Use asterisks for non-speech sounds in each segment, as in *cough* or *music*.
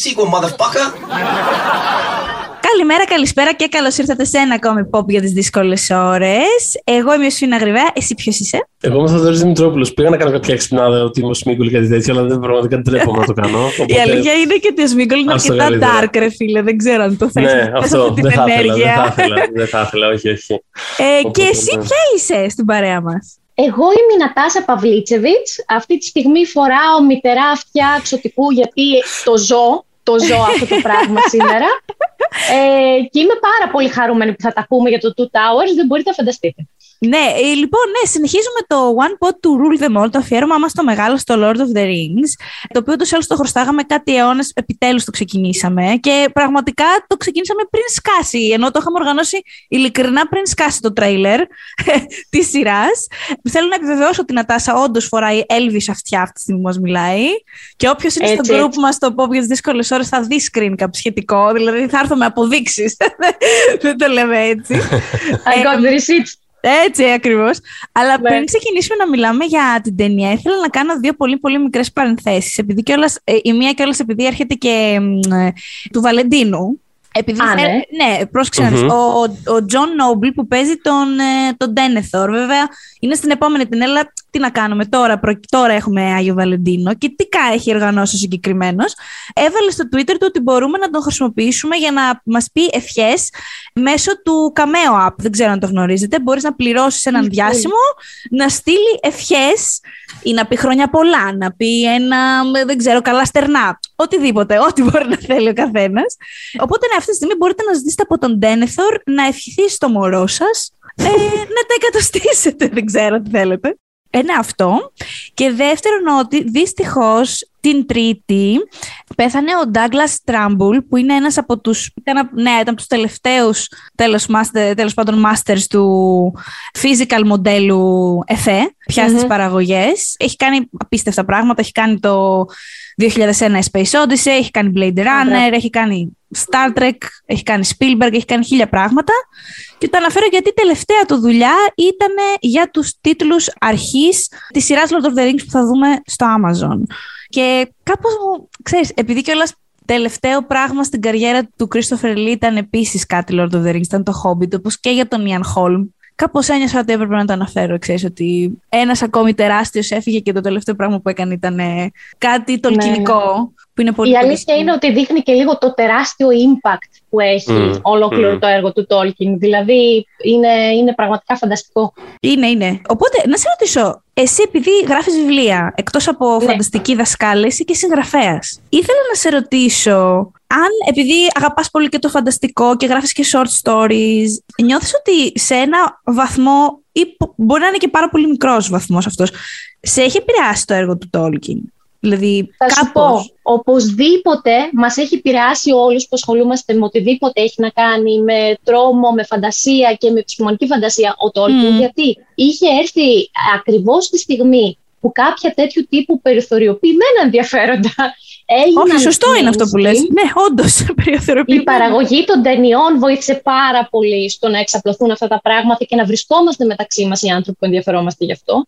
that sequel, motherfucker. Καλημέρα, καλησπέρα και καλώς ήρθατε σε ένα ακόμη pop για τις δύσκολες ώρες. Εγώ είμαι ο Σφίνα Γρυβαία, εσύ ποιος είσαι; Εγώ είμαι ο Θοδωρής Δημητρόπουλος. Πήγα να κάνω κάποια εξυπνάδα ότι είμαι ο Σμίγκολ ή κάτι τέτοιο, αλλά δεν πραγματικά δεν τρέπω να το κάνω. *laughs* Οπότε... Η αλήθεια είναι και ότι ο Σμίγκολ είναι αρκετά dark, ρε φίλε. Δεν ξέρω αν το θες. Ναι, αυτό δεν θα, ήθελα, δεν θα ήθελα. Δεν θα ήθελα, όχι, όχι. Ε, και εσύ ποια είσαι στην παρέα μας; Εγώ είμαι η Νατάσα Παυλίτσεβιτς. Αυτή τη στιγμή φοράω μητερά αυτιά ξωτικού γιατί το ζω το ζω αυτό το πράγμα *laughs* σήμερα. Ε, και είμαι πάρα πολύ χαρούμενη που θα τα πούμε για το Two Towers, δεν μπορείτε να φανταστείτε. Ναι, ε, λοιπόν, ναι, συνεχίζουμε το One Pot to Rule Them All, το αφιέρωμα μας στο μεγάλο στο Lord of the Rings, το οποίο ούτως ή το χρωστάγαμε κάτι αιώνες, επιτέλους το ξεκινήσαμε και πραγματικά το ξεκινήσαμε πριν σκάσει, ενώ το είχαμε οργανώσει ειλικρινά πριν σκάσει το τρέιλερ *laughs* της σειράς. Θέλω να επιβεβαιώσω ότι η Νατάσα όντως φοράει Elvis αυτιά αυτή τη στιγμή που μας μιλάει και όποιος είναι στο group μας το pop για τις δύσκολες ώρες θα δει screen κάποιο σχετικό, δηλαδή θα έρθω με αποδείξεις. *laughs* Δεν το λέμε έτσι. *laughs* I got the receipts. Έτσι ακριβώς. Αλλά ναι. πριν ξεκινήσουμε να μιλάμε για την ταινία, ήθελα να κάνω δύο πολύ πολύ μικρές παρενθέσεις. Επειδή κιόλας, ε, η μία κιόλας επειδή έρχεται και ε, του Βαλεντίνου. Επειδή Α, ναι, ναι πρόσεξε να δεις. Ο Τζον Νόμπλ που παίζει τον, ε, τον Ντένεθορ, βέβαια, είναι στην επόμενη την έλα. Τι να κάνουμε τώρα, προ, τώρα έχουμε Άγιο Βαλεντίνο και τι κα έχει οργανώσει ο συγκεκριμένος. Έβαλε στο Twitter του ότι μπορούμε να τον χρησιμοποιήσουμε για να μας πει ευχές μέσω του Cameo App. Δεν ξέρω αν το γνωρίζετε. Μπορείς να πληρώσεις έναν διάσημο, να στείλει ευχές ή να πει χρόνια πολλά, να πει ένα, δεν ξέρω, καλά στερνά. Οτιδήποτε, ό,τι μπορεί να θέλει ο καθένας. Οπότε ναι, αυτή τη στιγμή μπορείτε να ζητήσετε από τον Ντένεθορ να ευχηθεί στο μωρό σας ε, να τα εκατοστήσετε. Δεν ξέρω τι θέλετε. Ένα αυτό. Και δεύτερον ότι δυστυχώς την Τρίτη πέθανε ο Douglas Τραμπουλ που είναι ένας από τους, ήταν, ναι, ήταν τους τελευταίους τέλος, master, τέλος πάντων masters του physical μοντέλου ΕΦΕ, πια στις παραγωγές. Έχει κάνει απίστευτα πράγματα, έχει κάνει το 2001 Space Odyssey, έχει κάνει Blade Runner, έχει κάνει Star Trek, έχει κάνει Spielberg, έχει κάνει χίλια πράγματα. Και το αναφέρω γιατί η τελευταία του δουλειά ήταν για τους τίτλους αρχής της σειράς Lord of the Rings που θα δούμε στο Amazon. Και κάπως, ξέρεις, επειδή κιόλας τελευταίο πράγμα στην καριέρα του Christopher Lee ήταν επίσης κάτι Lord of the Rings, ήταν το Hobbit, όπως και για τον Ian Holm. Κάπως ένιωσα ότι έπρεπε να το αναφέρω, ξέρεις, ότι ένας ακόμη τεράστιος έφυγε και το τελευταίο πράγμα που έκανε ήταν ε, κάτι τολκινικό. Ναι. Που είναι πολύ Η αλήθεια είναι ότι δείχνει και λίγο το τεράστιο impact που έχει mm. ολόκληρο mm. το έργο του Tolkien. Δηλαδή είναι, είναι πραγματικά φανταστικό. Είναι, είναι. Οπότε, να σε ρωτήσω, εσύ επειδή γράφεις βιβλία, εκτός από ναι. φανταστική δασκάλα, είσαι και συγγραφέας. Ήθελα να σε ρωτήσω, αν επειδή αγαπάς πολύ και το φανταστικό και γράφεις και short stories, νιώθεις ότι σε ένα βαθμό, ή μπορεί να είναι και πάρα πολύ μικρός βαθμός αυτός, σε έχει επηρεάσει το έργο του Tolkien; Δηλαδή, Θα σου πω, οπωσδήποτε μας έχει επηρεάσει όλους που ασχολούμαστε με οτιδήποτε έχει να κάνει με τρόμο, με φαντασία και με επιστημονική φαντασία ο Τόλκιν, γιατί είχε έρθει ακριβώς τη στιγμή που κάποια τέτοιου τύπου περιθωριοποιημένα ενδιαφέροντα έγιναν. Όχι, σωστό είναι αυτό που λες. Ναι, όντως *laughs* περιθωριοποιημένα. Η παραγωγή των ταινιών βοήθησε πάρα πολύ στο να εξαπλωθούν αυτά τα πράγματα και να βρισκόμαστε μεταξύ μας οι άνθρωποι που ενδιαφερόμαστε γι' αυτό.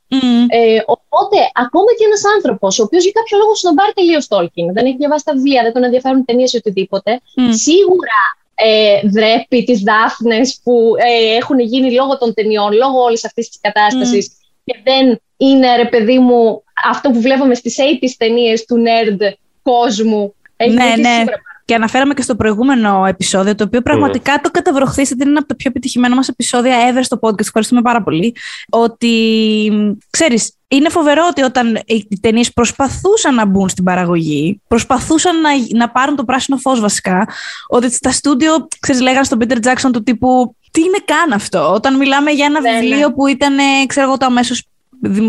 Ε, οπότε, ακόμα και ένας άνθρωπος, ο οποίος για κάποιο λόγο σνομπάρει τελείως Tolkien, δεν έχει διαβάσει τα βιβλία, δεν τον ενδιαφέρουν ταινίες ή οτιδήποτε, σίγουρα ε, βρέπει τις δάφνες που ε, έχουν γίνει λόγω των ταινιών, λόγω όλης αυτής της κατάστασης και δεν είναι, ρε παιδί μου, αυτό που βλέπαμε στις 80's ταινίες του nerd κόσμου. Έχει ναι, ναι. Και αναφέραμε και στο προηγούμενο επεισόδιο, το οποίο πραγματικά το καταβροχθήσατε, είναι από τα πιο επιτυχημένα μας επεισόδια ever στο podcast. Ευχαριστούμε πάρα πολύ. Ότι, ξέρεις, είναι φοβερό ότι όταν οι ταινίες προσπαθούσαν να μπουν στην παραγωγή, προσπαθούσαν να, να πάρουν το πράσινο φως βασικά, ότι στα στούντιο, ξέρεις, λέγανε στον Peter Jackson του τύπου τι είναι καν αυτό; Όταν μιλάμε για ένα ναι, βιβλίο ναι. που ήταν, ξέρω εγώ, το αμέσως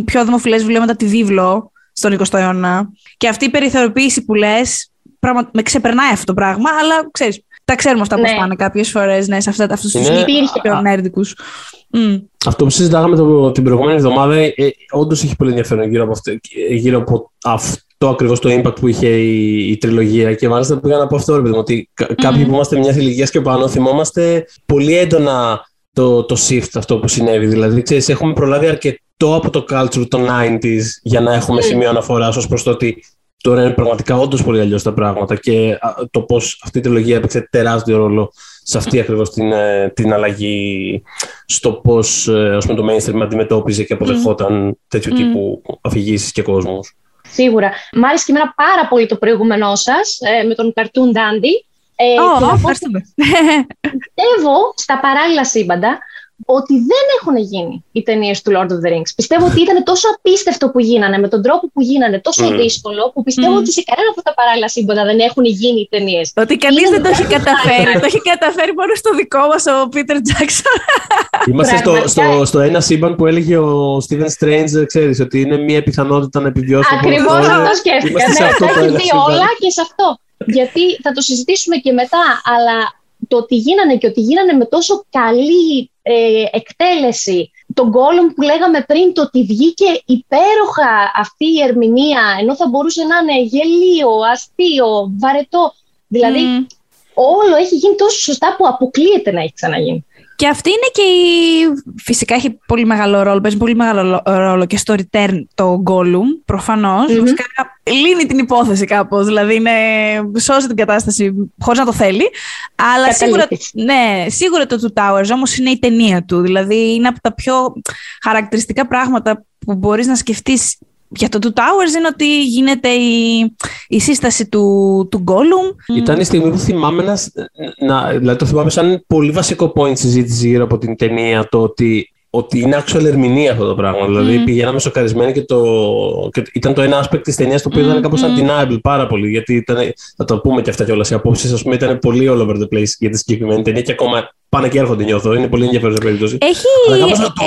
πιο δημοφιλές βιβλίο μετά τη βίβλο στον 20ο αιώνα. Και αυτή η περιθωριοποίηση που λες, πράγμα, με ξεπερνάει αυτό το πράγμα, αλλά ξέρεις, τα ξέρουμε αυτά ναι. πώ πάνε κάποιες φορές ναι, σε αυτά, αυτούς τους πιο νέρδικους. Mm. Αυτό που συζητάγαμε το, την προηγούμενη εβδομάδα, ε, όντως έχει πολύ ενδιαφέρον γύρω από αυτό, γύρω από αυτό ακριβώς το impact που είχε η, η τριλογία. Και μάλιστα πήγα να πω αυτό, ρε παιδί ότι mm. κάποιοι που είμαστε μιας ηλικίας και πάνω θυμόμαστε πολύ έντονα το, το shift αυτό που συνέβη. Δηλαδή, ξέρεις, έχουμε προλάβει αρκετό από το culture των 90s για να έχουμε mm. σημείο αναφοράς ως προς το ότι τώρα είναι πραγματικά όντως πολύ αλλιώς τα πράγματα και το πώς αυτή η τριλογία έπαιξε τεράστιο ρόλο σε αυτή ακριβώς την, ε, την αλλαγή στο πώς ε, το mainstream αντιμετώπιζε και αποδεχόταν mm. τέτοιου mm. τύπου αφηγήσεις και κόσμου. Σίγουρα. Μ' άρεσε και εμένα πάρα πολύ το προηγούμενό σας ε, με τον Cartoon Dandy. Ε, oh, ευχαριστούμε. Πιστεύω στα παράλληλα σύμπαντα ότι δεν έχουν γίνει οι ταινίες του Lord of the Rings. Πιστεύω ότι ήταν τόσο απίστευτο που γίνανε, με τον τρόπο που γίνανε, τόσο mm. δύσκολο, που πιστεύω mm. ότι σε κανένα από τα παράλληλα σύμπαντα δεν έχουν γίνει οι ταινίες. Ότι κανείς δεν το έχει καταφέρει. το έχει καταφέρει μόνο στο δικό μας ο Πίτερ Τζάξον. Είμαστε στο, στο, στο, ένα σύμπαν που έλεγε ο Steven Strange, ξέρεις, ότι είναι μία πιθανότητα να επιβιώσει. Ακριβώς αυτό σκέφτηκα. Ναι, αυτό έχει δει όλα και σε αυτό. Γιατί θα το συζητήσουμε και μετά, αλλά το ότι γίνανε και ότι γίνανε με τόσο καλή ε, εκτέλεση. Τον Gollum που λέγαμε πριν, το ότι βγήκε υπέροχα αυτή η ερμηνεία, ενώ θα μπορούσε να είναι γελίο, αστείο, βαρετό. Δηλαδή, όλο έχει γίνει τόσο σωστά που αποκλείεται να έχει ξαναγίνει. Και αυτή είναι και η... Φυσικά έχει πολύ μεγάλο ρόλο, παίζει πολύ μεγάλο ρόλο και στο return το Gollum, προφανώς. Mm-hmm. Φυσικά λύνει την υπόθεση κάπως, δηλαδή είναι... σώζει την κατάσταση χωρίς να το θέλει. Αλλά σίγουρα, ναι, σίγουρα το Two Towers όμως είναι η ταινία του, δηλαδή είναι από τα πιο χαρακτηριστικά πράγματα που μπορείς να σκεφτείς για το Two Towers είναι ότι γίνεται η, η σύσταση του, του Gollum. Ήταν η στιγμή που θυμάμαι να, να, δηλαδή το θυμάμαι σαν πολύ βασικό point συζήτηση γύρω από την ταινία το ότι ότι είναι actual ερμηνεία αυτό το πράγμα. Δηλαδή πηγαίναμε σοκαρισμένοι και, το, και ήταν το ένα aspect της ταινίας το οποίο ήταν κάπως undeniable πάρα πολύ. Γιατί ήταν, θα το πούμε και αυτά κιόλας. Οι απόψεις, ας πούμε, ήταν πολύ all over the place για τη συγκεκριμένη ταινία και ακόμα πάνε και έρχονται, νιώθω. Είναι πολύ ενδιαφέρουσα περίπτωση. Έχει...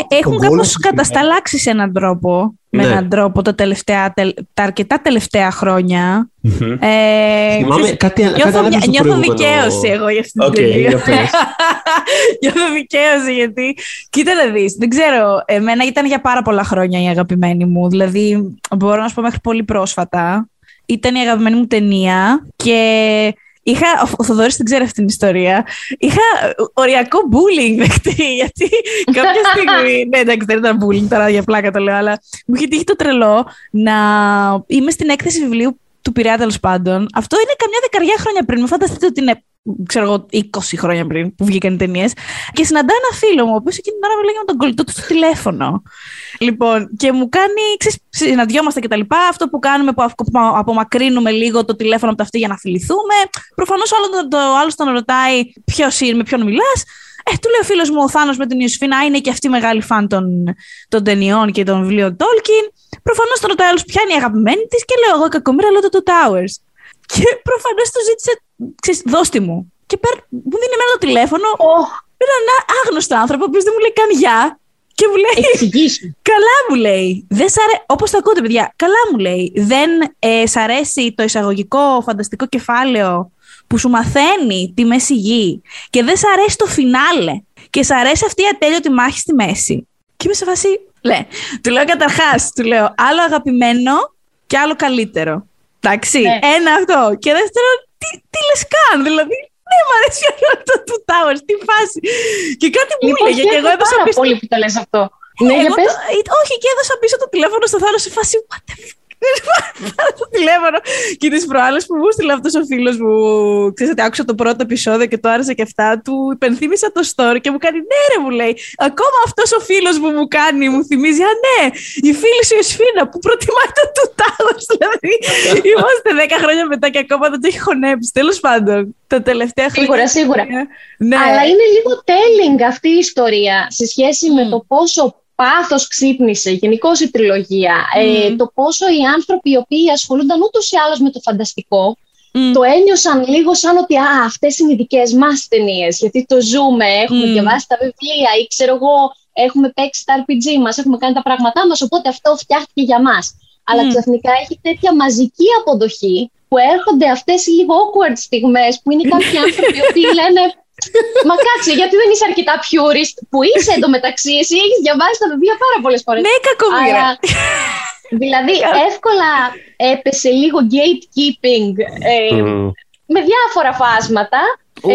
έχουν κάπως κατασταλάξει σε έναν τρόπο. Με ναι. έναν τρόπο τα, τελευταία, τα αρκετά τελευταία χρόνια. Mm-hmm. Ε, Θυμάμαι κάτι, νιώθω, κάτι νιώθω δικαίωση εγώ για αυτήν την ταινία. *laughs* νιώθω δικαίωση γιατί, κοίτα να δεις, δεν ξέρω, εμένα ήταν για πάρα πολλά χρόνια η αγαπημένη μου. Δηλαδή, μπορώ να σου πω μέχρι πολύ πρόσφατα. Ήταν η αγαπημένη μου ταινία και Είχα, ο Θοδωρής δεν ξέρει αυτή την ιστορία. Είχα οριακό bullying *laughs* δεχτεί. Γιατί κάποια στιγμή. *laughs* ναι, εντάξει, δεν ήταν bullying τώρα για πλάκα το λέω, αλλά μου είχε τύχει το τρελό να είμαι στην έκθεση βιβλίου του Πειραιά τέλος πάντων. Αυτό είναι καμιά δεκαριά χρόνια πριν. Μου φανταστείτε ότι είναι ξέρω εγώ, 20 χρόνια πριν που βγήκαν οι ταινίες. Και συναντάω ένα φίλο μου, ο οποίος εκείνη την ώρα μιλάει με τον κολλητό του στο τηλέφωνο. Λοιπόν, και μου κάνει, ξέρεις, συναντιόμαστε και τα λοιπά. Αυτό που κάνουμε, που απομακρύνουμε λίγο το τηλέφωνο από τα αυτή για να φιληθούμε. Προφανώς όλο το, άλλος τον ρωτάει ποιος είναι, με ποιον μιλάς. Ε, του λέει ο φίλος μου ο Θάνος με την Ιωσήφινα, είναι και αυτή μεγάλη φαν των, των ταινιών και των βιβλίων Tolkien. Προφανώς τον ρωτάει άλλος ποια είναι η αγαπημένη της και λέω εγώ κακομίρα, λέω το Two Towers. Και προφανώς του ζήτησε, ξέρεις, δώστη μου. Και πέρα, μου δίνει εμένα το τηλέφωνο. Oh. Ένα άγνωστο άνθρωπο, ο οποίος δεν μου λέει καν γεια. Και μου λέει. *laughs* Καλά μου λέει. Δεν σ αρέ... Όπως το ακούτε, παιδιά. Καλά μου λέει. Δεν ε, σ' αρέσει το εισαγωγικό φανταστικό κεφάλαιο που σου μαθαίνει τη μέση γη και δεν σ' αρέσει το φινάλε και σ' αρέσει αυτή η ατέλειωτη μάχη στη μέση. Και είμαι σε φάση, λέ, του λέω καταρχάς, του λέω άλλο αγαπημένο και άλλο καλύτερο. Εντάξει, ναι. ένα αυτό. Και δεύτερον, τι, τι λες καν, δηλαδή, ναι, μου αρέσει όλο το Two Towers, τι φάση. Και κάτι μου λοιπόν, έλεγε και εγώ έδωσα πίσω. πολύ που το λες αυτό. Ναι, εγώ το, όχι, και έδωσα πίσω το τηλέφωνο στο θάλασσο σε φάση, what the Πάρε *laughs* το τηλέφωνο. Και τι προάλλες που μου στείλε αυτός ο φίλος μου, ξέρεις ότι άκουσα το πρώτο επεισόδιο και το άρεσε και αυτά, του υπενθύμησα το story και μου κάνει ναι, ρε, μου λέει. Ακόμα αυτός ο φίλος μου μου κάνει, μου θυμίζει, Α, ναι, η φίλη σου η Σφίνα που προτιμάει το του *laughs* Δηλαδή, είμαστε 10 χρόνια μετά και ακόμα δεν το έχει χωνέψει. Τέλος πάντων, τα τελευταία χρόνια. Σίγουρα, σίγουρα. Ναι. Αλλά είναι λίγο telling αυτή η ιστορία σε σχέση με το πόσο πάθος ξύπνησε, γενικώς η τριλογία, ε, το πόσο οι άνθρωποι οι οποίοι ασχολούνταν ούτως ή άλλως με το φανταστικό, το ένιωσαν λίγο σαν ότι α, αυτές είναι οι δικές μας ταινίες, γιατί το ζούμε, έχουμε διαβάσει τα βιβλία ή ξέρω εγώ, έχουμε παίξει τα RPG μας, έχουμε κάνει τα πράγματά μας, οπότε αυτό φτιάχτηκε για μας. Αλλά ξαφνικά έχει τέτοια μαζική αποδοχή που έρχονται αυτές οι λίγο awkward στιγμές που είναι κάποιοι *laughs* άνθρωποι οι οποίοι λένε Μα κάτσε, γιατί δεν είσαι αρκετά purist που είσαι εντωμεταξύ. Εσύ έχεις διαβάσει τα βιβλία πάρα πολλές φορές. Ναι, κακομοίρα. Δηλαδή, εύκολα έπεσε λίγο gatekeeping ε, με διάφορα φάσματα.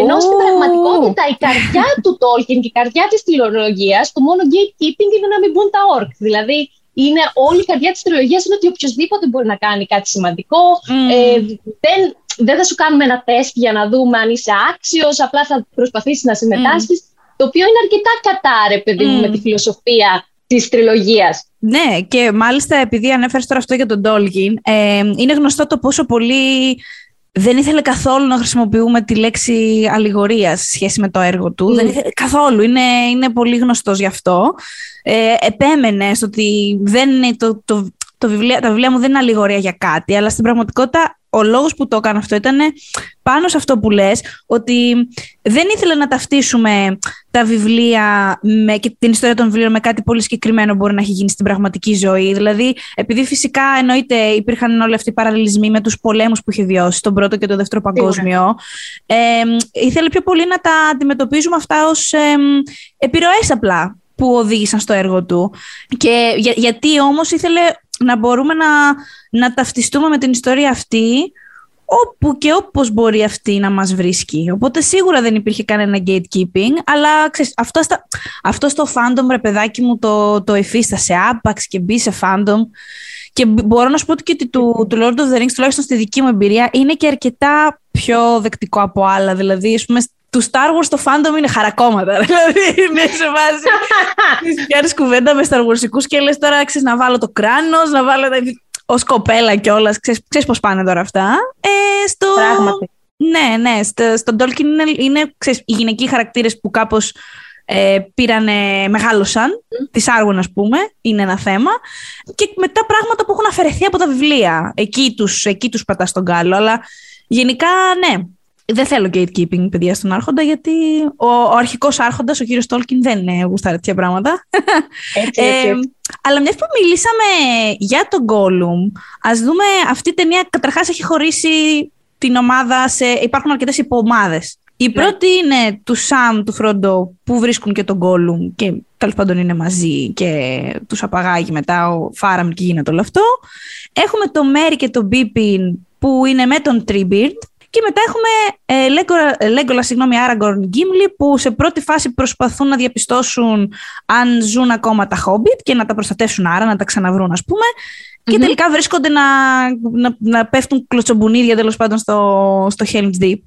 Ενώ στην πραγματικότητα η καρδιά του Tolkien και η καρδιά της τηλεολογία, το μόνο gatekeeping είναι να μην μπουν τα orc. Δηλαδή, είναι όλη η καρδιά της τριλογίας είναι ότι οποιοδήποτε μπορεί να κάνει κάτι σημαντικό. Ε, δεν, δεν θα σου κάνουμε ένα τεστ για να δούμε αν είσαι άξιος, απλά θα προσπαθήσεις να συμμετάσχεις. Το οποίο είναι αρκετά κατά, ρε παιδί μου, με τη φιλοσοφία της τριλογίας. Ναι, και μάλιστα επειδή ανέφερες τώρα αυτό για τον Τόλκιν, ε, είναι γνωστό το πόσο πολύ δεν ήθελε καθόλου να χρησιμοποιούμε τη λέξη αλληγορία σε σχέση με το έργο του. Δεν ήθελε, καθόλου. Είναι, είναι πολύ γνωστός γι' αυτό. Ε, επέμενε στο ότι δεν είναι το, το, το βιβλία, τα βιβλία μου δεν είναι αλληγορία για κάτι, αλλά στην πραγματικότητα ο λόγος που το έκανα αυτό ήταν πάνω σε αυτό που λες, ότι δεν ήθελα να ταυτίσουμε τα βιβλία με, και την ιστορία των βιβλίων με κάτι πολύ συγκεκριμένο που μπορεί να έχει γίνει στην πραγματική ζωή. Δηλαδή, επειδή φυσικά εννοείται υπήρχαν όλοι αυτοί οι παραλληλισμοί με τους πολέμους που είχε βιώσει, τον πρώτο και τον δεύτερο παγκόσμιο, ε, ήθελε πιο πολύ να τα αντιμετωπίζουμε αυτά ως ε, επιρροές απλά που οδήγησαν στο έργο του. Και γιατί όμως ήθελε να μπορούμε να, να ταυτιστούμε με την ιστορία αυτή όπου και όπως μπορεί αυτή να μας βρίσκει. Οπότε σίγουρα δεν υπήρχε κανένα gatekeeping, αλλά ξέρεις, αυτό, στα, αυτό στο fandom, ρε παιδάκι μου, το, το εφίστασε άπαξ και μπει σε fandom. Και μπορώ να σου πω ότι του, του Lord of the Rings, τουλάχιστον στη δική μου εμπειρία, είναι και αρκετά πιο δεκτικό από άλλα. Δηλαδή, ας πούμε, του Star Wars το fandom είναι χαρακόμματα. *laughs* Δηλαδή είναι σε βάση. Της κουβέντα με Star Wars και λες τώρα ξέρεις να βάλω το κράνος, να βάλω. Ω κοπέλα κιόλας. Ξέρεις πώς πάνε τώρα αυτά; Ε, στο... Πράγματι. Ναι, ναι. Στο, στο Tolkien είναι, είναι ξέρεις, οι γυναικοί χαρακτήρες που κάπως ε, πήρανε, μεγάλωσαν, mm. τις άργων ας πούμε, είναι ένα θέμα. Και μετά πράγματα που έχουν αφαιρεθεί από τα βιβλία. Εκεί τους, εκεί τους πατάς στον κάλο, αλλά γενικά ναι, δεν θέλω gatekeeping, παιδιά, στον Άρχοντα, γιατί ο, ο αρχικός Άρχοντας, ο κύριος Τόλκιν, δεν είναι γουστά τέτοια πράγματα. Έτσι, έτσι. Ε, αλλά μιας που μιλήσαμε για τον Gollum, ας δούμε αυτή η ταινία. Καταρχάς, έχει χωρίσει την ομάδα σε. Υπάρχουν αρκετές υποομάδες. Η ναι. πρώτη είναι του Σαμ, του Φρόντο, που βρίσκουν και τον Gollum και τέλος πάντων είναι μαζί και τους απαγάγει μετά ο Φάραμ και γίνεται όλο αυτό. Έχουμε το Μέρι και τον Μπίπιν που είναι με τον Τρίμπιρτ και μετά έχουμε ε, Λέγκολα, συγγνώμη, Άραγκορν Γκίμλι, που σε πρώτη φάση προσπαθούν να διαπιστώσουν αν ζουν ακόμα τα Χόμπιτ και να τα προστατεύσουν άρα, να τα ξαναβρούν, ας πούμε. Και τελικά βρίσκονται να, να, να πέφτουν κλωτσομπουνίδια τέλος πάντων στο, στο Helm's Deep.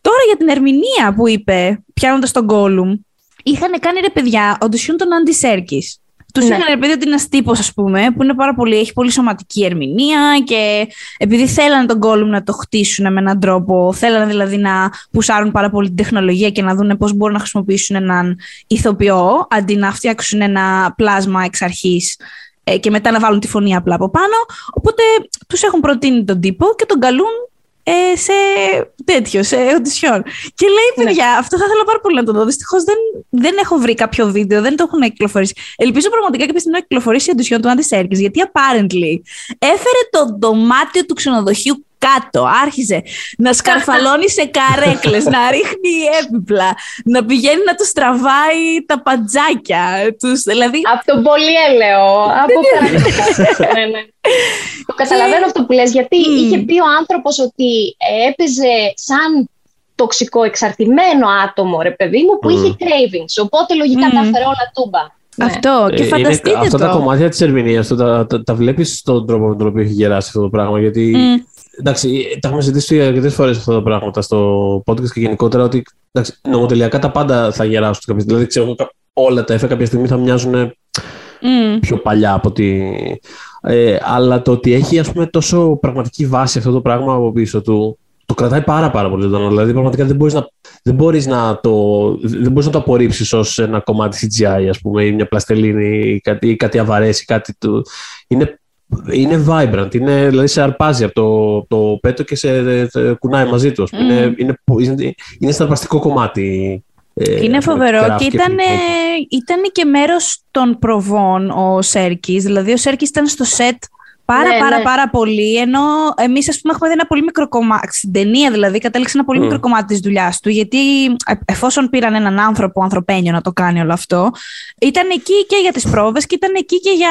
Τώρα για την ερμηνεία που είπε, πιάνοντας τον Gollum, είχαν κάνει ρε παιδιά οντισιούν τον Άντι Σέρκης. Του ναι. είχαν πει ότι είναι ένας τύπος, ας πούμε, που είναι πάρα πολύ, έχει πολύ σωματική ερμηνεία και επειδή θέλανε τον Gollum να το χτίσουν με έναν τρόπο, θέλανε δηλαδή να πουσάρουν πάρα πολύ την τεχνολογία και να δουν πώς μπορούν να χρησιμοποιήσουν έναν ηθοποιό αντί να φτιάξουν ένα πλάσμα εξ αρχής ε, και μετά να βάλουν τη φωνή απλά από πάνω. Οπότε τους έχουν προτείνει τον τύπο και τον καλούν ε, σε τέτοιο, σε οντισιόν. Και λέει, ναι. παιδιά, ναι. αυτό θα ήθελα πάρα πολύ να το δω. Δυστυχώς δεν, δεν έχω βρει κάποιο βίντεο, δεν το έχουν κυκλοφορήσει. Ελπίζω πραγματικά κάποια στιγμή να κυκλοφορήσει η οντισιόν του Άντι γιατί apparently έφερε το δωμάτιο του ξενοδοχείου κάτω. Άρχισε να σκαρφαλώνει σε καρέκλες, να ρίχνει έπιπλα, να πηγαίνει να τους τραβάει τα παντζάκια. Τους, δηλαδή... Από τον πολύ έλεο. Από ναι, ναι. Το καταλαβαίνω αυτό που λες, γιατί είχε πει ο άνθρωπος ότι έπαιζε σαν τοξικό εξαρτημένο άτομο, ρε παιδί μου, που είχε cravings. Οπότε λογικά τα έφερε όλα τούμπα. Ναι. Αυτό. Και ε, φανταστείτε είναι, Αυτά τα κομμάτια της ερμηνείας τα, τα, τα βλέπεις στον τρόπο με τον οποίο έχει γεράσει αυτό το πράγμα. Γιατί εντάξει, τα έχουμε ζητήσει αρκετές φορές αυτά τα πράγματα στο podcast και γενικότερα ότι εντάξει, νομοτελειακά τα πάντα θα γεράσουν κάποια Δηλαδή, ξέρω, όλα τα έφε κάποια στιγμή θα μοιάζουν πιο παλιά από ότι. Ε, αλλά το ότι έχει ας πούμε, τόσο πραγματική βάση αυτό το πράγμα από πίσω του, το κρατάει πάρα, πάρα πολύ ζωντανό. Δηλαδή, πραγματικά δεν μπορείς να, δεν μπορείς να, το, δεν μπορείς να το απορρίψεις ως ένα κομμάτι CGI, ας πούμε, ή μια πλαστελίνη, ή κάτι, ή κάτι αβαρές, κάτι του. Είναι είναι vibrant, είναι, δηλαδή σε αρπάζει από το, το πέτο και σε, κουνάει μαζί του. Mm. Είναι, είναι, είναι, είναι σταρπαστικό κομμάτι. Ε, είναι φοβερό και ήταν, ήταν και μέρος των προβών ο Σέρκης. Δηλαδή ο Σέρκης ήταν στο σετ Πάρα, ναι, πάρα, ναι. πάρα πολύ. Ενώ εμείς, ας πούμε, έχουμε δει ένα πολύ μικρό κομμάτι. Στην ταινία, δηλαδή, κατέληξε ένα πολύ mm. μικρό κομμάτι της δουλειάς του. Γιατί ε, εφόσον πήραν έναν άνθρωπο, ανθρωπένιο, να το κάνει όλο αυτό, ήταν εκεί και για τις πρόβες και ήταν εκεί και για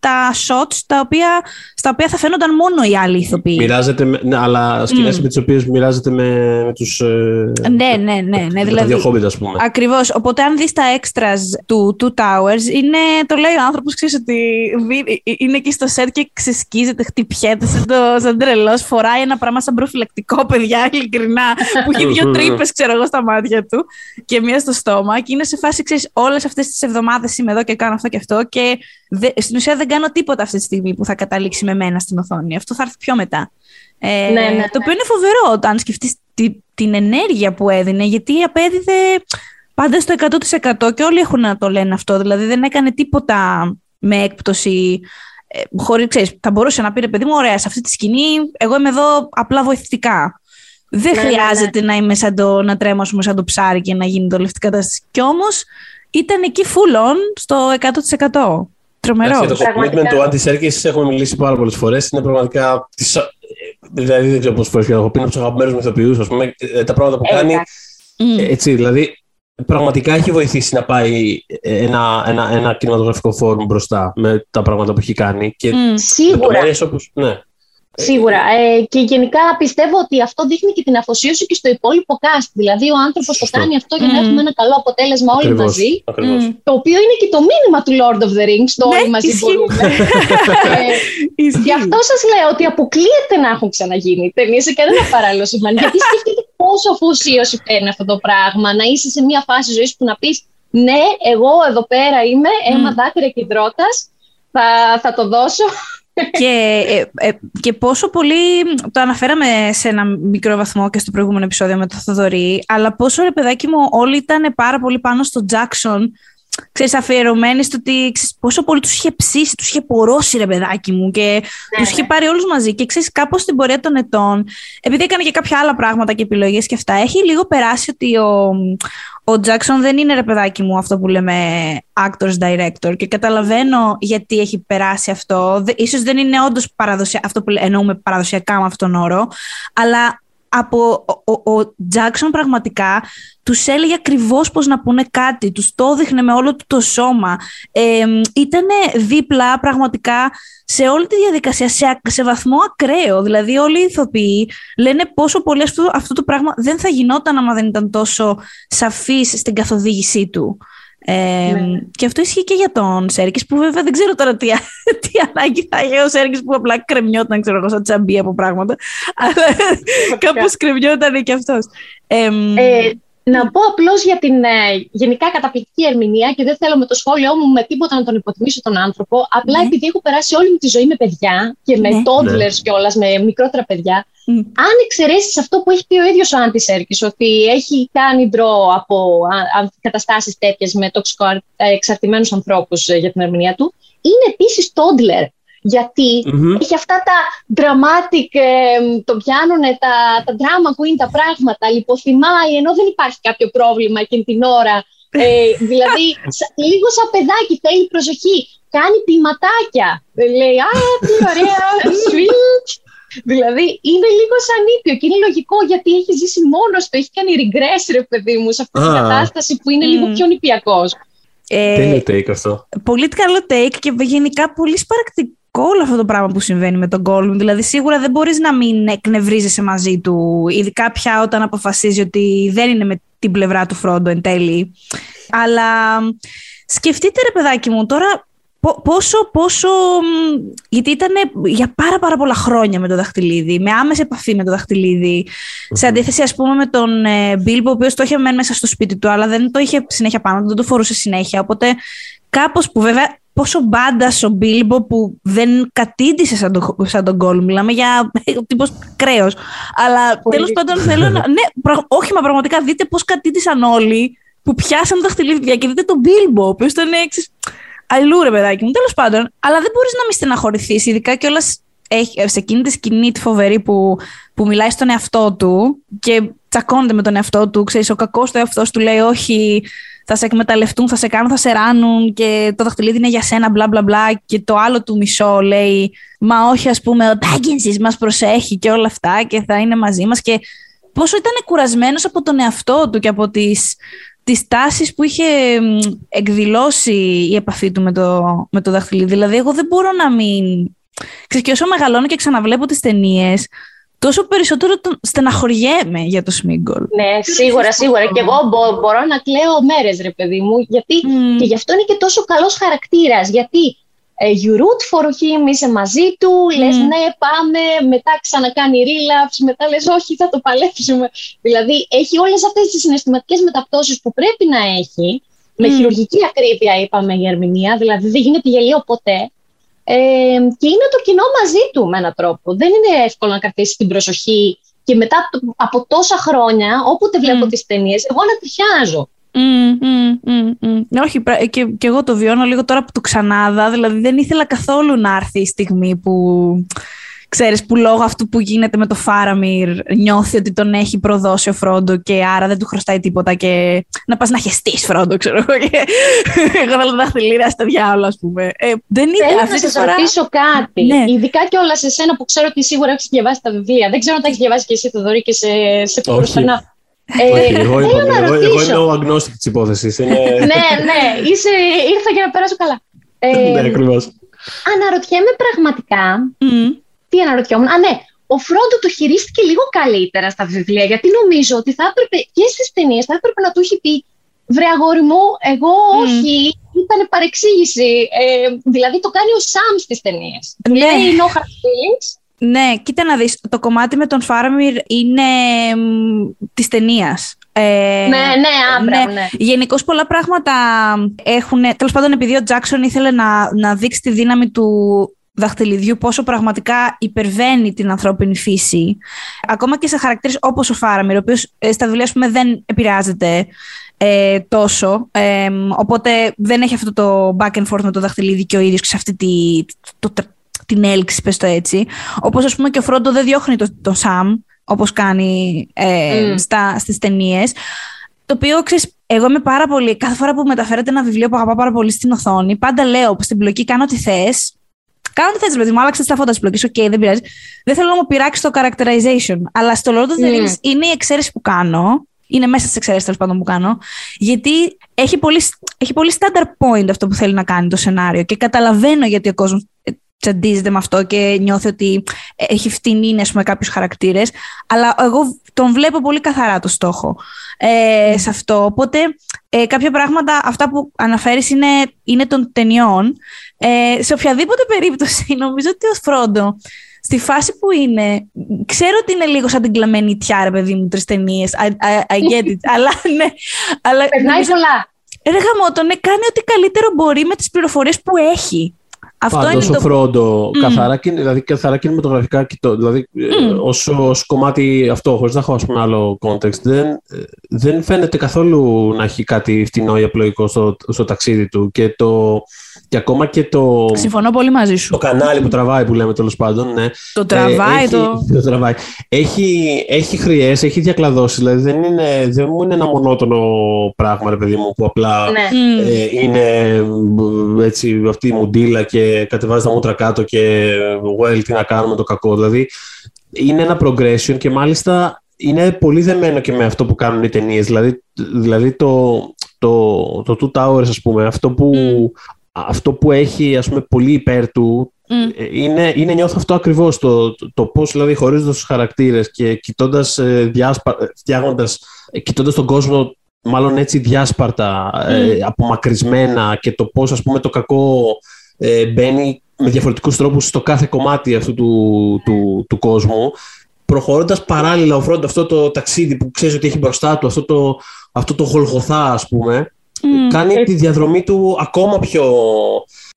τα shots τα οποία, στα οποία θα φαίνονταν μόνο οι άλλοι ηθοποιοί. Μοιράζεται, με, ναι, αλλά σκηνές mm. με τι οποίε μοιράζεται με, με τους. Ε, ναι, ναι, ναι. ναι δηλαδή, τα δύο ας πούμε. Ακριβώς. Οπότε, αν δεις τα extras του Two Towers, είναι, το λέει ο άνθρωπος, ξέρεις ότι είναι εκεί στο set και ξεσκίζεται, χτυπιέται σαν, το, σαν τρελός. Φοράει ένα πράγμα σαν προφυλακτικό, παιδιά, ειλικρινά, που έχει δύο τρύπες, ξέρω εγώ, στα μάτια του και μία στο στόμα. Και είναι σε φάση, ξέρεις, όλες αυτές τις εβδομάδες είμαι εδώ και κάνω αυτό και αυτό. Και δε, στην ουσία δεν κάνω τίποτα αυτή τη στιγμή που θα καταλήξει με μένα στην οθόνη. Αυτό θα έρθει πιο μετά. Ε, ναι, ναι, ναι. Το οποίο είναι φοβερό όταν σκεφτείς τη, την ενέργεια που έδινε, γιατί απέδιδε πάντα στο 100% και όλοι έχουν να το λένε αυτό. Δηλαδή δεν έκανε τίποτα με έκπτωση ε, χωρί, ξέρεις, θα μπορούσε να πει ρε παιδί μου, ωραία, σε αυτή τη σκηνή, εγώ είμαι εδώ απλά βοηθητικά. Δεν ναι, ναι, ναι. χρειάζεται να είμαι σαν το, να τρέμω πούμε, σαν το ψάρι και να γίνει το λεφτή κατάσταση. Κι όμως ήταν εκεί full on στο 100%. Τρομερό. Για το commitment του Anti έχουμε μιλήσει πάρα πολλές φορές. Είναι πραγματικά. Τις, δηλαδή δεν ξέρω πόσες φορές και έχω πει από τους αγαπημένους μου ηθοποιούς, ε, τα πράγματα που ε, κάνει. Έτσι, δηλαδή πραγματικά έχει βοηθήσει να πάει ένα, ένα, ένα κινηματογραφικό φόρουμ μπροστά με τα πράγματα που έχει κάνει. Και mm, σίγουρα. Όπως, ναι. Σίγουρα. Ε, και γενικά πιστεύω ότι αυτό δείχνει και την αφοσίωση και στο υπόλοιπο cast. Δηλαδή, ο άνθρωπος το κάνει αυτό για να mm. έχουμε ένα καλό αποτέλεσμα όλοι ακριβώς, μαζί. Ακριβώς. Mm. Το οποίο είναι και το μήνυμα του Lord of the Rings. Το ναι, όλοι μαζί μπορούμε. *laughs* ε, γι' αυτό σας λέω ότι αποκλείεται να έχουν ξαναγίνει ταινίε σε κανένα παράλληλο σημείο. Γιατί σκέφτεται πόσο αφοσίωση παίρνει αυτό το πράγμα. Να είσαι σε μια φάση ζωής που να πεις Ναι, εγώ εδώ πέρα είμαι, αίμα, δάκρυα και δρότα. Θα, θα το δώσω και, ε, ε, και πόσο πολύ, το αναφέραμε σε ένα μικρό βαθμό και στο προηγούμενο επεισόδιο με το Θοδωρή, αλλά πόσο ρε παιδάκι μου όλοι ήταν πάρα πολύ πάνω στο Jackson, ξέρεις, αφιερωμένοι στο ότι ξέρεις, πόσο πολύ τους είχε ψήσει, τους είχε πορώσει ρε παιδάκι μου και ναι, τους είχε ναι. πάρει όλους μαζί και ξέρεις κάπως στην πορεία των ετών, επειδή έκανε και κάποια άλλα πράγματα και επιλογές και αυτά, έχει λίγο περάσει ότι ο, ο Τζάξον δεν είναι ρε παιδάκι μου αυτό που λέμε actors director και καταλαβαίνω γιατί έχει περάσει αυτό. Ίσως δεν είναι όντως παραδοσιακό, αυτό που εννοούμε παραδοσιακά με αυτόν τον όρο, αλλά από ο Τζάξον πραγματικά τους έλεγε ακριβώς πώς να πούνε κάτι, τους το έδειχνε με όλο του το σώμα. Ε, Ήταν δίπλα πραγματικά σε όλη τη διαδικασία, σε, σε βαθμό ακραίο. Δηλαδή όλοι οι ηθοποιοί λένε πόσο πολύ αυτό, αυτό το πράγμα δεν θα γινόταν άμα δεν ήταν τόσο σαφής στην καθοδήγησή του. Ε, ναι. Και αυτό ισχύει και για τον Σέρκης που βέβαια δεν ξέρω τώρα τι, *laughs* τι ανάγκη θα είχε ο Σέρκης που απλά κρεμιόταν ξέρω εγώ σαν τσαμπί από πράγματα *laughs* αλλά κάπως κρεμιόταν και αυτός. Ε, να πω απλώς για την ε, γενικά καταπληκτική ερμηνεία και δεν θέλω με το σχόλιο μου με τίποτα να τον υποτιμήσω τον άνθρωπο. Απλά ναι. επειδή έχω περάσει όλη μου τη ζωή με παιδιά και με ναι. toddlers ναι. κιόλας, με μικρότερα παιδιά. Αν εξαιρέσεις αυτό που έχει πει ο ίδιος ο Άντι Σέρκη, ότι έχει κάνει ντρό από καταστάσεις τέτοιες με τοξικό εξαρτημένους ανθρώπους ε, για την ερμηνεία του, είναι επίσης toddler γιατί έχει αυτά τα dramatic, ε, το πιάνουν τα, τα drama queen τα πράγματα, λιποθυμάει, ενώ δεν υπάρχει κάποιο πρόβλημα εκείνη την ώρα. Ε, *laughs* δηλαδή, λίγο σαν παιδάκι θέλει προσοχή. Κάνει ποιηματάκια. Λέει, α, τι ωραία, sweet. Δηλαδή, είναι λίγο σαν ήπιο και είναι λογικό γιατί έχει ζήσει μόνος του, έχει κάνει regress, ρε παιδί μου, σε αυτή την κατάσταση που είναι λίγο πιο νηπιακός. Ε, Τέλειο take αυτό; Πολύ καλό take και γενικά πολύ σπαρακτικό όλο αυτό το πράγμα που συμβαίνει με τον Gollum. Δηλαδή, σίγουρα δεν μπορείς να μην εκνευρίζεσαι μαζί του, ειδικά πια όταν αποφασίζει ότι δεν είναι με την πλευρά του Φρόντο εν τέλει. Αλλά σκεφτείτε, ρε παιδάκι μου, τώρα πόσο, πόσο. Γιατί ήταν για πάρα πάρα πολλά χρόνια με το δαχτυλίδι, με άμεση επαφή με το δαχτυλιδι Σε αντίθεση, ας πούμε, με τον Μπίλμπο, ο οποίος το είχε μένει μέσα στο σπίτι του, αλλά δεν το είχε συνέχεια πάνω, δεν το φορούσε συνέχεια. Οπότε, κάπως που βέβαια πόσο μπάντας ο Μπίλμπο που δεν κατήντησε σαν, το, σαν τον κόλ. Μιλάμε για *laughs* τύπος κρέος. Αλλά τέλος πάντων θέλω να. Ναι, όχι, μα πραγματικά δείτε πώς κατήντησαν όλοι που πιάσαν τα χτυλίδια και δείτε τον Μπίλμπο, ο οποίος ήταν έξι. Αλλού ρε παιδάκι μου, τέλος πάντων. Αλλά δεν μπορείς να μην στεναχωρηθείς, ειδικά κιόλας σε εκείνη τη σκηνή τη φοβερή που, που μιλάει στον εαυτό του και τσακώνεται με τον εαυτό του. Ξέρεις, ο κακός του εαυτός του λέει: Όχι, θα σε εκμεταλλευτούν, θα σε κάνουν, θα σε ράνουν και το δαχτυλίδι είναι για σένα, μπλα μπλα μπλα. Και το άλλο του μισό λέει, Μα όχι, ας πούμε, ο Τάγκινσι μας προσέχει και όλα αυτά και θα είναι μαζί μας. Και πόσο ήταν κουρασμένος από τον εαυτό του και από τις, τις τάσεις που είχε εκδηλώσει η επαφή του με το, με το δαχτυλίδι. Δηλαδή, εγώ δεν μπορώ να μην... Ξέρεις, και όσο μεγαλώνω και ξαναβλέπω τις ταινίες, τόσο περισσότερο τον στεναχωριέμαι για το Σμίγκολ. Ναι, σίγουρα, σίγουρα. Και εγώ μπορώ να κλαίω μέρες, ρε παιδί μου, γιατί και γι' αυτό είναι και τόσο καλός χαρακτήρας, γιατί ε, you root for him, είσαι μαζί του, mm. λες ναι πάμε, μετά ξανακάνει relapse, μετά λες όχι θα το παλέψουμε. Δηλαδή έχει όλες αυτές τις συναισθηματικές μεταπτώσεις που πρέπει να έχει, με χειρουργική ακρίβεια είπαμε η ερμηνεία, δηλαδή δεν γίνεται γελίο ποτέ. Ε, και είναι το κοινό μαζί του με έναν τρόπο. Δεν είναι εύκολο να κρατήσει την προσοχή και μετά από τόσα χρόνια, όποτε βλέπω mm. τις ταινίες, εγώ να τριχιάζω. Mm, mm, mm, Όχι, και, και εγώ το βιώνω λίγο τώρα που το ξανάδα. Δηλαδή δεν ήθελα καθόλου να έρθει η στιγμή που ξέρεις που λόγω αυτού που γίνεται με το Φάραμιρ νιώθει ότι τον έχει προδώσει ο Φρόντο και άρα δεν του χρωστάει τίποτα και να πας να χεστείς Φρόντο ξέρω εγώ και *laughs* εγώ θέλω δαχτυλίδια στα διάολα ας πούμε. Ε, δεν είναι Θέλω να σας φορά... ρωτήσω κάτι, ναι. ειδικά και όλα σε σένα που ξέρω ότι σίγουρα έχεις διαβάσει τα βιβλία. Δεν ξέρω αν τα έχεις διαβάσει και εσύ το Δωρή και σε, σε προσπερνά. Ε, εγώ, εγώ, εγώ είμαι ο αγνώστικ της υπόθεσης. ναι, ναι, είσαι, ήρθα για να περάσω καλά. *laughs* Ε, ναι, ακριβώς. Αναρωτιέμαι πραγματικά. Τι αναρωτιόμουν. Α, ναι, ο Φρόντο το χειρίστηκε λίγο καλύτερα στα βιβλία, γιατί νομίζω ότι θα έπρεπε και στις ταινίες θα έπρεπε να του έχει πει Βρε αγόρι μου, εγώ όχι, ήταν παρεξήγηση. Ε, δηλαδή το κάνει ο Σαμ στις ταινίες. Ναι. Λέει no hard feelings ναι, κοίτα να δεις, το κομμάτι με τον Φάραμιρ είναι της ταινίας. Ε, ναι, ναι, άμπρα, ναι. ναι. Γενικώς πολλά πράγματα έχουν. Τέλος πάντων, επειδή ο Τζάξον ήθελε να, να δείξει τη δύναμη του δαχτυλιδιού, πόσο πραγματικά υπερβαίνει την ανθρώπινη φύση. Ακόμα και σε χαρακτήρες όπως ο Φάραμιρ, ο οποίος ε, στα βιβλία πούμε, δεν επηρεάζεται ε, τόσο. Ε, οπότε δεν έχει αυτό το back and forth με το δαχτυλίδι και ο ίδιος σε αυτή τη, το, την έλξη, πες το έτσι. Όπως ας πούμε και ο Φρόντο δεν διώχνει τον το Σαμ, όπως κάνει ε, mm. στα, στις ταινίες. Το οποίο, ξέρεις, εγώ είμαι πάρα πολύ, κάθε φορά που μεταφέρεται ένα βιβλίο που αγαπάω πάρα πολύ στην οθόνη, πάντα λέω στην πλοκή κάνω ό,τι θες, Κάνω ό,τι θες, παιδί μου, άλλαξε τα φώτα της πλοκής. Οκ, okay, δεν πειράζει. Δεν θέλω να μου πειράξει το characterization. Αλλά στο Lord of the Rings mm. είναι η εξαίρεση που κάνω. Είναι μέσα στις εξαιρέσεις τέλος πάντων που κάνω. Γιατί έχει πολύ, έχει πολύ standard point αυτό που θέλει να κάνει το σενάριο. Και καταλαβαίνω γιατί ο κόσμο τσαντίζεται με αυτό και νιώθει ότι έχει φτηνίνει με κάποιου κάποιους χαρακτήρες, αλλά εγώ τον βλέπω πολύ καθαρά το στόχο ε, σε αυτό. Οπότε ε, κάποια πράγματα, αυτά που αναφέρεις είναι, είναι των ταινιών. Ε, σε οποιαδήποτε περίπτωση, *laughs* νομίζω ότι ο Φρόντο στη φάση που είναι, ξέρω ότι είναι λίγο σαν την κλαμμένη τιάρα, παιδί μου, τρεις ταινίες. I, I, I, get it. *laughs* αλλά ναι. Αλλά, Περνάει πολλά. Ρε γαμώτο, ναι, κάνει ό,τι καλύτερο μπορεί με τις πληροφορίες που έχει. Αυτό Πάντως είναι το... ο Φρόντο, mm. καθαρά, δηλαδή, καθαρά κινηματογραφικά κοιτώ, δηλαδή mm. ως, ως, κομμάτι αυτό, χωρίς να έχω ας πούμε, άλλο context, δεν, δεν φαίνεται καθόλου να έχει κάτι φτηνό ή απλοϊκό στο, στο ταξίδι του και το, και ακόμα και το. Συμφωνώ πολύ μαζί σου. Το κανάλι που τραβάει, που λέμε τέλος πάντων. Ναι. Το τραβάει, ε, το... το τραβάει. Έχει, έχει χρειές, έχει διακλαδώσεις. Δηλαδή δεν, είναι, δεν μου είναι ένα μονότονο πράγμα, ρε παιδί μου, που απλά ναι. ε, είναι έτσι, αυτή η μουντίλα και κατεβάζεις τα μούτρα κάτω και well, τι να κάνουμε το κακό. Δηλαδή είναι ένα progression και μάλιστα είναι πολύ δεμένο και με αυτό που κάνουν οι ταινίες. Δηλαδή, δηλαδή το, το, το Two Towers, ας πούμε, αυτό που αυτό που έχει ας πούμε, πολύ υπέρ του mm. είναι, είναι νιώθω αυτό ακριβώς το, το, το πώς δηλαδή χωρίζοντας τους χαρακτήρες και κοιτώντας, ε, διάσπα, φτιάχνοντας, ε, κοιτώντας τον κόσμο μάλλον έτσι διάσπαρτα, ε, απομακρυσμένα και το πώς ας πούμε το κακό ε, μπαίνει με διαφορετικούς τρόπους στο κάθε κομμάτι αυτού του, του, του κόσμου προχωρώντας παράλληλα ο Φρόντ αυτό το ταξίδι που ξέρεις ότι έχει μπροστά του, αυτό το, αυτό το γολγοθά ας πούμε κάνει τη διαδρομή του ακόμα πιο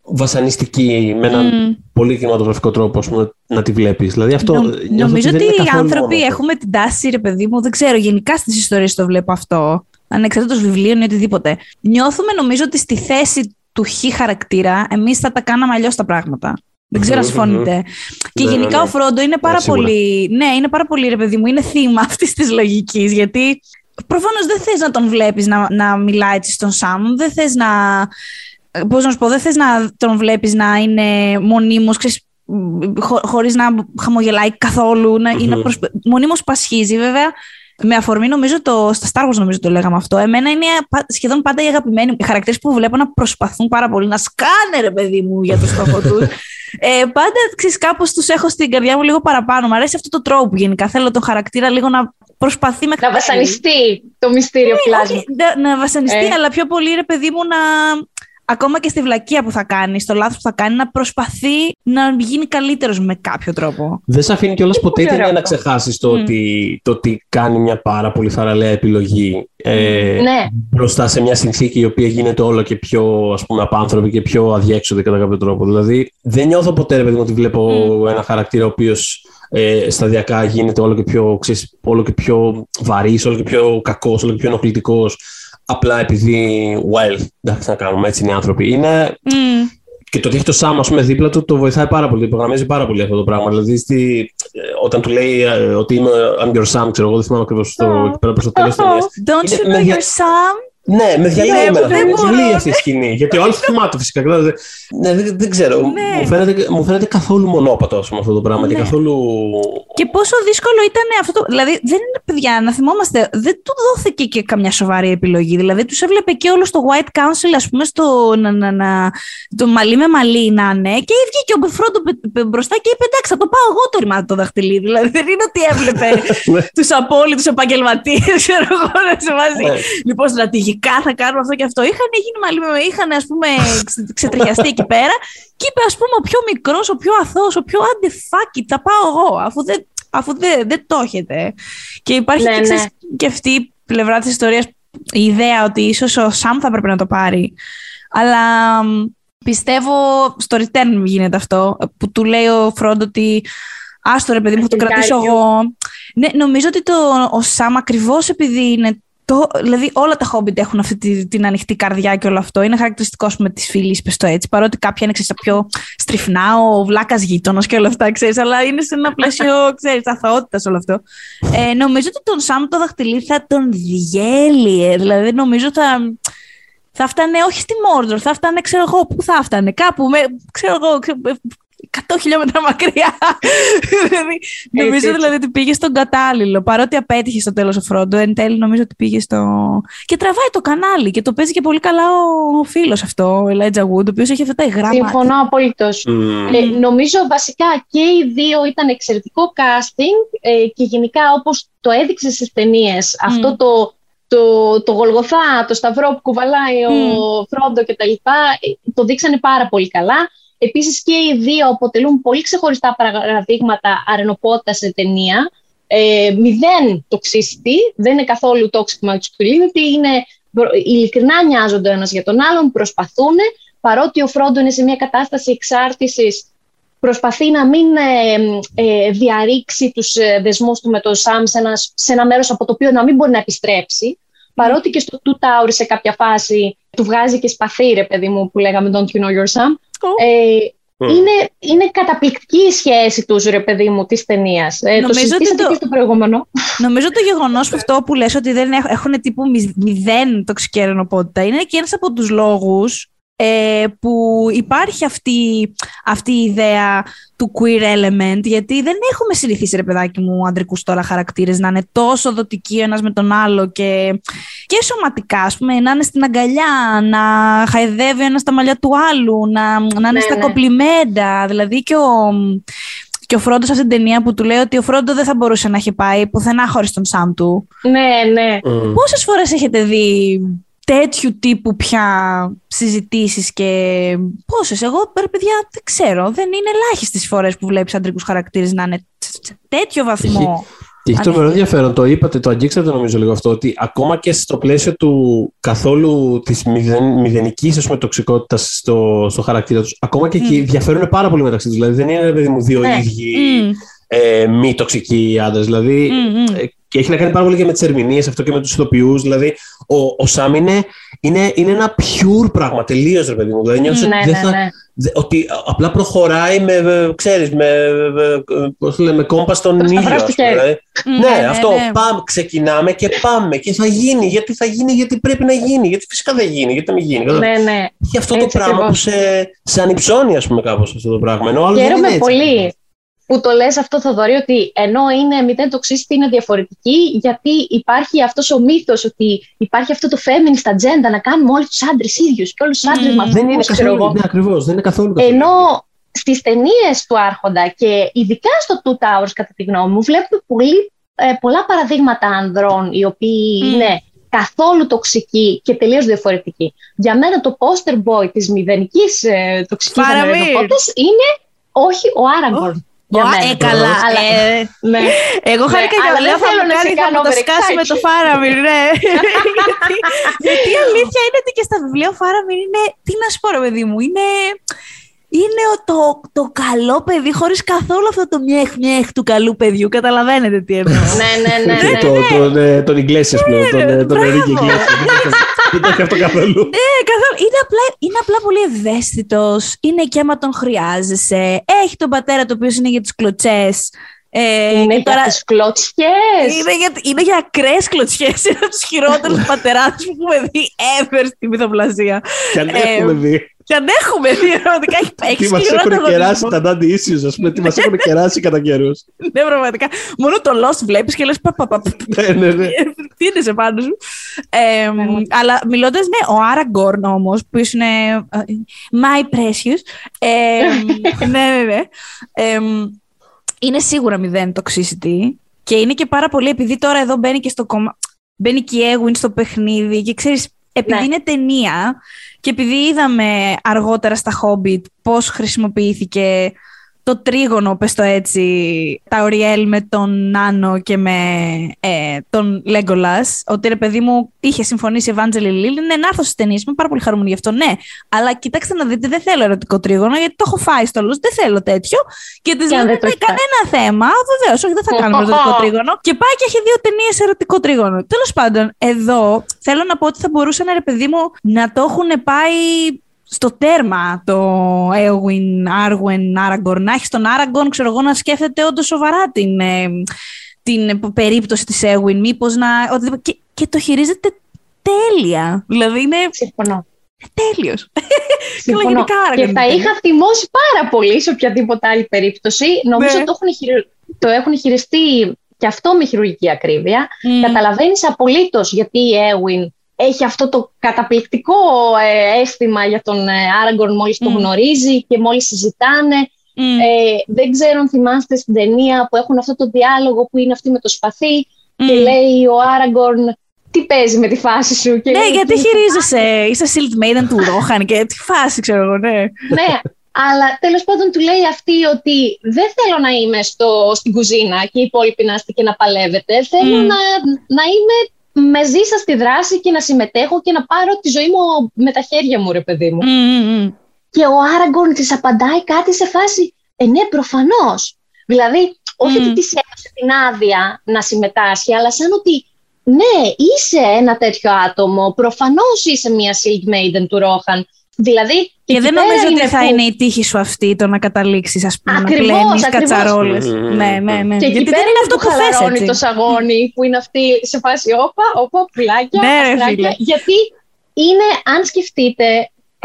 βασανιστική με έναν πολύ κινηματογραφικό τρόπο πούμε, να τη βλέπεις. Δηλαδή αυτό Νο, νομίζω ότι, οι άνθρωποι έχουμε την τάση, ρε παιδί μου, δεν ξέρω, γενικά στις ιστορίες το βλέπω αυτό, ανεξαρτήτως βιβλίων ή οτιδήποτε. Νιώθουμε νομίζω ότι στη θέση του χ χαρακτήρα εμείς θα τα κάναμε αλλιώς τα πράγματα. Δεν ξέρω αν *laughs* συμφωνείτε. Και ναι, γενικά ναι, ο ναι. Φρόντο είναι πάρα πολύ. Ναι, είναι πάρα πολύ ρε παιδί μου, είναι θύμα αυτής της λογικής. Γιατί Προφανώς δεν θες να τον βλέπεις να, να μιλάει έτσι στον Σάμ. Δεν θες να. Πώς να σου πω, δεν θες να τον βλέπεις να είναι μονίμως, χω, χωρίς να χαμογελάει καθόλου, να, mm-hmm. ή να προσπα... μονίμως πασχίζει. Βέβαια, με αφορμή νομίζω το, στα Star Wars νομίζω το λέγαμε αυτό. Εμένα είναι σχεδόν πάντα οι αγαπημένοι οι χαρακτήρες που βλέπω να προσπαθούν πάρα πολύ να σκάνε ρε παιδί μου για το στόχο *laughs* τους. ε, πάντα ξέρεις κάπως τους έχω στην καρδιά μου λίγο παραπάνω. Μ' αρέσει αυτό το τρόπο γενικά. Θέλω τον χαρακτήρα λίγο να προσπαθεί με Να βασανιστεί το μυστήριο ναι, πλάσμα. Να, να βασανιστεί, ε. αλλά πιο πολύ ρε παιδί μου να ακόμα και στη βλακεία που θα κάνει, στο λάθος που θα κάνει, να προσπαθεί να γίνει καλύτερος με κάποιο τρόπο. Δεν σε αφήνει κιόλας ποτέ την να ξεχάσεις το, ότι, το ότι κάνει μια πάρα πολύ θαραλέα επιλογή ε, ναι. μπροστά σε μια συνθήκη η οποία γίνεται όλο και πιο ας πούμε, απάνθρωπη και πιο αδιέξοδη κατά κάποιο τρόπο. Δηλαδή, δεν νιώθω ποτέ ρε, ότι βλέπω ένα χαρακτήρα ο οποίος ε, σταδιακά γίνεται όλο και πιο, ξέρεις, όλο και πιο βαρύς, όλο και πιο κακός, όλο και πιο ενοχλητικός απλά επειδή, well, εντάξει να κάνουμε, έτσι είναι οι άνθρωποι. Είναι... Mm. Και το ότι έχει το Σάμ, ας πούμε, δίπλα του, το βοηθάει πάρα πολύ, το υπογραμμίζει πάρα πολύ αυτό το πράγμα. Δηλαδή, στη, όταν του λέει ε, ότι είμαι I'm your Sam, ξέρω εγώ, δεν θυμάμαι ακριβώς το, προς το τέλος Don't you know your Sam? Ναι, με διαλύει εμένα. Με αυτή η σκηνή. Γιατί ο άλλο θυμάται φυσικά. Ναι, δεν, δεν ξέρω. Ναι. Μου, φαίνεται, μου φαίνεται καθόλου μονόπατο πούμε, αυτό το πράγμα. Ναι. Και, καθόλου... και πόσο δύσκολο ήταν αυτό το. Δηλαδή, δεν είναι παιδιά, να θυμόμαστε. Δεν του δόθηκε και καμιά σοβαρή επιλογή. Δηλαδή, τους έβλεπε και όλο στο White Council, ας πούμε, στο να, να, να, το μαλλί με μαλλί να είναι. Και βγήκε ο Φρόντο μπροστά και είπε: Εντάξει, θα το πάω εγώ το ρημάτι το δαχτυλί. Δηλαδή, δεν είναι ότι έβλεπε ναι. τους απόλυτους επαγγελματίες, *laughs* ξέρω εγώ, να σε βάζει. Ναι. Λοιπόν, στρατηγικά λογικά θα κάνουμε αυτό και αυτό. Είχαν γίνει μαλλί με, είχαν ας πούμε ξετριαστεί εκεί πέρα και είπε ας πούμε ο πιο μικρός, ο πιο αθώος, ο πιο αντεφάκι, τα πάω εγώ αφού δεν, αφού δεν, δεν το έχετε. Και υπάρχει ναι, και, ναι. και αυτή η πλευρά της ιστορίας, η ιδέα ότι ίσως ο Σαμ θα πρέπει να το πάρει. Αλλά πιστεύω στο return γίνεται αυτό, που του λέει ο Φρόντ ότι άστο ρε παιδί μου θα το κρατήσω εγώ. Ναι, νομίζω ότι το, ο Σαμ ακριβώς επειδή είναι το, δηλαδή όλα τα Hobbit έχουν αυτή τη, την ανοιχτή καρδιά και όλο αυτό. Είναι χαρακτηριστικό με τι φίλε, πες το έτσι. Παρότι κάποια είναι ξέρεις, πιο στριφνά, ο βλάκας γείτονος και όλα αυτά, ξέρεις, αλλά είναι σε ένα πλαίσιο *laughs* ξέρεις, αθωότητα όλο αυτό. Ε, νομίζω ότι τον Σάμ το δαχτυλί θα τον διέλυε. Δηλαδή νομίζω θα. Θα φτάνε όχι στη Μόρδορ, θα φτάνε, ξέρω εγώ, πού θα φτάνε, κάπου, με, ξέρω εγώ, 100 χιλιόμετρα μακριά. δηλαδή, νομίζω δηλαδή ότι πήγε στον κατάλληλο. Παρότι απέτυχε στο τέλος ο Φρόντο, εν τέλει νομίζω ότι πήγε στο. Και τραβάει το κανάλι και το παίζει και πολύ καλά ο φίλος αυτό, ο Elijah Wood, ο οποίος έχει αυτά τα υγρά. Συμφωνώ απολύτως. Mm. Ε, νομίζω βασικά και οι δύο ήταν εξαιρετικό casting ε, και γενικά όπως το έδειξε στις ταινίες, αυτό το το, το Γολγοθά, το σταυρό που κουβαλάει ο Φρόντο κτλ. Ε, το δείξανε πάρα πολύ καλά. Επίσης και οι δύο αποτελούν πολύ ξεχωριστά παραδείγματα αρενοπότητας σε ταινία. Ε, μηδέν τοξίστη, δεν είναι καθόλου toxic masculinity, είναι, ειλικρινά νοιάζονται ο ένας για τον άλλον, προσπαθούν, παρότι ο Φρόντο είναι σε μια κατάσταση εξάρτησης, προσπαθεί να μην ε, ε, διαρρήξει τους ε, δεσμούς του με τον Σάμ σε ένας, σε ένα μέρος από το οποίο να μην μπορεί να επιστρέψει, παρότι και στο Two Tower σε κάποια φάση του βγάζει και σπαθί, ρε παιδί μου, που λέγαμε Don't you know your Sam. Ε, είναι, είναι καταπληκτική η σχέση τους, ρε παιδί μου, της ταινίας. Ε, το συζητήσατε το... και στο προηγούμενο. Νομίζω το γεγονός αυτό που λες ότι δεν έχουν τύπου μηδέν τοξική ερενοπότητα είναι και ένας από τους λόγους ε, που υπάρχει αυτή, αυτή η ιδέα του queer element, γιατί δεν έχουμε συνηθίσει, ρε παιδάκι μου, αντρικούς τώρα χαρακτήρες να είναι τόσο δοτικοί ο ένας με τον άλλο και, και σωματικά, ας πούμε, να είναι στην αγκαλιά, να χαϊδεύει ένας τα μαλλιά του άλλου, να, να είναι ναι, στα ναι. κοπλιμέντα, δηλαδή και ο, και ο Φρόντος σε αυτήν την ταινία που του λέει ότι ο Φρόντο δεν θα μπορούσε να έχει πάει πουθενά χωρίς τον Σάμ του. Ναι, ναι. Mm. Πόσες φορές έχετε δει τέτοιου τύπου πια συζητήσεις και πόσες, εγώ ρε παιδιά δεν ξέρω, δεν είναι ελάχιστες φορές που βλέπεις αντρικούς χαρακτήρες να είναι σε τέτοιο βαθμό. Και έχει τρομερό ενδιαφέρον, το είπατε, το αγγίξατε νομίζω λίγο αυτό, ότι ακόμα και στο πλαίσιο του καθόλου της μηδεν, μηδενικής τοξικότητας στο, στο χαρακτήρα τους, ακόμα και εκεί διαφέρουν πάρα πολύ μεταξύ τους. Δηλαδή δεν είναι παιδί μου δύο ναι. ίδιοι mm. ε, μη τοξικοί άντρες. Δηλαδή mm, mm. Ε, και έχει να κάνει πάρα πολύ και με τις ερμηνείες αυτό και με τους ηθοποιούς. Δηλαδή, ο, ο Σάμ είναι, είναι, είναι ένα pure πράγμα, τελείως ρε παιδί μου. Δηλαδή, νιώθω Ναι, ότι, ναι, δεν θα, ναι. δε- ότι απλά προχωράει με, με, ξέρεις, με, με, πώς το λέμε, με κόμπας στον Το ήλιο. σταυρό ας στο πούμε, χέρι. δηλαδή. Ναι, Ναι, ναι, αυτό. ναι. Πάμε, ξεκινάμε και πάμε. Και θα γίνει. Γιατί θα γίνει, γιατί πρέπει να γίνει. Γιατί φυσικά δεν γίνει, γιατί να μην γίνει. Ναι, ναι. Και αυτό το Έτσι πράγμα που ακριβώς. σε, σε ανυψώνει, ας πούμε, κάπως αυτό το πράγμα. Ενώ ο άλλος δεν είναι Χαίρομαι έτσι. πολύ που το λες αυτό, Θοδωρή, ότι ενώ είναι μηδέν τοξίστη, είναι διαφορετική, γιατί υπάρχει αυτός ο μύθος ότι υπάρχει αυτό το feminist agenda να κάνουμε όλοι τους άντρες ίδιους και όλους τους άντρες Μμμ. μας Δεν είναι ξέρω εγώ. καθόλου. Ναι, ακριβώς. Δεν είναι καθόλου. καθόλου. Ενώ στις ταινίες του Άρχοντα και ειδικά στο Two Towers, κατά τη γνώμη μου, βλέπουμε πολύ, ε, πολλά παραδείγματα ανδρών οι οποίοι Μμ. είναι καθόλου τοξικοί και τελείως διαφορετικοί. Για μένα το poster boy της μηδενικής ε, τοξικής Φάραμιρ. ανδρενικότητας είναι όχι ο Άραγκορν. Για Ω, μένα. ε, καλά. Αλλά, ε, ναι. Εγώ Ναι, χάρηκα για αλλά λέω δεν θα θέλω μου να σε κάνεις, θα κάνω μου το σκάσεις με το overexcited. Φάραμιρ, ναι. γιατί, *laughs* γιατί η αλήθεια είναι ότι και στα βιβλία ο Φάραμιρ είναι, τι να σου πω ρε παιδί μου, είναι, είναι ο- το, το καλό παιδί χωρίς καθόλου αυτό το μιέχ μιέχ του καλού παιδιού, καταλαβαίνετε τι εννοώ. *laughs* ναι, ναι, ναι, ναι. Το- τον, ε, τον Ιγκλέσιας πλέον, τον, ε, τον Ενρίκε μπράβο. Ιγκλέσιας. Δεν το έχει αυτό καθόλου. Ναι, καθόλου. Είναι απλά, είναι απλά πολύ ευαίσθητος. Είναι και άμα τον χρειάζεσαι. Έχει τον πατέρα το οποίος είναι για τι κλωτσές. Ε, Είναι και για τώρα- τις κλωτσιές. είναι για, είναι για ακραίες κλωτσιές. Είναι από τους χειρότερους *laughs* πατεράδες που έχουμε δει ever στη μυθοπλασία. Και αν Ε, έχουμε δει Και αν έχουμε δει, πραγματικά έχει τι έχει μας σκληρό έχουν ανταγωνισμό. κεράσει τα Dandy Issues, ας πούμε, τι μας έχουν κεράσει κατά καιρούς. *laughs* Ναι, πραγματικά. Μόνο το Lost βλέπεις και λες. Ναι, ναι, ναι. *laughs* Τι είναι σε πάνω σου. Ε, Πραγματικά. αλλά μιλώντας, ναι, ο Άραγκορν όμως, που είναι. ε, My precious. Ε, *laughs* ναι, ναι, ναι. Ε, είναι σίγουρα μηδέν toxicity. Και είναι και πάρα πολύ, επειδή τώρα εδώ μπαίνει και στο κόμμα. Μπαίνει και η Έγουιν στο παιχνίδι και ξέρεις, επειδή Ναι. είναι ταινία και επειδή είδαμε αργότερα στα Hobbit πώς χρησιμοποιήθηκε το τρίγωνο, πες το έτσι, τα Οριέλ με τον Νάνο και με ε, τον Λέγκολας, ότι ρε παιδί μου είχε συμφωνήσει η Ευάντζελη Λίλ, ναι, να έρθω στις ταινίες, είμαι πάρα πολύ χαρούμενη γι' αυτό, ναι. Αλλά κοιτάξτε να δείτε, δεν θέλω ερωτικό τρίγωνο, γιατί το έχω φάει στο λόγο, δεν θέλω τέτοιο. Και της Και αν λέμε, δεν το ναι, έχεις φάει. κανένα θέμα, βεβαίως, όχι, δεν θα κάνουμε ερωτικό τρίγωνο. Και πάει και έχει δύο ταινίες ερωτικό τρίγωνο. Τέλος πάντων, εδώ θέλω να πω ότι θα μπορούσαν, ρε παιδί μου, να το έχουν πάει στο τέρμα το Eowyn, Arwen, Aragorn. Να έχεις τον Aragorn, ξέρω εγώ, να σκέφτεται όντως σοβαρά την, ε, την περίπτωση της Eowyn. Μήπως να... οτιδήποτε. Και, και το χειρίζεται τέλεια. Δηλαδή είναι Συμφωνώ. τέλειος. *laughs* Συμφωνώ. γενικά Aragorn Και θα ήταν. είχα θυμώσει πάρα πολύ σε οποιαδήποτε άλλη περίπτωση. Νομίζω Ναι. το, έχουν χειρο- το έχουν χειριστεί και αυτό με χειρουργική ακρίβεια. Μμ. Καταλαβαίνεις απολύτως γιατί η Έουιν έχει αυτό το καταπληκτικό ε, αίσθημα για τον Άραγκορν μόλις τον Μμ. γνωρίζει και μόλις συζητάνε. Μμ. Ε, δεν ξέρω αν θυμάστε στην ταινία που έχουν αυτό το διάλογο που είναι αυτή με το σπαθί και Μμ. λέει ο Άραγκορν τι παίζει με τη φάση σου. Και Ναι, λέει, γιατί «Τι χειρίζεσαι. Είσαι Shield Maiden του Ρόχαν και τι φάση, ξέρω εγώ, ναι. Ναι, αλλά τέλος πάντων του λέει αυτή ότι δεν θέλω να είμαι στο, στην κουζίνα και οι υπόλοιποι να είστε και να παλεύετε. Θέλω Μμ. να, να είμαι μαζί σα στη δράση και να συμμετέχω και να πάρω τη ζωή μου με τα χέρια μου, ρε παιδί μου. Μμ, μμ, μμ. Και ο Άραγκορν της απαντάει κάτι σε φάση. Ε, ναι, προφανώς. Δηλαδή, όχι Μμ. ότι της έδωσε την άδεια να συμμετάσχει, αλλά σαν ότι ναι, είσαι ένα τέτοιο άτομο. Προφανώς είσαι μια Silk Maiden του Ρόχαν. Δηλαδή, Και εκεί δεν πέρα νομίζω ότι θα που- είναι η τύχη σου αυτή το να καταλήξεις, ας πούμε, Ακριβώς, να πλένει ακριβώς. κατσαρόλες. Μμμ. Ναι, ναι, ναι. Και εκεί Γιατί πέρα δεν είναι αυτό που που θες χαλαρώνει έτσι. το σαγόνι που είναι αυτή σε φάση όπα, όπα, πουλάκια, Ναι, ρε, αστράκια. φίλε. Γιατί είναι, αν σκεφτείτε,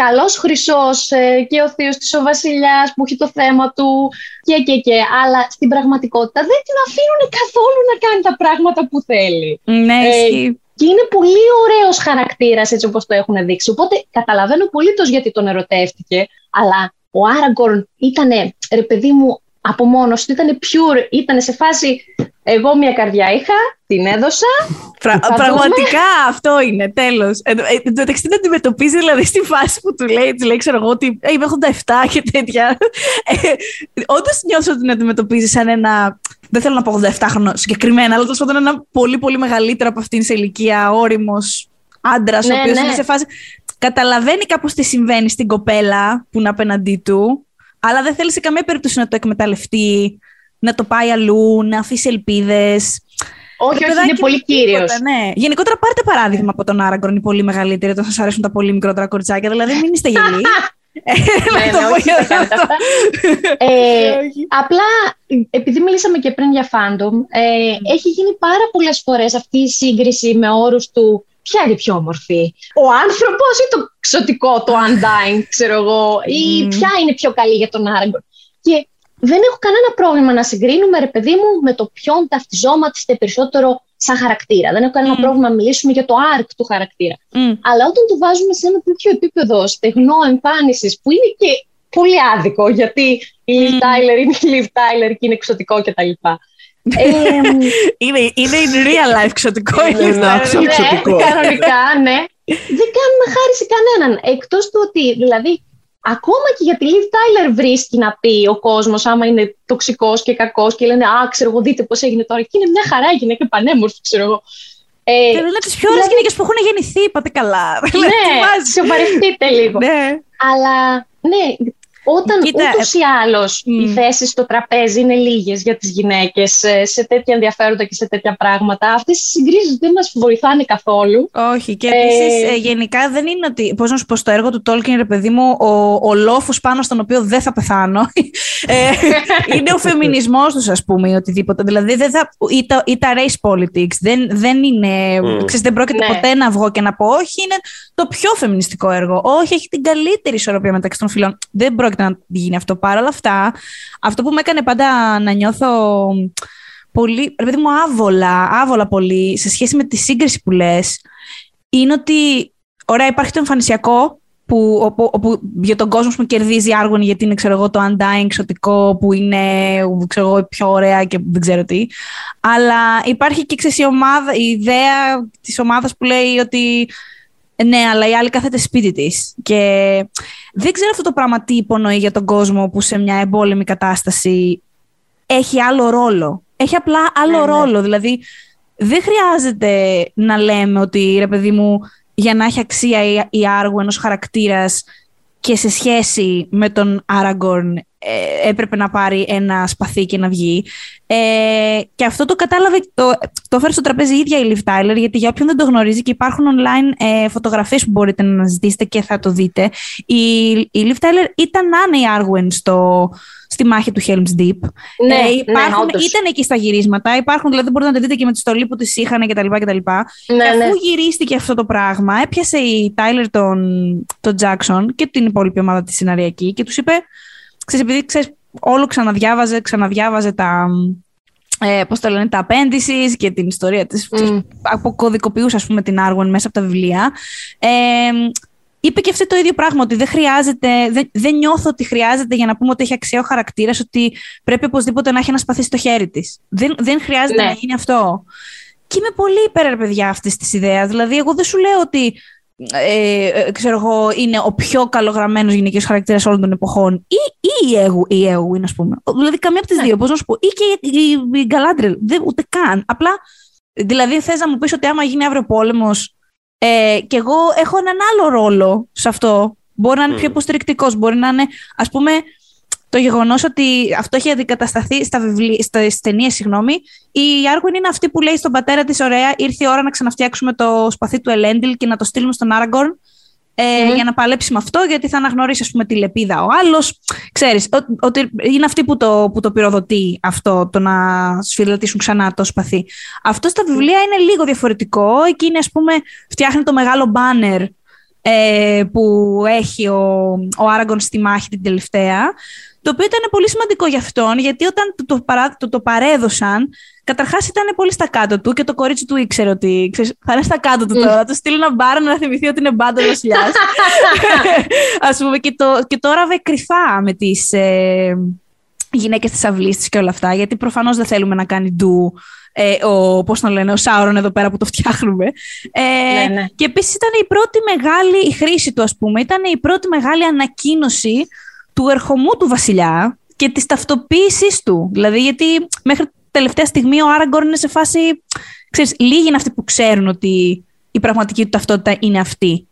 καλός χρυσός ε, και ο θείος της ο βασιλιάς που έχει το θέμα του και και και. Αλλά στην πραγματικότητα δεν την αφήνουν καθόλου να κάνει τα πράγματα που θέλει. Ναι, Ε, ισχύει. Και είναι πολύ ωραίος χαρακτήρας έτσι όπως το έχουν δείξει. Οπότε καταλαβαίνω πολύ γιατί τον ερωτεύτηκε. Αλλά ο Άραγκορν ήταν, ρε παιδί μου, από μόνος του, ήταν pure, ήταν σε φάση εγώ μια καρδιά είχα, την έδωσα. Πρα- θα πραγματικά αυτό είναι, τέλος. Εν τω μεταξύ την αντιμετωπίζει δηλαδή στη φάση που του λέει, της λέει, ξέρω εγώ, ότι «Ε, είμαι 87 και τέτοια. Ε, Όντως νιώθω ότι την αντιμετωπίζει σαν ένα. Δεν θέλω να πω 87χρονο συγκεκριμένα, αλλά τέλος πάντων ένα πολύ πολύ μεγαλύτερο από αυτήν σε ηλικία, όριμος άντρας, Ναι, ο οποίος ναι. είναι σε φάση. Καταλαβαίνει κάπως τι συμβαίνει στην κοπέλα που είναι απέναντί του, αλλά δεν θέλει σε καμία περίπτωση να το εκμεταλλευτεί, να το πάει αλλού, να αφήσει ελπίδες. Όχι, όχι, είναι πολύ κύριος. Ναι. Γενικότερα πάρτε παράδειγμα από τον Άραγκορν, οι πολύ μεγαλύτεροι, όταν σας αρέσουν τα πολύ μικρότερα κοριτσάκια. Δηλαδή, μην είστε γελοί. *laughs* ναι, ναι, ε, απλά, επειδή μιλήσαμε και πριν για fandom, ε, έχει γίνει πάρα πολλές φορές αυτή η σύγκριση με όρους του ποια είναι πιο όμορφη, ο άνθρωπος ή το ξωτικό, το undying, ξέρω εγώ, ή ποια είναι πιο καλή για τον Άραγκορν. Και δεν έχω κανένα πρόβλημα να συγκρίνουμε, ρε παιδί μου, με το ποιον ταυτιζόμαστε περισσότερο σαν χαρακτήρα. Δεν έχω κανένα πρόβλημα να μιλήσουμε για το arc του χαρακτήρα. Αλλά όταν το βάζουμε σε ένα τέτοιο επίπεδο στεγνό εμφάνισης, που είναι και πολύ άδικο, γιατί η Liv Tyler είναι η Liv Tyler και είναι εξωτικό κτλ. ε, *laughs* είναι, είναι in real life εξωτικό. Είναι ένα εξωτικό. Ναι, κανονικά, ναι. Δεν κάνουμε χάρη σε κανέναν. Εκτός του ότι, δηλαδή, ακόμα και για τη Liv Tyler βρίσκει να πει ο κόσμος, άμα είναι τοξικός και κακός και λένε Α, ξέρω εγώ, δείτε πώς έγινε τώρα. Και είναι μια χαρά γυναίκα πανέμορφη, ξέρω εγώ. Ε, και είναι τις πιο ωραίες δηλαδή... γυναίκες που έχουν γεννηθεί, είπατε καλά. Ναι, *laughs* σοβαρευτείτε λίγο. ναι. Αλλά ναι, όταν Κοίτα, ούτως ή άλλως mm. οι θέσεις στο τραπέζι είναι λίγες για τις γυναίκες σε τέτοια ενδιαφέροντα και σε τέτοια πράγματα, αυτές οι συγκρίσεις δεν μας βοηθάνε καθόλου. Όχι. Και επίσης ε... γενικά δεν είναι ότι, πώς να σου πω, στο έργο του Τόλκιν, ρε παιδί μου, ο, ο λόφος πάνω στον οποίο δεν θα πεθάνω, *laughs* ε, είναι ο φεμινισμός τους, ας πούμε, ή οτιδήποτε. Δηλαδή δεν θα, ή, τα, ή τα race politics. Δεν, δεν είναι, mm. ξέρεις, δεν πρόκειται ναι. ποτέ να βγω και να πω όχι, είναι το πιο φεμινιστικό έργο. Όχι, έχει την καλύτερη ισορροπία μεταξύ των φιλών. Δεν πρόκειται να γίνει αυτό. Παρ' όλα αυτά, αυτό που με έκανε πάντα να νιώθω πολύ, ρε παιδί μου, άβολα, άβολα πολύ, σε σχέση με τη σύγκριση που λες, είναι ότι, ωραία, υπάρχει το εμφανισιακό, που, όπου, όπου για τον κόσμο που κερδίζει άργον γιατί είναι ξέρω εγώ, το undying εξωτικό που είναι ξέρω εγώ, πιο ωραία και δεν ξέρω τι. Αλλά υπάρχει και ξέρεις, η, ομάδα, η ιδέα της ομάδας που λέει ότι ναι, αλλά η άλλη κάθεται σπίτι της. Και δεν ξέρω αυτό το πράγμα τι υπονοεί για τον κόσμο που σε μια εμπόλεμη κατάσταση έχει άλλο ρόλο. Έχει απλά άλλο ναι, ναι. ρόλο. Δηλαδή, δεν χρειάζεται να λέμε ότι ρε παιδί μου, για να έχει αξία η, η άργου ενός χαρακτήρας και σε σχέση με τον Άραγκορν ε, έπρεπε να πάρει ένα σπαθί και να βγει. Ε, και αυτό το κατάλαβε, το, το έφερε στο τραπέζι η ίδια η Liv Tyler, γιατί για όποιον δεν το γνωρίζει και υπάρχουν online ε, φωτογραφίες που μπορείτε να αναζητήσετε και θα το δείτε. Η, η Liv Tyler ήταν Άννα η Arwen στο, στη μάχη του Helm's Deep. Ναι, ε, υπάρχουν, ναι, ήταν εκεί στα γυρίσματα, υπάρχουν, δηλαδή μπορείτε να τα δείτε και με τη στολή που της είχαν κτλ. Και, ναι, και αφού ναι. γυρίστηκε αυτό το πράγμα, έπιασε η Tyler τον, τον Jackson και την υπόλοιπη ομάδα της σεναριακή και τους είπε ξέρεις, επειδή ξέρεις, όλο ξαναδιάβαζε, ξαναδιάβαζε τα, ε, πώς το λένε, τα appendices και την ιστορία της, mm. αποκωδικοποιούσε ας πούμε την Arwen μέσα από τα βιβλία. Ε, είπε και αυτό το ίδιο πράγμα, ότι δεν χρειάζεται, δεν, δεν νιώθω ότι χρειάζεται για να πούμε ότι έχει αξιαίο χαρακτήρας, ότι πρέπει οπωσδήποτε να έχει ένα σπαθί στο χέρι της. Δεν, δεν χρειάζεται ναι. να γίνει αυτό. Και είμαι πολύ υπέρ, παιδιά, αυτής της ιδέας. Δηλαδή, εγώ δεν σου λέω ότι ε, ε, ξέρω εγώ, είναι ο πιο καλογραμμένος γυναικείος χαρακτήρας όλων των εποχών, ή, ή η Αίγου, η Αίγου είναι, ας πούμε. Δηλαδή, καμία από τις ναι. δύο, πώς να σου πω. Ή και η, η, η Γκαλάντρελ. ούτε καν. Απλά, δηλαδή, θες να μου πεις ότι άμα γίνει αύριο πόλεμος, ε, και εγώ έχω έναν άλλο ρόλο σε αυτό. Μπορεί να είναι πιο υποστηρικτικός, μπορεί να είναι, ας πούμε, το γεγονός ότι αυτό έχει αντικατασταθεί στα, βιβλί... στα ταινίες, συγγνώμη. Η Άργουιν είναι αυτή που λέει στον πατέρα της: Ωραία, ήρθε η ώρα να ξαναφτιάξουμε το σπαθί του Ελέντιλ και να το στείλουμε στον Άραγκορν. Ε, Για να παλέψει με αυτό, γιατί θα αναγνωρίσει ας πούμε, τη λεπίδα ο άλλος. Ξέρεις, ότι είναι αυτή που το, που το πυροδοτεί αυτό, το να σφυριλατήσουν ξανά το σπαθί. Αυτό στα βιβλία είναι λίγο διαφορετικό. Εκείνη, ας πούμε, φτιάχνει το μεγάλο μπάνερ ε, που έχει ο, ο Άραγκον στη μάχη την τελευταία. Το οποίο ήταν πολύ σημαντικό για αυτόν, γιατί όταν το, το, παρά, το, το παρέδωσαν, καταρχάς ήταν πολύ στα κάτω του και το κορίτσι του ήξερε ότι ξέρεις, θα είναι στα κάτω του τώρα. του στείλει ένα μπάρα να θυμηθεί ότι είναι μπάντα βασιλιά. *laughs* Α πούμε, και, το, και το έραβε κρυφά με τις ε, γυναίκες της αυλής της και όλα αυτά, γιατί προφανώς δεν θέλουμε να κάνει ντου ε, ο, πώς το λένε, ο Σάουρον εδώ πέρα που το φτιάχνουμε. Ε, ναι, ναι. Και επίσης ήταν η πρώτη μεγάλη, η χρήση του ας πούμε, ήταν η πρώτη μεγάλη ανακοίνωση του ερχομού του βασιλιά και της ταυτοποίησης του. Δηλαδή, γιατί μέχρι τελευταία στιγμή ο Άραγκορν είναι σε φάση, ξέρεις, λίγοι είναι αυτοί που ξέρουν ότι η πραγματική του ταυτότητα είναι αυτή.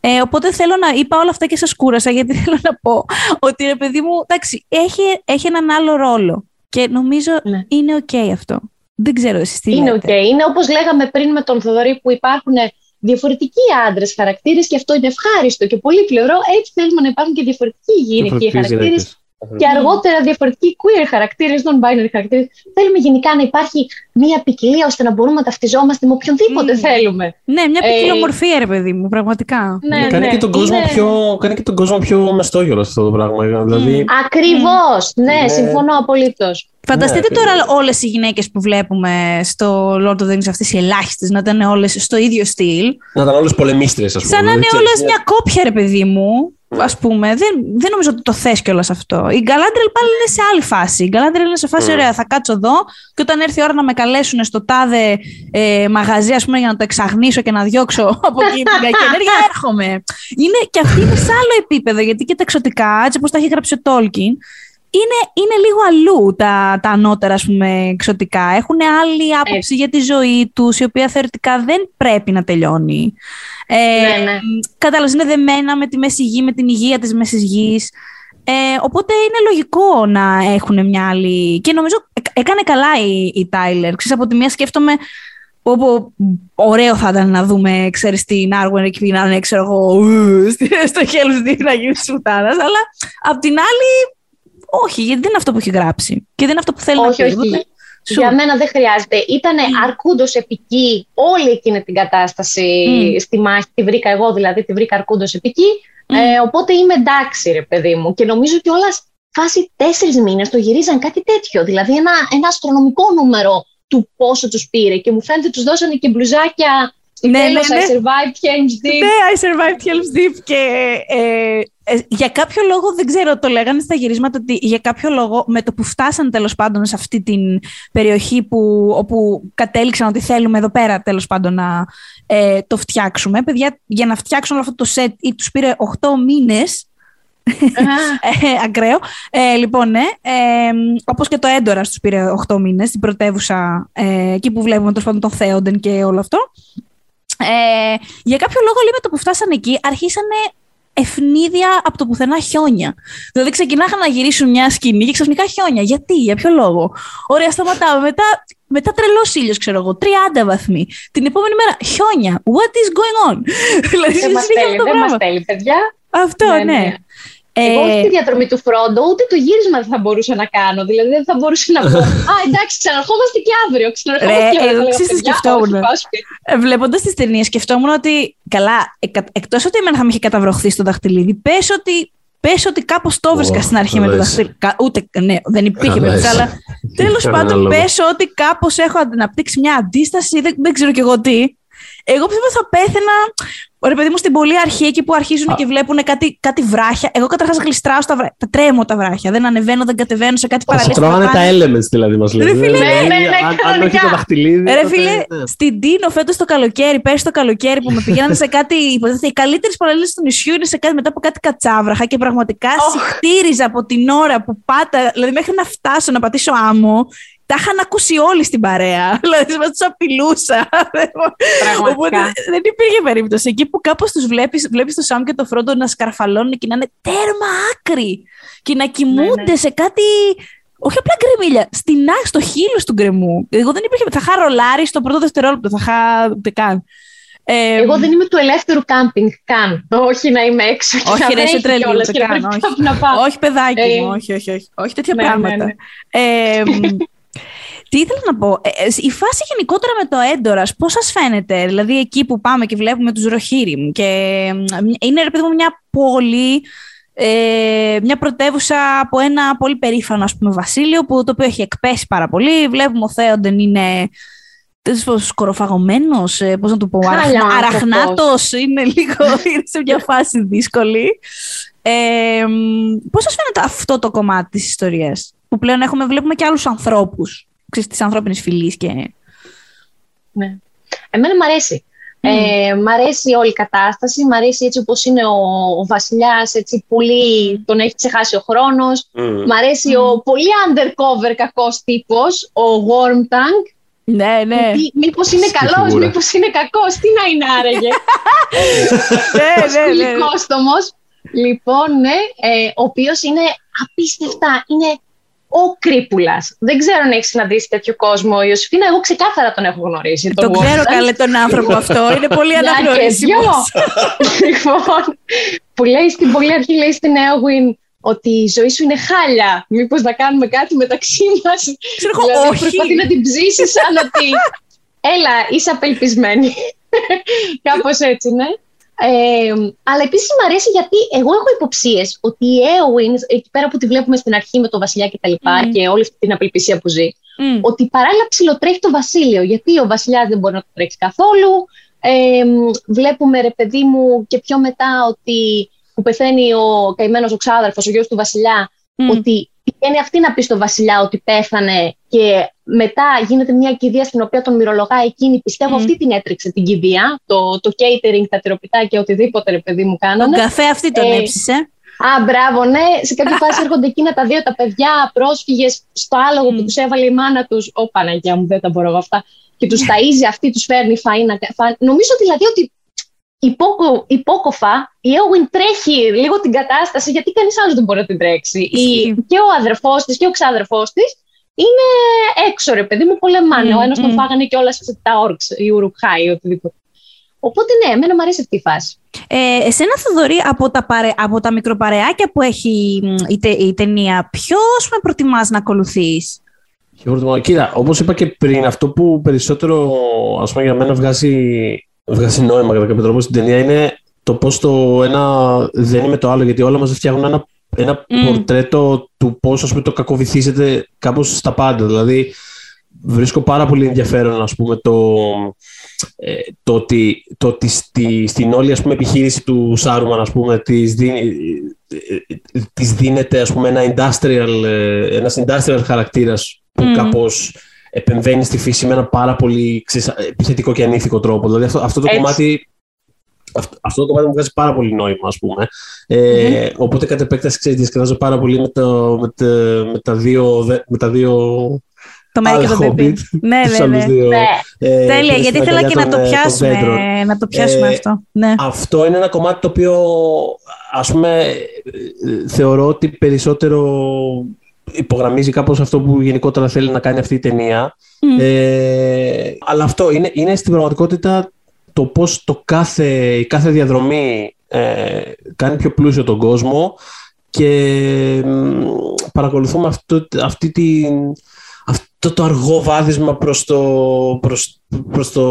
Ε, οπότε θέλω να είπα όλα αυτά και σας κούρασα γιατί *laughs* θέλω να πω ότι ρε παιδί μου, εντάξει, έχει, έχει έναν άλλο ρόλο και νομίζω ναι. είναι ok αυτό. Δεν ξέρω εσείς τι Είναι οκ. Είναι όπως λέγαμε πριν με τον Θοδωρή που υπάρχουν διαφορετικοί άντρες χαρακτήρες και αυτό είναι ευχάριστο και πολύπλευρο. Έτσι θέλουμε να υπάρχουν και διαφορετικοί γυναικείοι χαρακτήρες και αργότερα διαφορετικοί queer χαρακτήρες, non-binary χαρακτήρες. Θέλουμε γενικά να υπάρχει μια ποικιλία ώστε να μπορούμε να ταυτιζόμαστε με οποιονδήποτε θέλουμε. Ναι, μια ποικιλομορφία, ε, ρε παιδί μου, πραγματικά. Ναι, ναι, κάνει, Και τον κόσμο είναι... πιο, κάνει και τον κόσμο πιο μεστόγελο αυτό το πράγμα. Δηλαδή... Ακριβώς. Ναι, ναι, συμφωνώ απολύτως. Φανταστείτε ναι, τώρα όλες οι γυναίκες που βλέπουμε στο Lord of the Rings, αυτές οι ελάχιστες, να ήταν όλες στο ίδιο στυλ. Να ήταν όλες πολεμίστρε, ας πούμε. Σαν να είναι όλες μια κόπια, ρε παιδί μου ας πούμε. Δεν, δεν νομίζω ότι το θες κιόλας αυτό. Η Γκαλάντρελ πάλι είναι σε άλλη φάση. Η Γκαλάντρελ είναι σε φάση, mm. ωραία, θα κάτσω εδώ και όταν έρθει η ώρα να με καλέσουν στο τάδε ε, μαγαζί, ας πούμε, για να το εξαγνίσω και να διώξω *laughs* από εκεί την *laughs* κακή ενέργεια, έρχομαι. Είναι, και αυτή είναι σε άλλο επίπεδο, γιατί και τα εξωτικά, έτσι όπως τα έχει γράψει ο Τόλκιν, είναι, είναι λίγο αλλού τα, τα ανώτερα ας πούμε, εξωτικά. Έχουν άλλη άποψη για τη ζωή τους, η οποία θεωρητικά δεν πρέπει να τελειώνει. Ε, ναι, ναι. Κατάλαβες, είναι δεμένα με τη μέση γη, με την υγεία της μέσης γης. Ε, οπότε είναι λογικό να έχουν μια άλλη... Και νομίζω έκανε καλά η, η Tyler. Ξέρεις, από τη μία σκέφτομαι Όπου ωραίο θα ήταν να δούμε, ξέρεις, την Άργουεν εκεί να είναι, ξέρω εγώ, στο Hell's να γίνει σουτάνας, αλλά απ' την άλλη όχι, γιατί δεν είναι αυτό που έχει γράψει. Και δεν είναι αυτό που θέλει όχι, να πει. Όχι, Για μένα δεν χρειάζεται. Ήταν mm. αρκούντος επική όλη εκείνη την κατάσταση στη μάχη. Τη βρήκα εγώ δηλαδή, τη βρήκα αρκούντος επική. Ε, οπότε είμαι εντάξει, ρε παιδί μου. Και νομίζω ότι όλας φάση τέσσερις μήνες το γυρίζαν κάτι τέτοιο. Δηλαδή ένα, ένα αστρονομικό νούμερο του πόσο τους πήρε. Και μου φαίνεται τους δώσανε και μπλουζάκια ναι, ναι, ναι. I survived Helm's Deep. Ναι, I survived Helm's Deep και ε, ε, για κάποιο λόγο, δεν ξέρω, το λέγανε στα γυρίσματα ότι για κάποιο λόγο με το που φτάσαν τέλος πάντων σε αυτή την περιοχή που, όπου κατέληξαν ότι θέλουμε εδώ πέρα τέλος πάντων να ε, το φτιάξουμε. Παιδιά, για να φτιάξουν όλο αυτό το set ή τους πήρε 8 μήνες *laughs* ε, ακραίο. Ε, λοιπόν, ναι. Ε, όπως και το έντορα τους πήρε 8 μήνες, την πρωτεύουσα, ε, εκεί που βλέπουμε τέλος πάντων τον Θέοντεν και όλο αυτό. Ε, για κάποιο λόγο, λέει, με το που φτάσαν εκεί, αρχίσανε ευνίδια από το πουθενά χιόνια. Δηλαδή ξεκινάγαν να γυρίσουν μια σκηνή και ξαφνικά χιόνια. Γιατί, για ποιο λόγο; Ωραία, σταματάμε. Μετά, μετά τρελός ήλιος, ξέρω εγώ, 30 βαθμοί. Την επόμενη μέρα χιόνια. What is going on? *laughs* δηλαδή, δεν μας θέλει, δεν μας θέλει, παιδιά. Αυτό, ναι. ναι. ναι. Εγώ όχι ε, τη διαδρομή του Φρόντο, ούτε το γύρισμα δεν θα μπορούσα να κάνω. Δηλαδή δεν θα μπορούσα να πω. *laughs* Α, εντάξει, ξαναρχόμαστε και αύριο. Ξαναρχόμαστε και αύριο. Εγώ τι σκεφτόμουν. Ε, Βλέποντας τις ταινίες, σκεφτόμουν ότι. Καλά, εκτός ότι εμένα θα με είχε καταβροχθεί στο δαχτυλίδι, πες ότι Πες ότι κάπως το βρίσκα στην αρχή με το δαχτυλίδι. Ούτε, ναι, δεν υπήρχε περίπτωση, αλλά *laughs* τέλος πάντων πες ότι κάπως έχω αναπτύξει μια αντίσταση, δεν, δεν ξέρω κι εγώ τι. Εγώ πιστεύω θα πέθαινα Ωραία, παιδί μου, στην πολύ αρχή, εκεί που αρχίζουν και βλέπουν κάτι, κάτι βράχια. Εγώ καταρχάς γλιστράω στα βράχια. Τα τρέμω τα βράχια. Δεν ανεβαίνω, δεν κατεβαίνω σε κάτι παραλίγο. Τρώγανε τα elements, δηλαδή, μας λέει. Ρε φίλε, ναι, ναι, ναι, αν, όχι το δαχτυλίδι. Ρε φίλε, ναι. στην Τίνο φέτος το καλοκαίρι, πέρσι το καλοκαίρι που με *laughs* πηγαίνανε σε κάτι. Υποτίθεται, οι καλύτερες παραλίες του νησιού είναι σε κάτι, μετά από κάτι κατσάβραχα και πραγματικά oh. συχτήριζα από την ώρα που πάτα, δηλαδή μέχρι να φτάσω να πατήσω άμμο τα είχαν ακούσει όλοι στην παρέα. *laughs* Δηλαδή, μας τους απειλούσα. Οπότε δεν υπήρχε περίπτωση. Εκεί που κάπως τους βλέπεις, βλέπεις το Σάμ και το Φρόντο να σκαρφαλώνουν και να είναι τέρμα άκρη. Και να κοιμούνται ναι, ναι. σε κάτι. Όχι απλά γκρεμίλια, στην στο χείλος του γκρεμού. Εγώ δεν υπήρχε. Θα είχα ρολάρει στο πρώτο δευτερόλεπτο, θα είχα ούτε καν. Ε, Εγώ δεν είμαι του ελεύθερου κάμπινγκ καν. Όχι να είμαι έξω. Όχι, ρε, είσαι τρελή. Όχι, παιδάκι μου. Όχι, όχι, όχι. Όχι τέτοια ναι, πράγματα. Ε, *laughs* τι ήθελα να πω, ε, ε, η φάση γενικότερα με το έντορα, πώς σας φαίνεται, δηλαδή εκεί που πάμε και βλέπουμε τους Ροχύριμ και είναι ρε παιδί μου μια πόλη, ε, μια πρωτεύουσα από ένα πολύ περήφανο ας πούμε, βασίλειο που το οποίο έχει εκπέσει πάρα πολύ. Βλέπουμε ο Θέοντεν είναι σκοροφαγωμένος, ε, πώς να το πω, αραχνάτος, είναι λίγο *laughs* είναι σε μια φάση δύσκολη. Ε, Πώς σας φαίνεται αυτό το κομμάτι της ιστορίας, που πλέον έχουμε, βλέπουμε και άλλους ανθρώπου της ανθρώπινης φυλής. Και... Ναι. Εμένα μου αρέσει. Mm. Ε, μ' αρέσει όλη η κατάσταση, μ' αρέσει έτσι όπως είναι ο, ο βασιλιάς, έτσι πολύ τον έχει ξεχάσει ο χρόνος. Mm. Μ' αρέσει ο πολύ undercover κακός τύπος, ο Wormtank. Ναι, ναι. Μήπως είναι καλός, μήπως είναι κακός, τι να είναι άραγε. *laughs* ναι, ναι, ναι. ναι. Λοιπόν, ναι, ε, ο οποίος είναι απίστευτα, είναι ο Κρύπουλας. Δεν ξέρω αν έχεις συναντήσει τέτοιο κόσμο. Η Ιωσήφινα, εγώ ξεκάθαρα τον έχω γνωρίσει. Τον, τον ξέρω καλέ τον άνθρωπο αυτό. Είναι πολύ *laughs* αναγνωρίσιμος. *laughs* λοιπόν, που λέει στην πολύ αρχή, λέει στην Έωγουιν, ότι η ζωή σου είναι χάλια. Μήπως να κάνουμε κάτι μεταξύ μας. Ξέρω δηλαδή, όχι. Προσπαθεί να την ψήσει σαν ότι. *laughs* Έλα, είσαι απελπισμένη. Κάπως έτσι, ναι. Ε, αλλά επίσης μου αρέσει γιατί εγώ έχω υποψίες ότι η Έωιν, εκεί πέρα που τη βλέπουμε στην αρχή με τον Βασιλιά και τα λοιπά mm. και όλη αυτή την απελπισία που ζει, mm. ότι παράλληλα ψιλοτρέχει το Βασίλειο. Γιατί ο Βασιλιάς δεν μπορεί να το τρέξει καθόλου. Ε, βλέπουμε ρε παιδί μου και πιο μετά ότι που πεθαίνει ο καημένος ο ξάδερφο, ο γιος του Βασιλιά, ότι πηγαίνει αυτή να πει στον Βασιλιά ότι πέθανε και μετά γίνεται μια κηδεία στην οποία τον μυρολογά εκείνη. Πιστεύω αυτή την έτρεξε την κηδεία. Το, το catering, τα τυροπιτάκια, οτιδήποτε ρε παιδί μου κάνανε. Τον καφέ αυτή τον ε, έψησε. Α, μπράβο, ναι. Σε κάποια φάση *laughs* έρχονται εκείνα τα δύο τα παιδιά, πρόσφυγες στο άλογο που τους έβαλε η μάνα τους. Ω Παναγία μου, δεν τα μπορώ αυτά. Και τους ταΐζει αυτή, τους φέρνει φαΐνα. Νομίζω δηλαδή ότι υπόκο, υπόκοφα η Έουιν τρέχει λίγο την κατάσταση γιατί κανείς άλλος δεν μπορεί να την τρέξει. Η, και ο αδερφός της και ο ξάδερφός της είναι έξω ρε παιδί μου, πολεμάνε. Mm, ο ένας mm. τον φάγανε και όλα τα όρξ, η Ουρουχάη, οτιδήποτε. Οπότε ναι, εμένα μου αρέσει αυτή η φάση. Ε, εσένα Θοδωρή, από τα, παρε, από τα μικροπαρεάκια που έχει η, τε, η ταινία, ποιο με προτιμάς να ακολουθείς; Κοίτα, όπως είπα και πριν, αυτό που περισσότερο ας πούμε, για μένα βγάζει βγάζει νόημα κατά κάποιο τρόπο στην ταινία είναι το πώς το ένα δεν είναι το άλλο. Γιατί όλα μα φτιάχνουν ένα, ένα mm. πορτρέτο του πώς το κακοβυθίζεται κάπως στα πάντα. Δηλαδή, βρίσκω πάρα πολύ ενδιαφέρον ας πούμε, το, ε, το ότι, το ότι στη, στην όλη ας πούμε, επιχείρηση του Σάρουμαν ας πούμε, της, δίνει, ε, ε, της δίνεται ας πούμε, ένα industrial, ένας industrial χαρακτήρας που mm. κάπως επεμβαίνει στη φύση με ένα πάρα πολύ ξέρεις, επιθετικό και ανήθικο τρόπο. Δηλαδή αυτό, αυτό το κομμάτι αυτό, αυτό το κομμάτι μου βγάζει πάρα πολύ νόημα, ας πούμε. Ε, mm-hmm. Οπότε κατ' επέκταση, ξέρεις, διασκεδάζω πάρα πολύ με, το, με, τα, με τα δύο... Με τα δύο το Μέρι και το Baby. Ναι, ναι, ναι. Δύο, ναι. Ε, Τέλεια, γιατί ήθελα και να το πιάσουμε, να το πιάσουμε ε, αυτό. Ναι. Αυτό είναι ένα κομμάτι το οποίο, ας πούμε, θεωρώ ότι περισσότερο υπογραμμίζει κάπως αυτό που γενικότερα θέλει να κάνει αυτή η ταινία. Ε, αλλά αυτό είναι, είναι στην πραγματικότητα το πώς το κάθε, η κάθε διαδρομή ε, κάνει πιο πλούσιο τον κόσμο και παρακολουθούμε αυτό, αυτή την, αυτό το αργό βάδισμα προς το, προς, προς το,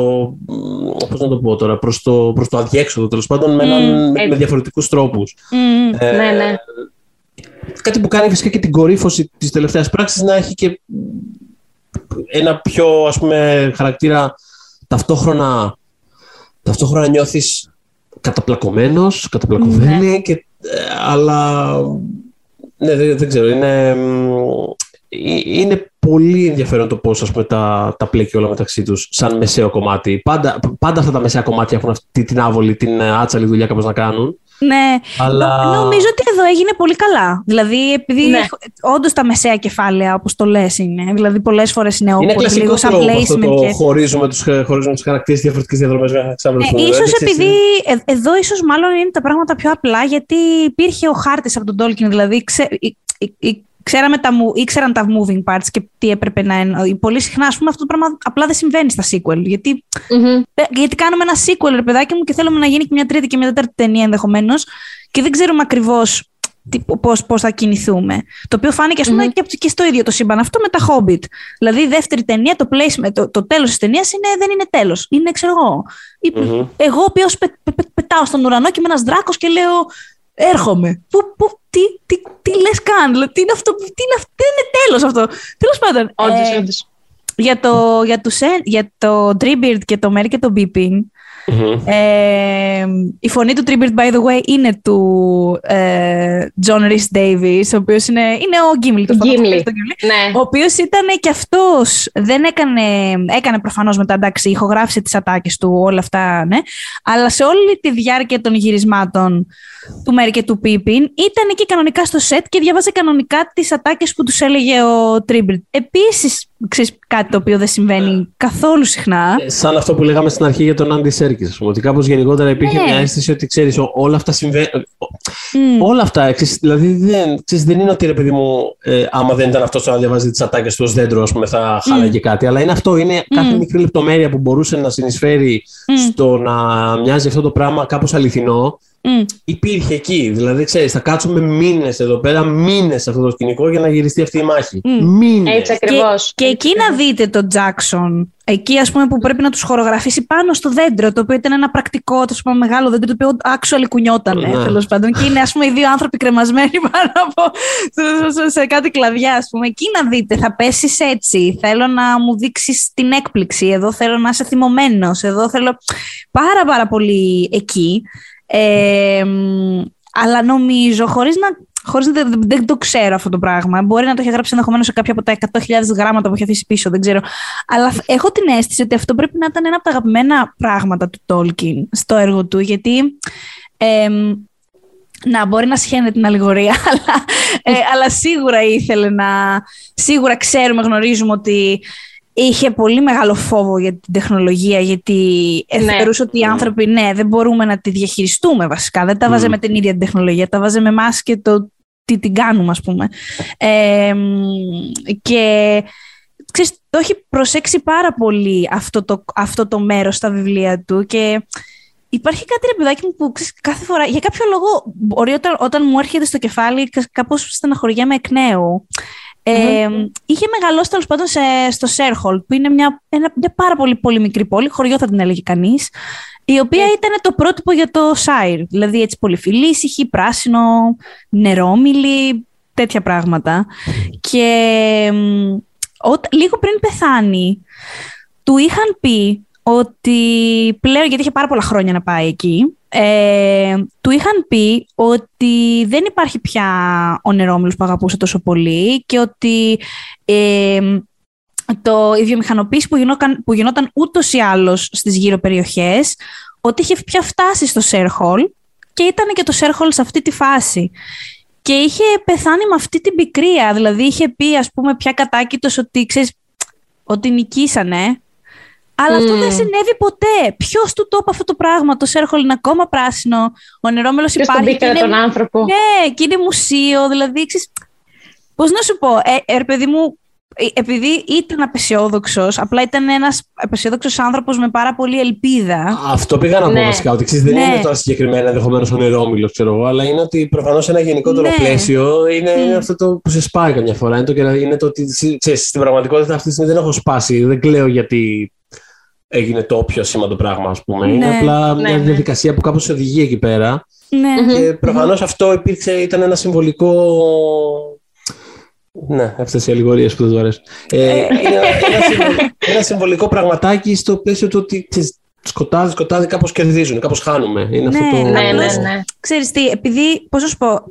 πώς να το πω τώρα, προς το, προς το αδιέξοδο τέλος πάντων με, mm, με, διαφορετικούς τρόπους. ε, ναι, ναι κάτι που κάνει φυσικά και την κορύφωση της τελευταίας πράξης να έχει και ένα πιο ας πούμε χαρακτήρα ταυτόχρονα, ταυτόχρονα νιώθεις καταπλακωμένος, καταπλακωμένη ναι. και, ε, αλλά ναι, δεν, δεν ξέρω, είναι, ε, είναι πολύ ενδιαφέρον το πώς ας πούμε, τα, τα πλέκει όλα μεταξύ τους σαν μεσαίο κομμάτι. Πάντα, πάντα αυτά τα μεσαία κομμάτια έχουν αυτή την άβολη, την άτσαλη δουλειά κάπως να κάνουν. Ναι, Αλλά... νομίζω ότι εδώ έγινε πολύ καλά. Δηλαδή, επειδή ναι. όντως τα μεσαία κεφάλαια, όπως το λες, είναι. Δηλαδή, πολλές φορές είναι όπω λίγο σαν placement. Το και... Χωρίζουμε του χωρίζουμε τους χαρακτήρες διαφορετικές διαδρομές. Ε, ίσως επειδή ε, εδώ ίσως μάλλον είναι τα πράγματα πιο απλά, γιατί υπήρχε ο χάρτης από τον Τόλκιν. Δηλαδή, ξε, ξέραμε τα, ήξεραν τα moving parts και τι έπρεπε να είναι. Πολύ συχνά, ας πούμε, αυτό το πράγμα απλά δεν συμβαίνει στα sequel. Γιατί, mm-hmm. γιατί κάνουμε ένα sequel, ρε παιδάκι μου, και θέλουμε να γίνει και μια τρίτη και μια τέταρτη ταινία ενδεχομένως. Και δεν ξέρουμε ακριβώς πώς, πώς θα κινηθούμε. Το οποίο φάνηκε, ας πούμε, mm-hmm. και, και στο ίδιο το σύμπαν αυτό με τα Hobbit. Δηλαδή, η δεύτερη ταινία, το, placement, το, το τέλος της ταινίας είναι, δεν είναι τέλος. Είναι, ξέρω εγώ. Mm-hmm. Εγώ, ο οποίος πε, πε, πε, πετάω στον ουρανό και με ένας δράκος και λέω έρχομαι. Πού, πού, τι, τι, τι λες καν, δηλαδή, τι είναι αυτό, τι είναι, αυτό, τι είναι τέλος αυτό. Τέλος πάντων. Όντως, ε, όντως. Για το, για, τους, για το Treebeard και το Mary και το Beeping, Mm-hmm. Ε, η φωνή του Tribute, by the way, είναι του ε, John Rhys Davis, ο οποίος είναι, είναι ο Gimli. Το Gimli. Ναι. Ο οποίος ήταν και αυτός, δεν έκανε, έκανε προφανώς μετά, εντάξει, ηχογράφησε τις ατάκες του, όλα αυτά, ναι, αλλά σε όλη τη διάρκεια των γυρισμάτων του Μέρη και του Πίπιν, ήταν εκεί κανονικά στο σετ και διαβάζε κανονικά τις ατάκες που τους έλεγε ο Tribute. Επίσης, ξέρεις, κάτι το οποίο δεν συμβαίνει ναι. καθόλου συχνά. Ε, σαν αυτό που λέγαμε στην αρχή για τον Άντι Σέρκης, ότι κάπως γενικότερα υπήρχε ναι. μια αίσθηση ότι ξέρεις όλα αυτά συμβαίνουν. Mm. Όλα αυτά, ξέρεις, δηλαδή δεν, ξέρεις, δεν είναι ότι ρε παιδί μου, ε, άμα δεν ήταν αυτός να διαβάζει τις ατάκες του ως δέντρο, ας πούμε, θα χάλαγε mm. κάτι, αλλά είναι αυτό, είναι κάθε μικρή λεπτομέρεια που μπορούσε να συνεισφέρει στο να μοιάζει αυτό το πράγμα κάπως αληθινό Mm. Υπήρχε εκεί. Δηλαδή, ξέρεις, θα κάτσουμε μήνες εδώ πέρα, μήνες σε αυτό το σκηνικό για να γυριστεί αυτή η μάχη. Mm. Μήνες. Έτσι ακριβώς. Και, και εκεί να δείτε τον Τζάξον. Εκεί, ας πούμε, που πρέπει να τους χορογραφήσει πάνω στο δέντρο, το οποίο ήταν ένα πρακτικό, το πούμε, μεγάλο δέντρο, το οποίο actually κουνιόταν, ναι. τέλος πάντων. Και είναι, ας πούμε, οι δύο άνθρωποι κρεμασμένοι *laughs* πάνω από σε κάτι κλαδιά, ας πούμε. Εκεί να δείτε, θα πέσεις έτσι. Θέλω να μου δείξεις την έκπληξη. Εδώ θέλω να είσαι θυμωμένος. Εδώ θέλω. Πάρα, πάρα πολύ εκεί αλλά νομίζω, χωρίς να, χωρίς να δεν, δεν, το ξέρω αυτό το πράγμα, μπορεί να το έχει γράψει ενδεχομένως σε κάποια από τα 100.000 γράμματα που έχει αφήσει πίσω, δεν ξέρω. Αλλά έχω την αίσθηση ότι αυτό πρέπει να ήταν ένα από τα αγαπημένα πράγματα του Τόλκιν στο έργο του, γιατί... να, μπορεί να σχένεται την αλληγορία, *laughs* αλλά, ε, αλλά σίγουρα ήθελε να... Σίγουρα ξέρουμε, γνωρίζουμε ότι είχε πολύ μεγάλο φόβο για την τεχνολογία, γιατί ναι. θεωρούσε ότι οι άνθρωποι, ναι, δεν μπορούμε να τη διαχειριστούμε βασικά. Δεν τα βάζε με την ίδια την τεχνολογία, τα βάζε με εμάς και το τι την κάνουμε, ας πούμε. και ξέρεις, το έχει προσέξει πάρα πολύ αυτό το, αυτό το μέρος στα βιβλία του και υπάρχει κάτι ρε παιδάκι μου που ξέρεις, κάθε φορά, για κάποιο λόγο, μπορεί όταν, όταν μου έρχεται στο κεφάλι κάπως στεναχωριέμαι εκ νέου. Ε, είχε μεγαλώσει τέλος πάντων σε, στο Σέρχολ, που είναι μια, ένα, μια πάρα πολύ, πολύ μικρή πόλη, χωριό θα την έλεγε κανείς, η οποία yeah. ήταν το πρότυπο για το Σάιρ. Δηλαδή έτσι πολυφιλή, ησυχή, πράσινο, νερόμιλη, τέτοια πράγματα. Και ό, λίγο πριν πεθάνει, του είχαν πει ότι πλέον, γιατί είχε πάρα πολλά χρόνια να πάει εκεί, ε, του είχαν πει ότι δεν υπάρχει πια ο νερόμιλος που αγαπούσε τόσο πολύ και ότι ε, το, η βιομηχανοποίηση που γινόταν, που γινόταν ούτως ή άλλως στις γύρω περιοχές, ότι είχε πια φτάσει στο Σέρχολ και ήταν και το Σέρχολ σε αυτή τη φάση. Και είχε πεθάνει με αυτή την πικρία, δηλαδή είχε πει ας πούμε πια κατάκητος ότι ξέρεις, ότι νικήσανε αλλά αυτό δεν συνέβη ποτέ. Ποιος του το είπε αυτό το πράγμα. Το Σέρχολ είναι ακόμα πράσινο. Ο νερόμελος υπάρχει. Και είναι... τον άνθρωπο; Ναι, και είναι μουσείο. Δηλαδή, Πώς να σου πω, ε, ε, παιδί μου, ε, επειδή ήταν απεσιόδοξος, απλά ήταν ένας απεσιόδοξος άνθρωπος με πάρα πολύ ελπίδα. Αυτό πήγα να πω ναι. βασικά. Ότι ξέρεις, δεν ναι. είναι τώρα συγκεκριμένα ενδεχομένως ο νερόμιλος, ξέρω εγώ, αλλά είναι ότι προφανώς ένα γενικότερο ναι. πλαίσιο είναι, mm. αυτό το που σε σπάει καμιά φορά. Είναι το, είναι το ότι ξέρεις, στην πραγματικότητα αυτή τη στιγμή δεν έχω σπάσει. Δεν κλαίω γιατί έγινε το πιο σήμαντο πράγμα, ας πούμε. Ναι, είναι απλά ναι, μια ναι. διαδικασία που κάπως σε οδηγεί εκεί πέρα. Ναι. Και προφανώς αυτό υπήρξε, ήταν ένα συμβολικό... Ναι, αυτές οι αλληγορίες που δεν του αρέσουν. Ε, ε. είναι ένα, συμβολικό, ένα συμβολικό πραγματάκι στο πλαίσιο του ότι σκοτάδι, σκοτάδι, κάπως κερδίζουν, κάπως χάνουμε. Είναι ναι, αυτό το... ναι, ναι, ναι. Ξέρεις τι, επειδή, πώς να σου πω,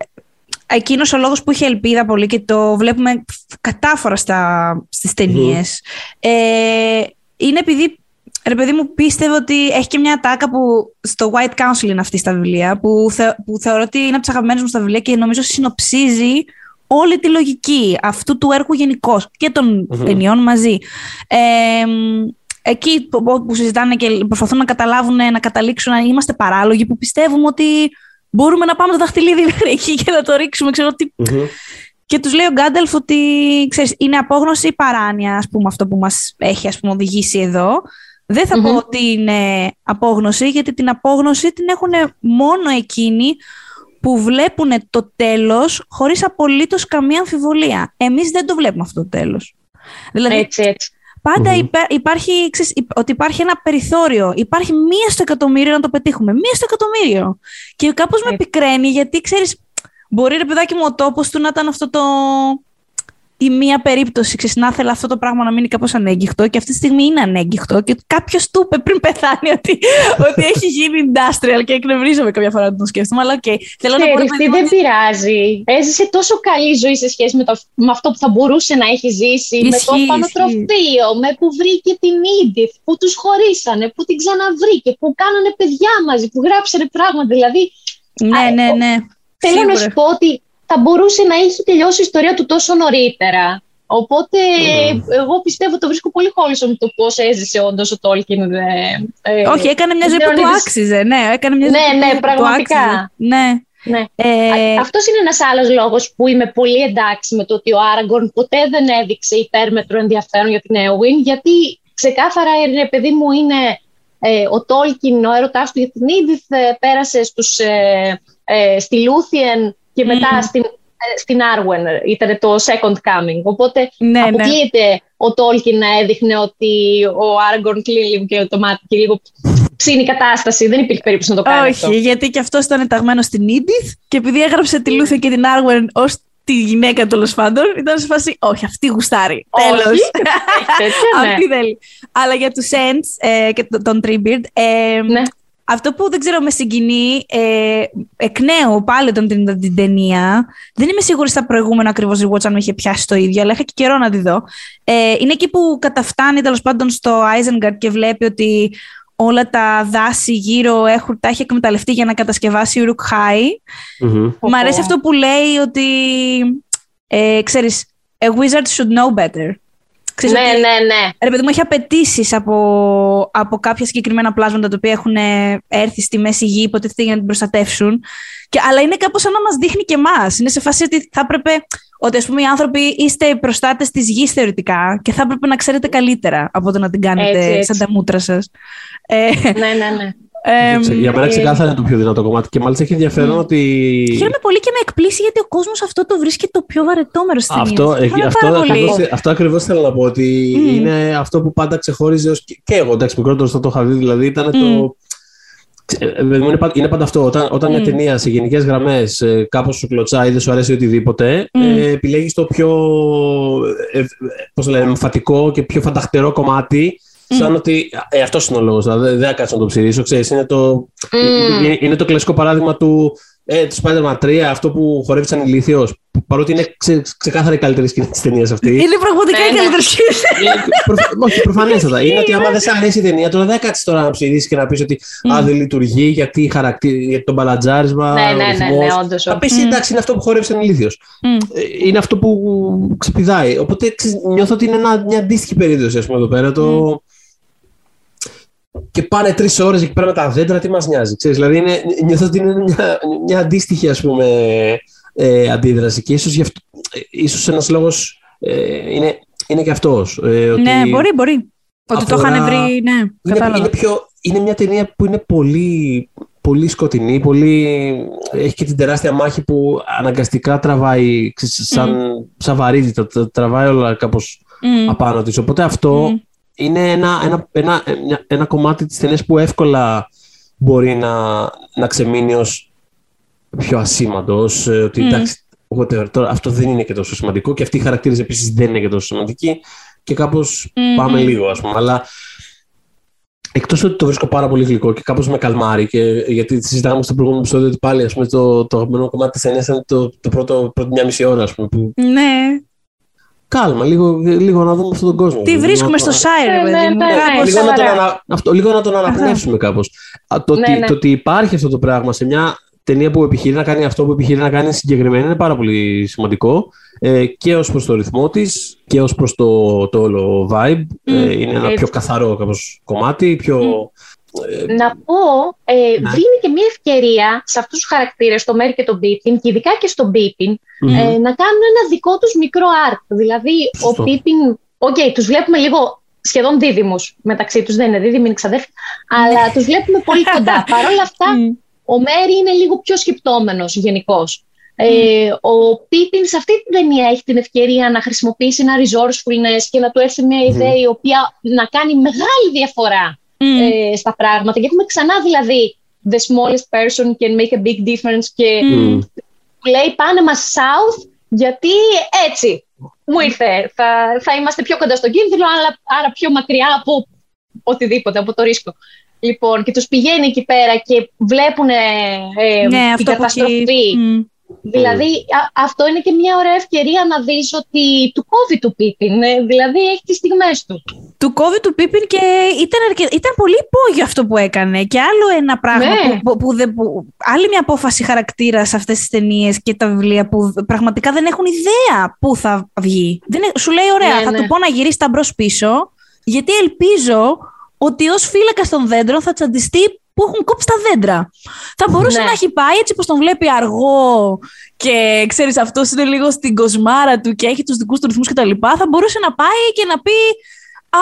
εκείνος ο λόγος που είχε ελπίδα πολύ και το βλέπουμε κατάφορα στις ταινίες. ε, είναι επειδή Ρε παιδί μου, πίστευε ότι έχει και μια τάκα που στο White Council είναι αυτή στα βιβλία, που, που θεωρώ ότι είναι από τις αγαπημένες μου στα βιβλία και νομίζω συνοψίζει όλη τη λογική αυτού του έργου γενικώ και των mm ταινιών μαζί. Ε, εκεί που συζητάνε και προσπαθούν να καταλάβουν, να καταλήξουν να είμαστε παράλογοι, που πιστεύουμε ότι μπορούμε να πάμε το δαχτυλίδι *laughs* μέχρι εκεί και να το ρίξουμε, ξέρω τι. Και τους λέει ο Γκάντελφ ότι ξέρεις, είναι απόγνωση ή παράνοια, ας πούμε, αυτό που μας έχει ας πούμε, οδηγήσει εδώ. Δεν θα πω ότι είναι απόγνωση, γιατί την απόγνωση την έχουν μόνο εκείνοι που βλέπουν το τέλος χωρίς απολύτως καμία αμφιβολία. Εμείς δεν το βλέπουμε αυτό το τέλος. Δηλαδή, έτσι, έτσι. Πάντα υπάρχει, ξέρεις, ότι υπάρχει ένα περιθώριο. Υπάρχει μία στο εκατομμύριο να το πετύχουμε. Μία στο εκατομμύριο. Και κάπως με πικραίνει γιατί, ξέρεις, μπορεί ρε παιδάκι μου ο τόπος του να ήταν αυτό το η μία περίπτωση, ξέρεις, να ήθελα αυτό το πράγμα να μείνει κάπως ανέγγιχτο και αυτή τη στιγμή είναι ανέγγιχτο και κάποιος του είπε πριν πεθάνει *laughs* ότι, ότι έχει γίνει industrial και εκνευρίζομαι κάποια φορά να τον σκέφτομαι, αλλά ok. Okay. Θέλω να πω ότι δεν πειράζει. Έζησε τόσο καλή ζωή σε σχέση με, το, με αυτό που θα μπορούσε να έχει ζήσει, με το ορφανοτροφείο, με που βρήκε την Ίντιθ, που τους χωρίσανε, που την ξαναβρήκε, που κάνανε παιδιά μαζί, που γράψανε πράγματα. Δηλαδή. Ναι, ναι, ναι. Θέλω να σου πω ότι θα μπορούσε να έχει τελειώσει η ιστορία του τόσο νωρίτερα. Οπότε εγώ πιστεύω το βρίσκω πολύ με το πώς έζησε όντως ο Τόλκιν. Ε, Όχι, έκανε μια ζωή που του άξιζε. Ναι, έκανε μια ζωή ναι, ναι, πραγματικά. Ναι. Ναι. Ε... Αυτός είναι ένας άλλος λόγος που είμαι πολύ εντάξει με το ότι ο Άραγκορν ποτέ δεν έδειξε υπέρμετρο ενδιαφέρον για την Έουιν, γιατί ξεκάθαρα, ρε παιδί μου, είναι ε, ο Τόλκιν, ο έρωτάς του για την Ήδηθ, ε, πέρασε στους, ε, ε, στη Λούθιεν και μετά στην, ε, στην Άρουεν. Ήταν το second coming. Οπότε ναι, ναι. αποκλείεται ο Τόλκιν να έδειχνε ότι ο Άραγκορν κλείνει λίγο και το μάτι και λίγο ψήνει η κατάσταση. Δεν υπήρχε περίπτωση να το κάνει. Όχι, γιατί και αυτός ήταν ταγμένος στην Ίντιθ και επειδή έγραψε τη Λούθιεν και την Άρουεν ως τη γυναίκα τέλος πάντων, ήταν σε φάση. Όχι, αυτή γουστάρει. Τέλος. *laughs* Ναι. αυτή θέλει. Αλλά για τους Ents ε, και τον Treebeard. Ε, ναι. Αυτό που δεν ξέρω με συγκινεί, ε, εκ νέου πάλι όταν την, την ταινία, δεν είμαι σίγουρη στα προηγούμενα ακριβώς rewatch αν με είχε πιάσει το ίδιο, αλλά είχα και καιρό να τη δω. Ε, είναι εκεί που καταφτάνει τέλος πάντων στο Isengard και βλέπει ότι όλα τα δάση γύρω έχουν, τα έχει εκμεταλλευτεί για να κατασκευάσει Ουρουκχάι. Mm-hmm. Μ' αρέσει αυτό που λέει ότι, ε, ξέρεις, a wizard should know better. Ξέρεις ναι, ότι, ναι, ναι. Ρε παιδί μου, έχει απαιτήσεις από, από κάποια συγκεκριμένα πλάσματα τα οποία έχουν έρθει στη μέση γη, υποτίθεται για να την προστατεύσουν. Και, αλλά είναι κάπως σαν να μας δείχνει και εμάς. Είναι σε φάση ότι θα έπρεπε, ότι ας πούμε οι άνθρωποι είστε οι προστάτες της γης θεωρητικά και θα έπρεπε να ξέρετε καλύτερα από το να την κάνετε έτσι, έτσι. σαν τα μούτρα σας. Ε, ναι, ναι, ναι. Ε, για μένα ξεκάθαρα είναι το πιο δυνατό κομμάτι και μάλιστα έχει ενδιαφέρον mm. ότι. Χαίρομαι πολύ και με εκπλήσει γιατί ο κόσμος αυτό το βρίσκει το πιο βαρετό μέρος της Αυτό, αυτό, ακριβώς, αυτό ακριβώς θέλω να πω. Ότι mm. είναι αυτό που πάντα ξεχώριζε ως, και εγώ. Εντάξει, μικρότερο το είχα δει, δηλαδή ήταν mm. το. Είναι πάντα αυτό. Όταν, όταν μια ταινία σε γενικές γραμμές ε, κάπως σου κλωτσάει ή δεν σου αρέσει οτιδήποτε, ε, επιλέγεις το πιο ε, πώς λέμε, εμφατικό και πιο φανταχτερό κομμάτι Σαν ότι ε, αυτός είναι ο λόγος. Δηλαδή, δεν θα κάτσω να το ψηρίσω. Ξέρεις, είναι, το, mm. είναι, το κλασικό παράδειγμα του, ε, του Spider-Man 3, αυτό που χορεύει σαν ηλίθιος. Παρότι είναι ξε, ξεκάθαρα η καλύτερη σκηνή της ταινίας αυτή. Είναι πραγματικά η καλύτερη σκηνή. Όχι, προφανέστατα. είναι ότι άμα δεν σε αρέσει η ταινία, τώρα δεν κάτσεις τώρα να ψηρίσει και να πεις ότι α, δεν λειτουργεί γιατί, χαρακτή, γιατί το μπαλατζάρισμα. Ναι, ναι, ναι, ναι, όντως. Θα πεις εντάξει, είναι αυτό που χορεύει σαν ηλίθιος. Είναι αυτό που ξεπηδάει. Οπότε νιώθω ότι είναι μια αντίστοιχη περίπτωση, ας πούμε, εδώ πέρα. Το, και πάνε τρεις ώρες εκεί πέρα με τα δέντρα, τι μας νοιάζει. Ξέρεις, δηλαδή, είναι, νιώθω ότι είναι μια, μια αντίστοιχη ας πούμε, ε, αντίδραση. Και ίσως ίσως ένας λόγος ε, είναι, είναι και αυτός. Ε, ναι, μπορεί, μπορεί. Ότι το είχαν βρει, ναι, είναι, είναι, πιο, είναι μια ταινία που είναι πολύ, πολύ σκοτεινή, πολύ... έχει και την τεράστια μάχη που αναγκαστικά τραβάει, σαν, mm. σαν βαρύδι, τραβάει όλα κάπως mm. απάνω της. Οπότε αυτό είναι ένα, ένα, ένα, ένα, ένα κομμάτι της ταινίας που εύκολα μπορεί να, να ξεμείνει ως πιο ασήμαντος, ε, ότι εντάξει, τώρα, αυτό δεν είναι και τόσο σημαντικό και αυτή η χαρακτήριζε επίσης δεν είναι και τόσο σημαντική και κάπως πάμε λίγο ας πούμε, αλλά Εκτός ότι το βρίσκω πάρα πολύ γλυκό και κάπως με καλμάρει, και, γιατί συζητάμε στο προηγούμενο επεισόδιο ότι πάλι ας πούμε, το, το αγαπημένο κομμάτι της ταινίας ήταν το, το πρώτο, πρώτη μια μισή ώρα. Ας πούμε, που... Ναι. Κάλμα, λίγο, λίγο να δούμε αυτόν τον κόσμο. Τι βρίσκουμε στο Shire, παιδί μου. Λίγο να τον, ανα... αυτό, λίγο να τον αναπνεύσουμε κάπως. Το, ναι, ναι. το ότι υπάρχει αυτό το πράγμα σε μια ταινία που επιχειρεί να κάνει αυτό που επιχειρεί να κάνει συγκεκριμένα είναι πάρα πολύ σημαντικό ε, και ως προς το ρυθμό της και ως προς το, το όλο vibe. Ε, είναι ένα πιο καθαρό κάπως, κομμάτι, πιο... Ε, να πω, ε, ναι. δίνει και μια ευκαιρία σε αυτούς τους χαρακτήρες, το Μέρι και τον Πίπιν, και ειδικά και στον Πίπιν, ε, να κάνουν ένα δικό τους μικρό arc. Δηλαδή, ο Πίπιν, ok, okay, τους βλέπουμε λίγο σχεδόν δίδυμους μεταξύ τους, δεν είναι δίδυμοι, είναι ξαδέρφοι, αλλά τους βλέπουμε πολύ κοντά. *laughs* Παρ' όλα αυτά, ο Μέρι είναι λίγο πιο σκεπτόμενος γενικώς. Ε, ο Πίπιν σε αυτή την ταινία έχει την ευκαιρία να χρησιμοποιήσει ένα resourcefulness και να του έρθει μια ιδέα η οποία να κάνει μεγάλη διαφορά ε, στα πράγματα. Και έχουμε ξανά δηλαδή the smallest person can make a big difference και mm. λέει πάνε μας south γιατί έτσι μου ήρθε. Θα, θα είμαστε πιο κοντά στον κίνδυνο, αλλά άρα πιο μακριά από οτιδήποτε, από το ρίσκο. Λοιπόν, και τους πηγαίνει εκεί πέρα και βλέπουν ε, ναι, την καταστροφή. Δηλαδή, αυτό είναι και μια ωραία ευκαιρία να δεις ότι του κόβει του Πίπιν. Ε, δηλαδή, έχει τις στιγμές του. Του κόβει του Πίπιν και ήταν, ήταν πολύ υπόγειο αυτό που έκανε. Και άλλο ένα πράγμα ναι. που, που, που, Άλλη μια απόφαση χαρακτήρα σε αυτές τις ταινίες και τα βιβλία που πραγματικά δεν έχουν ιδέα πού θα βγει. Δεν, σου λέει, ωραία, ναι, θα ναι. του πω να γυρίσει τα μπρος πίσω, γιατί ελπίζω ότι ως φύλακα των δέντρων θα τσαντιστεί που έχουν κόψει τα δέντρα. Θα μπορούσε ναι. να έχει πάει έτσι πως τον βλέπει αργό και ξέρεις αυτός είναι λίγο στην κοσμάρα του και έχει τους δικούς του ρυθμούς και τα λοιπά. Θα μπορούσε να πάει και να πει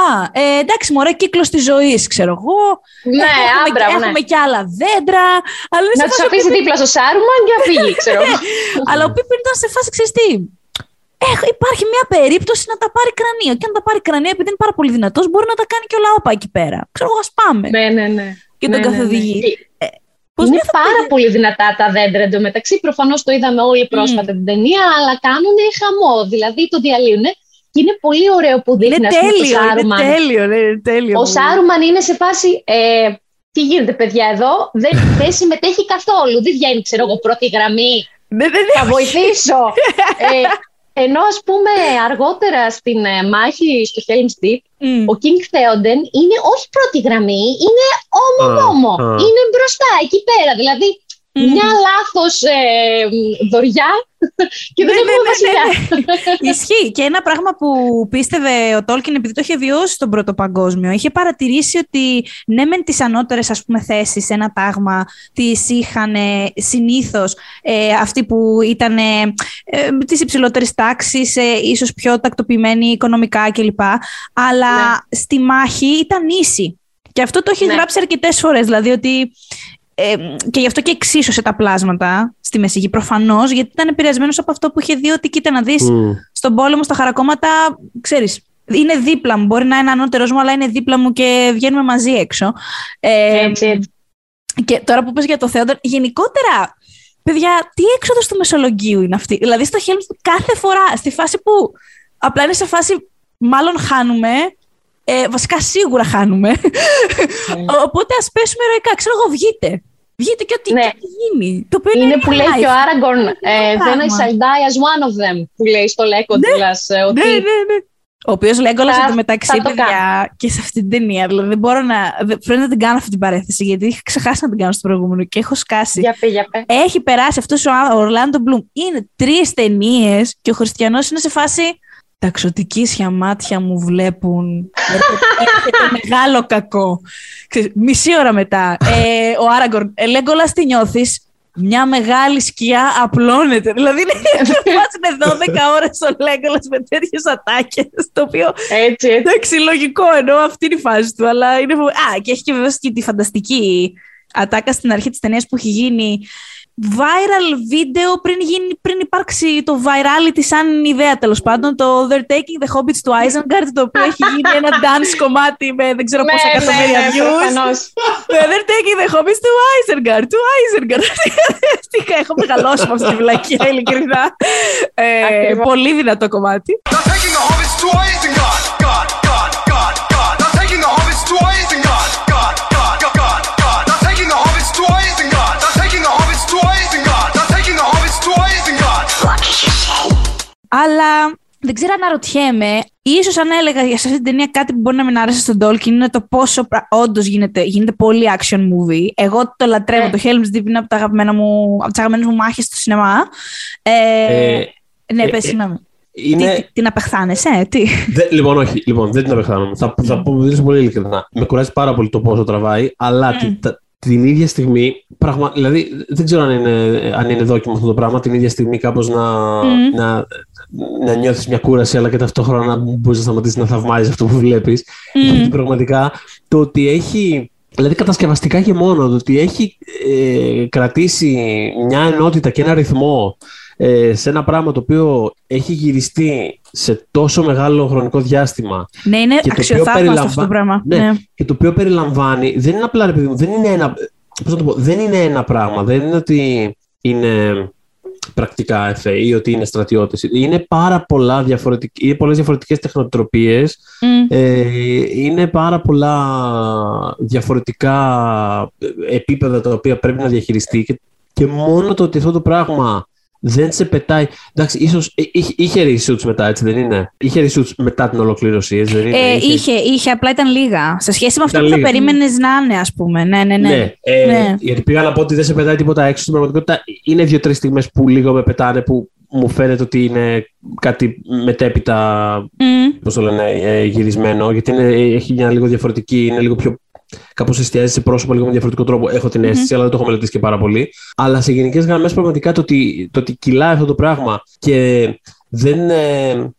Α, ε, εντάξει, μωρέ, κύκλος της ζωής, ξέρω εγώ. Ναι, έχουμε, άμπρα, έχουμε και άλλα δέντρα. Αλλά να τους αφήσει δίπλα στο Σάρουμαν και να φύγει, *laughs* ξέρω εγώ. αλλά ο Πίπιν ήταν σε φάση, ξέρεις τι. Έχ, υπάρχει μια περίπτωση να τα πάρει κρανίο. Και αν τα πάρει κρανίο, επειδή είναι πάρα πολύ δυνατός, μπορεί να τα κάνει και ο λαόπα εκεί πέρα. Ξέρω εγώ, ας πάμε. Ναι, ναι, ναι και τον ναι, ναι, ναι. καθοδηγεί. Ε, είναι πάρα πολύ δυνατά τα δέντρα εντωμεταξύ. Προφανώς το είδαμε όλοι πρόσφατα mm. την ταινία, αλλά κάνουν χαμό. Δηλαδή το διαλύουν. Και είναι πολύ ωραίο που δείχνει είναι τέλειο, Είναι τέλειο, είναι τέλειο. Ο Σάρουμαν είναι σε φάση. Ε, τι γίνεται, παιδιά, εδώ; Δεν, *laughs* δεν συμμετέχει καθόλου. Δεν βγαίνει, ξέρω εγώ, πρώτη γραμμή. Θα βοηθήσω. *laughs* ε, ενώ ας πούμε αργότερα στην ε, μάχη στο Helm's Deep, ο King Theoden είναι όχι πρώτη γραμμή, είναι όμο-όμο. Είναι μπροστά, εκεί πέρα. Δηλαδή μια λάθος ε, δωριά και δεν ναι, έχουμε ναι, βασιλιά. Ναι, Ισχύει. Και ένα πράγμα που πίστευε ο Τόλκιν, επειδή το είχε βιώσει στον Πρώτο Παγκόσμιο, είχε παρατηρήσει ότι ναι, μεν τις ανώτερες θέσεις σε ένα τάγμα τις είχαν συνήθως ε, αυτοί που ήταν ε, της υψηλότερης τάξης, ε, ίσως πιο τακτοποιημένοι οικονομικά κλπ. Αλλά στη μάχη ήταν ίση. Και αυτό το έχει γράψει αρκετές φορές. Δηλαδή ότι ε, και γι' αυτό και εξίσωσε τα πλάσματα στη Μεσηγή προφανώς, γιατί ήταν επηρεασμένος από αυτό που είχε δει ότι κοίτα να δεις στον πόλεμο, στα χαρακόμματα, ξέρεις. Είναι δίπλα μου. Μπορεί να είναι ανώτερος μου, αλλά είναι δίπλα μου και βγαίνουμε μαζί έξω. Ε, έτσι, Και τώρα που πες για το Θεόντορ, γενικότερα, παιδιά, τι έξοδος του Μεσολογγίου είναι αυτή; Δηλαδή στο χέρι κάθε φορά, στη φάση που απλά είναι σε φάση μάλλον χάνουμε, ε, βασικά σίγουρα χάνουμε. Ναι. Οπότε ας πέσουμε ηρωικά. Ξέρω εγώ, βγείτε. Βγείτε και ό,τι ναι. γίνει. Το είναι, είναι που λέει και ο Άραγκορν, ε, then I shall die as one of them, που λέει στο Λέγκοντλα. Ναι. Ότι... ναι, ναι, ναι. Ο οποίος Λέγκολα εντωμεταξύ, παιδιά, και σε αυτή την ταινία. Δηλαδή, δεν μπορώ να. Πρέπει να την κάνω αυτή την παρέθεση, γιατί είχα ξεχάσει να την κάνω στο προηγούμενο και έχω σκάσει. Για πει, για Έχει περάσει αυτός ο Ορλάντο Μπλουμ. Είναι τρεις ταινίες και ο Χριστιανός είναι σε φάση τα ξωτικίσια μάτια μου βλέπουν. Έρχεται μεγάλο κακό. Μισή ώρα μετά. Ε, ο Άραγκορν, ε, Λέγκολας τι νιώθεις; Μια μεγάλη σκιά απλώνεται. Δηλαδή είναι *laughs* 12 ώρες ο Λέγκολας με τέτοιες ατάκες. Το οποίο. Έτσι, έτσι. Εντάξει, λογικό εννοώ αυτή είναι η φάση του. Αλλά είναι. Α, και έχει και βεβαίω και τη φανταστική ατάκα στην αρχή της ταινίας που έχει γίνει viral βίντεο πριν, γίνει, πριν υπάρξει το virality σαν ιδέα τέλο πάντων. Το They're Taking the Hobbits to Isengard, το οποίο έχει γίνει ένα dance κομμάτι με δεν ξέρω πόσα ναι, εκατομμύρια ναι, views. Ναι, They're Taking the Hobbits to Isengard, to Isengard. Έχω μεγαλώσει με αυτή τη βλακία, ειλικρινά. Ε, πολύ δυνατό κομμάτι. They're taking the Hobbits to Isengard. God, God, God, God. They're taking the Hobbits to Isengard. God, God, God, God. They're taking the Hobbits to Isengard. Αλλά δεν ξέρω αν αναρωτιέμαι, ίσως αν έλεγα για σε αυτή την ταινία κάτι που μπορεί να μην άρεσε στον Τόλκιν είναι το πόσο όντως γίνεται, γίνεται πολύ action movie. Εγώ το λατρεύω, yeah. το Helm's Deep είναι από, τα αγαπημένα μου, από τις αγαπημένες μου μάχες στο σινεμά. Ε, ε, ναι, ε, πες, ε, συγγνώμη. Είναι... Τι, την απεχθάνεσαι, τι. Δε, λοιπόν, όχι, λοιπόν, δεν την απεχθάνομαι. Θα, θα πω πολύ ειλικρινά. Με κουράζει πάρα πολύ το πόσο τραβάει, αλλά mm. την, την ίδια στιγμή, πραγμα... δηλαδή δεν ξέρω αν είναι, αν είναι δόκιμο αυτό το πράγμα, την ίδια στιγμή κάπως να, mm. να, να νιώθεις μια κούραση αλλά και ταυτόχρονα να μπορείς να σταματήσεις να θαυμάζεις αυτό που βλέπεις. Mm. Γιατί πραγματικά το ότι έχει, δηλαδή κατασκευαστικά και μόνο, το ότι έχει ε, κρατήσει μια ενότητα και ένα ρυθμό ε, σε ένα πράγμα το οποίο έχει γυριστεί σε τόσο μεγάλο χρονικό διάστημα. Ναι, είναι αξιοθαύμαστο αυτό το πράγμα. Ναι, ναι, Και το οποίο περιλαμβάνει, δεν είναι απλά, επειδή δεν είναι ένα, πώς να το πω, δεν είναι ένα πράγμα, δεν είναι ότι είναι πρακτικά εφέ ή ότι είναι στρατιώτες. Είναι πάρα πολλά διαφορετικές, είναι πολλές διαφορετικές τεχνοτροπίες, ε, είναι πάρα πολλά διαφορετικά επίπεδα τα οποία πρέπει να διαχειριστεί και, και μόνο το ότι αυτό το πράγμα δεν σε πετάει. Εντάξει, ίσως ε, είχε, είχε reshoots μετά, έτσι δεν είναι; Είχε reshoots μετά την ολοκλήρωση, έτσι δεν είναι; Ε, είχε, είχε, απλά ήταν λίγα. Σε σχέση με αυτό που θα περίμενες να είναι, ας πούμε. Ναι, ναι, ναι. ναι, ε, ναι. Γιατί πήγα να πω ότι δεν σε πετάει τίποτα έξω. Στην πραγματικότητα είναι δύο-τρεις στιγμές που λίγο με πετάνε που μου φαίνεται ότι είναι κάτι μετέπειτα, mm. πώς το λένε, ε, γυρισμένο, γιατί είναι, έχει μια λίγο διαφορετική, είναι λίγο πιο κάπως εστιάζει σε πρόσωπο λίγο με διαφορετικό τρόπο. Έχω την αίσθηση, αλλά δεν το έχω μελετήσει και πάρα πολύ. Αλλά σε γενικές γραμμές, πραγματικά το ότι, το ότι κυλάει αυτό το πράγμα και δεν, ε,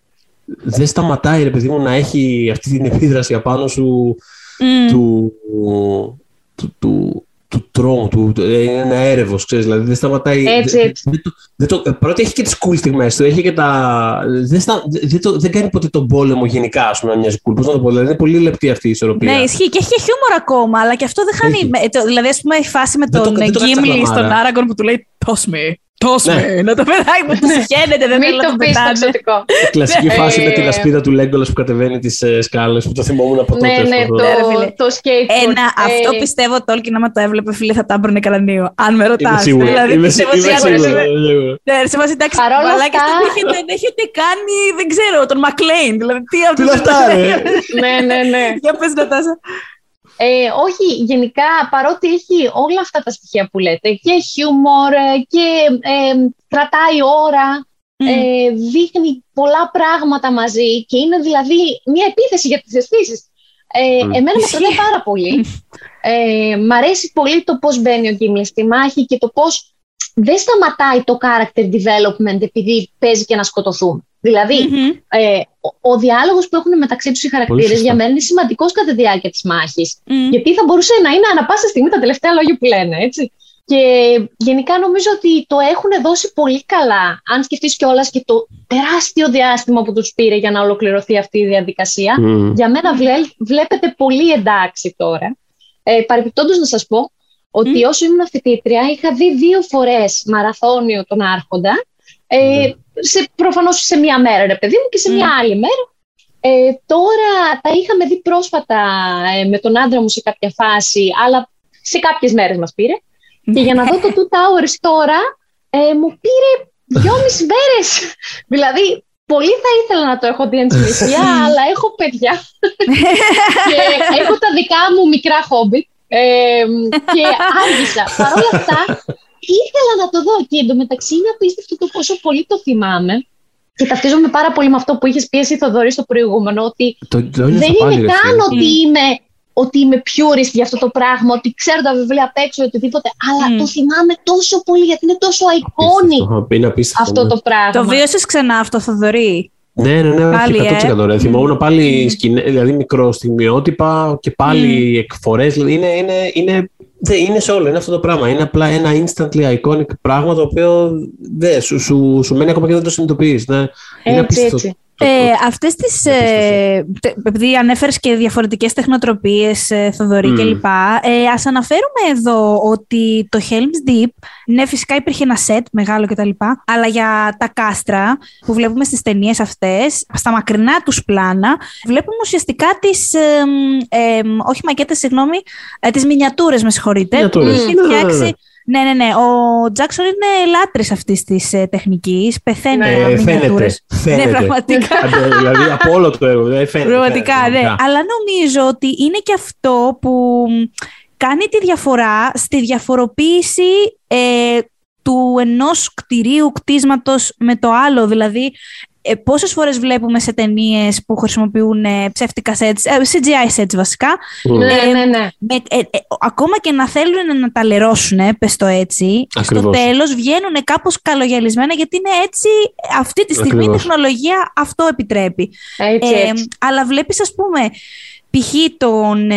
δεν σταματάει, ρε παιδί μου, να έχει αυτή την επίδραση απάνω σου του, του, του, του τρόμου, του, είναι ένα έρευος, ξέρεις. Δηλαδή δεν σταματάει. Έτσι, έτσι. Δεν, δεν, το, πρώτα έχει και τις cool στιγμές του, έχει και τα. Δεν, στα, δεν, το, δεν κάνει ποτέ τον πόλεμο γενικά, ας πούμε, να μοιάζει cool. Πώς να το πω, δηλαδή είναι πολύ λεπτή αυτή η ισορροπία. Ναι, ισχύει και έχει και χιούμορ ακόμα, αλλά και αυτό δεν χάνει. δηλαδή, ας πούμε, η φάση με τον Γκίμλι στον Άραγκον που του λέει Toss me. Τόσο ναι. να το πετάει που του συχαίνεται, δεν θέλω να το πετάνε. Η κλασική ναι. φάση με την ασπίδα του Λέγκολας που κατεβαίνει τις ε, σκάλες που το θυμόμουν από τότε. Ναι, ναι, το, το skateboard. Ένα, ε, αυτό πιστεύω το Τόλκιν άμα το έβλεπε, φίλε, θα τα έμπρνε κρανίο. Αν με ρωτάς. Δηλαδή, είμαι σίγουρο. Ναι, σε βάση εντάξει, αλλά και αυτό δεν έχετε κάνει, δεν ξέρω, τον Μακλέιν. Δηλαδή, τι αυτό. Ναι, ναι, ναι. *laughs* Για πες, Νατάσα. Ε, όχι, γενικά παρότι έχει όλα αυτά τα στοιχεία που λέτε και χιούμορ ε, και ε, κρατάει ώρα, ε, δείχνει πολλά πράγματα μαζί και είναι δηλαδή μια επίθεση για τις αισθήσεις. Ε, Εμένα με κρατάει πάρα πολύ. Ε, μ' αρέσει πολύ το πώς μπαίνει ο Γκίμλι στη μάχη και το πώς δεν σταματάει το character development επειδή παίζει και να σκοτωθούν. δηλαδη ε, ο, ο διάλογος που έχουν μεταξύ τους οι χαρακτήρες για μένα είναι σημαντικός κατά τη διάρκεια της μάχης. Γιατί θα μπορούσε να είναι ανα πάσα στιγμή τα τελευταία λόγια που λένε, έτσι. Και γενικά νομίζω ότι το έχουν δώσει πολύ καλά. Αν σκεφτείς κιόλας και το τεράστιο διάστημα που τους πήρε για να ολοκληρωθεί αυτή η διαδικασία, για μένα βλέπετε πολύ εντάξει τώρα. Ε, να σας πω ότι όσο ήμουν φοιτήτρια είχα δει δύο φορές μαραθώνιο τον Άρχοντα, ε, ναι. Σε, προφανώς σε μία μέρα ρε παιδί μου και σε μία άλλη μέρα. Ε, τώρα τα είχαμε δει πρόσφατα ε, με τον άντρα μου σε κάποια φάση, αλλά σε κάποιες μέρες μας πήρε. Και για να δω το Two Towers τώρα, ε, μου πήρε δυόμιση μέρες. *laughs* δηλαδή, πολύ θα ήθελα να το έχω δει εν *laughs* αλλά έχω παιδιά. *laughs* και έχω τα δικά μου μικρά χόμπι και άργησα. Παρ' όλα αυτά, ήθελα να το δω και εντωμεταξύ είναι απίστευτο το πόσο πολύ το θυμάμαι. Και ταυτίζομαι πάρα πολύ με αυτό που είχες πει εσύ, Θοδωρή, στο προηγούμενο, ότι δεν είναι καν ότι είμαι, ότι είμαι purist για αυτό το πράγμα, ότι ξέρω τα βιβλία απ' έξω ή οτιδήποτε, αλλά το θυμάμαι τόσο πολύ γιατί είναι τόσο iconic αυτό ναι. το πράγμα. Το βίωσες ξανά αυτό, Θοδωρή; Ναι, ναι, ναι, πάλι, 100%. Ε. Θυμόμουν πάλι mm. σκηνέ, δηλαδή μικρό στιγμιότυπα και πάλι mm. εκφορές. Δηλαδή είναι, είναι, είναι, δε, είναι σε όλο, είναι αυτό το πράγμα. Είναι απλά ένα instantly iconic πράγμα το οποίο δε, σου, σου, σου μένει ακόμα και δεν το συνειδητοποιείς. Ναι. Είναι απίστευτο. Ε, αυτές τις, ε, επειδή ανέφερες και διαφορετικές τεχνοτροπίες, ε, Θοδωρή mm. κλπ. Ε, ας αναφέρουμε εδώ ότι το Helm's Deep, ναι φυσικά υπήρχε ένα σετ μεγάλο κτλ. Αλλά για τα κάστρα που βλέπουμε στις ταινίες αυτές, στα μακρινά τους πλάνα, βλέπουμε ουσιαστικά τις, ε, ε, όχι μακέτες, συγγνώμη, ε, τις μινιατούρες, με συγχωρείτε. Μινιατούρες. Mm. Ναι, ναι, ναι. Ο Τζάξον είναι λάτρης αυτής της ε, τεχνικής. Πεθαίνει ναι, ε, φαίνεται, *laughs* φαίνεται. Ναι, πραγματικά. δηλαδή από όλο το έργο. Δηλαδή φαίνεται. Πραγματικά, ναι. Αλλά νομίζω ότι είναι και αυτό που κάνει τη διαφορά στη διαφοροποίηση ε, του ενός κτηρίου, κτίσματος με το άλλο. Δηλαδή, ε, Πόσες φορές βλέπουμε σε ταινίες που χρησιμοποιούν ε, ψεύτικα sets, ε, CGI sets βασικά. Ναι, ε, ναι, ναι. ακόμα και να θέλουν να τα λερώσουν, πες το έτσι, Ακριβώς. στο τέλος βγαίνουν κάπως καλογιαλισμένα γιατί είναι έτσι, αυτή τη στιγμή η τεχνολογία αυτό επιτρέπει. Έτσι, έτσι. αλλά βλέπεις, ας πούμε, π.χ. τον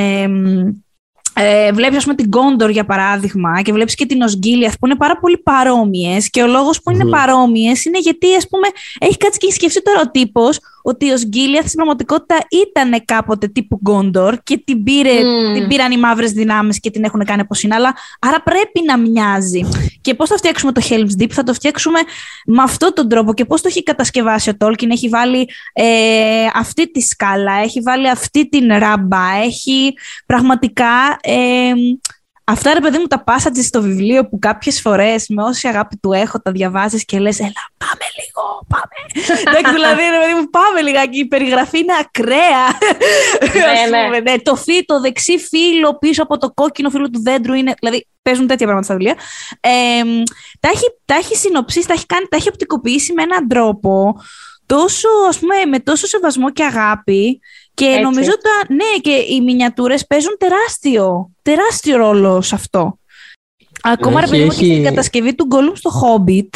ε, βλέπεις ας πούμε την Κόντορ για παράδειγμα και βλέπεις και την Οσγκίλιαθ που είναι πάρα πολύ παρόμοιες και ο λόγος που είναι παρόμοιες είναι γιατί ας πούμε έχει κάτσει και έχει σκεφτεί τώρα ο τύπος ότι ο Οσγκίλιαθ στην πραγματικότητα ήταν κάποτε τύπου Γκόντορ και την, πήρε, mm. την πήραν οι μαύρες δυνάμεις και την έχουν κάνει όπω είναι. Αλλά άρα πρέπει να μοιάζει. Και πώς θα φτιάξουμε το Helm's Deep, θα το φτιάξουμε με αυτόν τον τρόπο. Και πώς το έχει κατασκευάσει ο Τόλκιν, έχει βάλει ε, αυτή τη σκάλα, έχει βάλει αυτή την ράμπα, έχει πραγματικά. Ε, Αυτά ρε παιδί μου τα passages στο βιβλίο που κάποιες φορές με όση αγάπη του έχω τα διαβάζεις και λες έλα πάμε λίγο, πάμε. *laughs* Εντάξει δηλαδή ρε παιδί μου πάμε λιγάκι, η περιγραφή είναι ακραία. ναι, ναι. ναι, το, φύ, το δεξί φύλλο πίσω από το κόκκινο φύλλο του δέντρου είναι, δηλαδή παίζουν τέτοια πράγματα στα βιβλία. Ε, τα, έχει, τα έχει συνοψίσει, τα έχει, κάνει, τα έχει οπτικοποιήσει με έναν τρόπο τόσο, ας πούμε, με τόσο σεβασμό και αγάπη και Έτσι. νομίζω ότι ναι, και οι μινιατούρες παίζουν τεράστιο, τεράστιο ρόλο σε αυτό. Ακόμα ρε παιδί μου και στην κατασκευή του Γκολούμ στο Hobbit,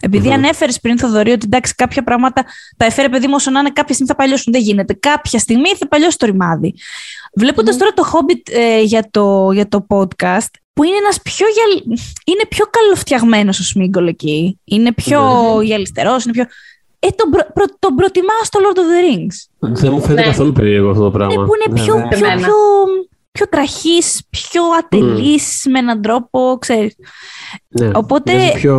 επειδή mm-hmm. ανέφερες πριν, Θοδωρή, ότι εντάξει, κάποια πράγματα τα έφερε παιδί μου όσο να είναι κάποια στιγμή θα παλιώσουν. Δεν γίνεται. Κάποια στιγμή θα παλιώσει το ρημάδι. Βλέποντας τώρα το Hobbit ε, για, το, για το podcast, που είναι ένας πιο, γυαλ... είναι πιο καλοφτιαγμένος ο Σμίγκολ εκεί. Είναι πιο mm-hmm. γυαλιστερός, είναι πιο... Ε, τον, προ, προ, τον προτιμάω στο Lord of the Rings. Δεν μου φαίνεται ναι. καθόλου περίεργο αυτό το πράγμα. Ναι, που είναι πιο, ναι, πιο, πιο, πιο τραχής, πιο ατελής mm. με έναν τρόπο, ξέρεις. Ναι. Οπότε. Μοιάζει πιο.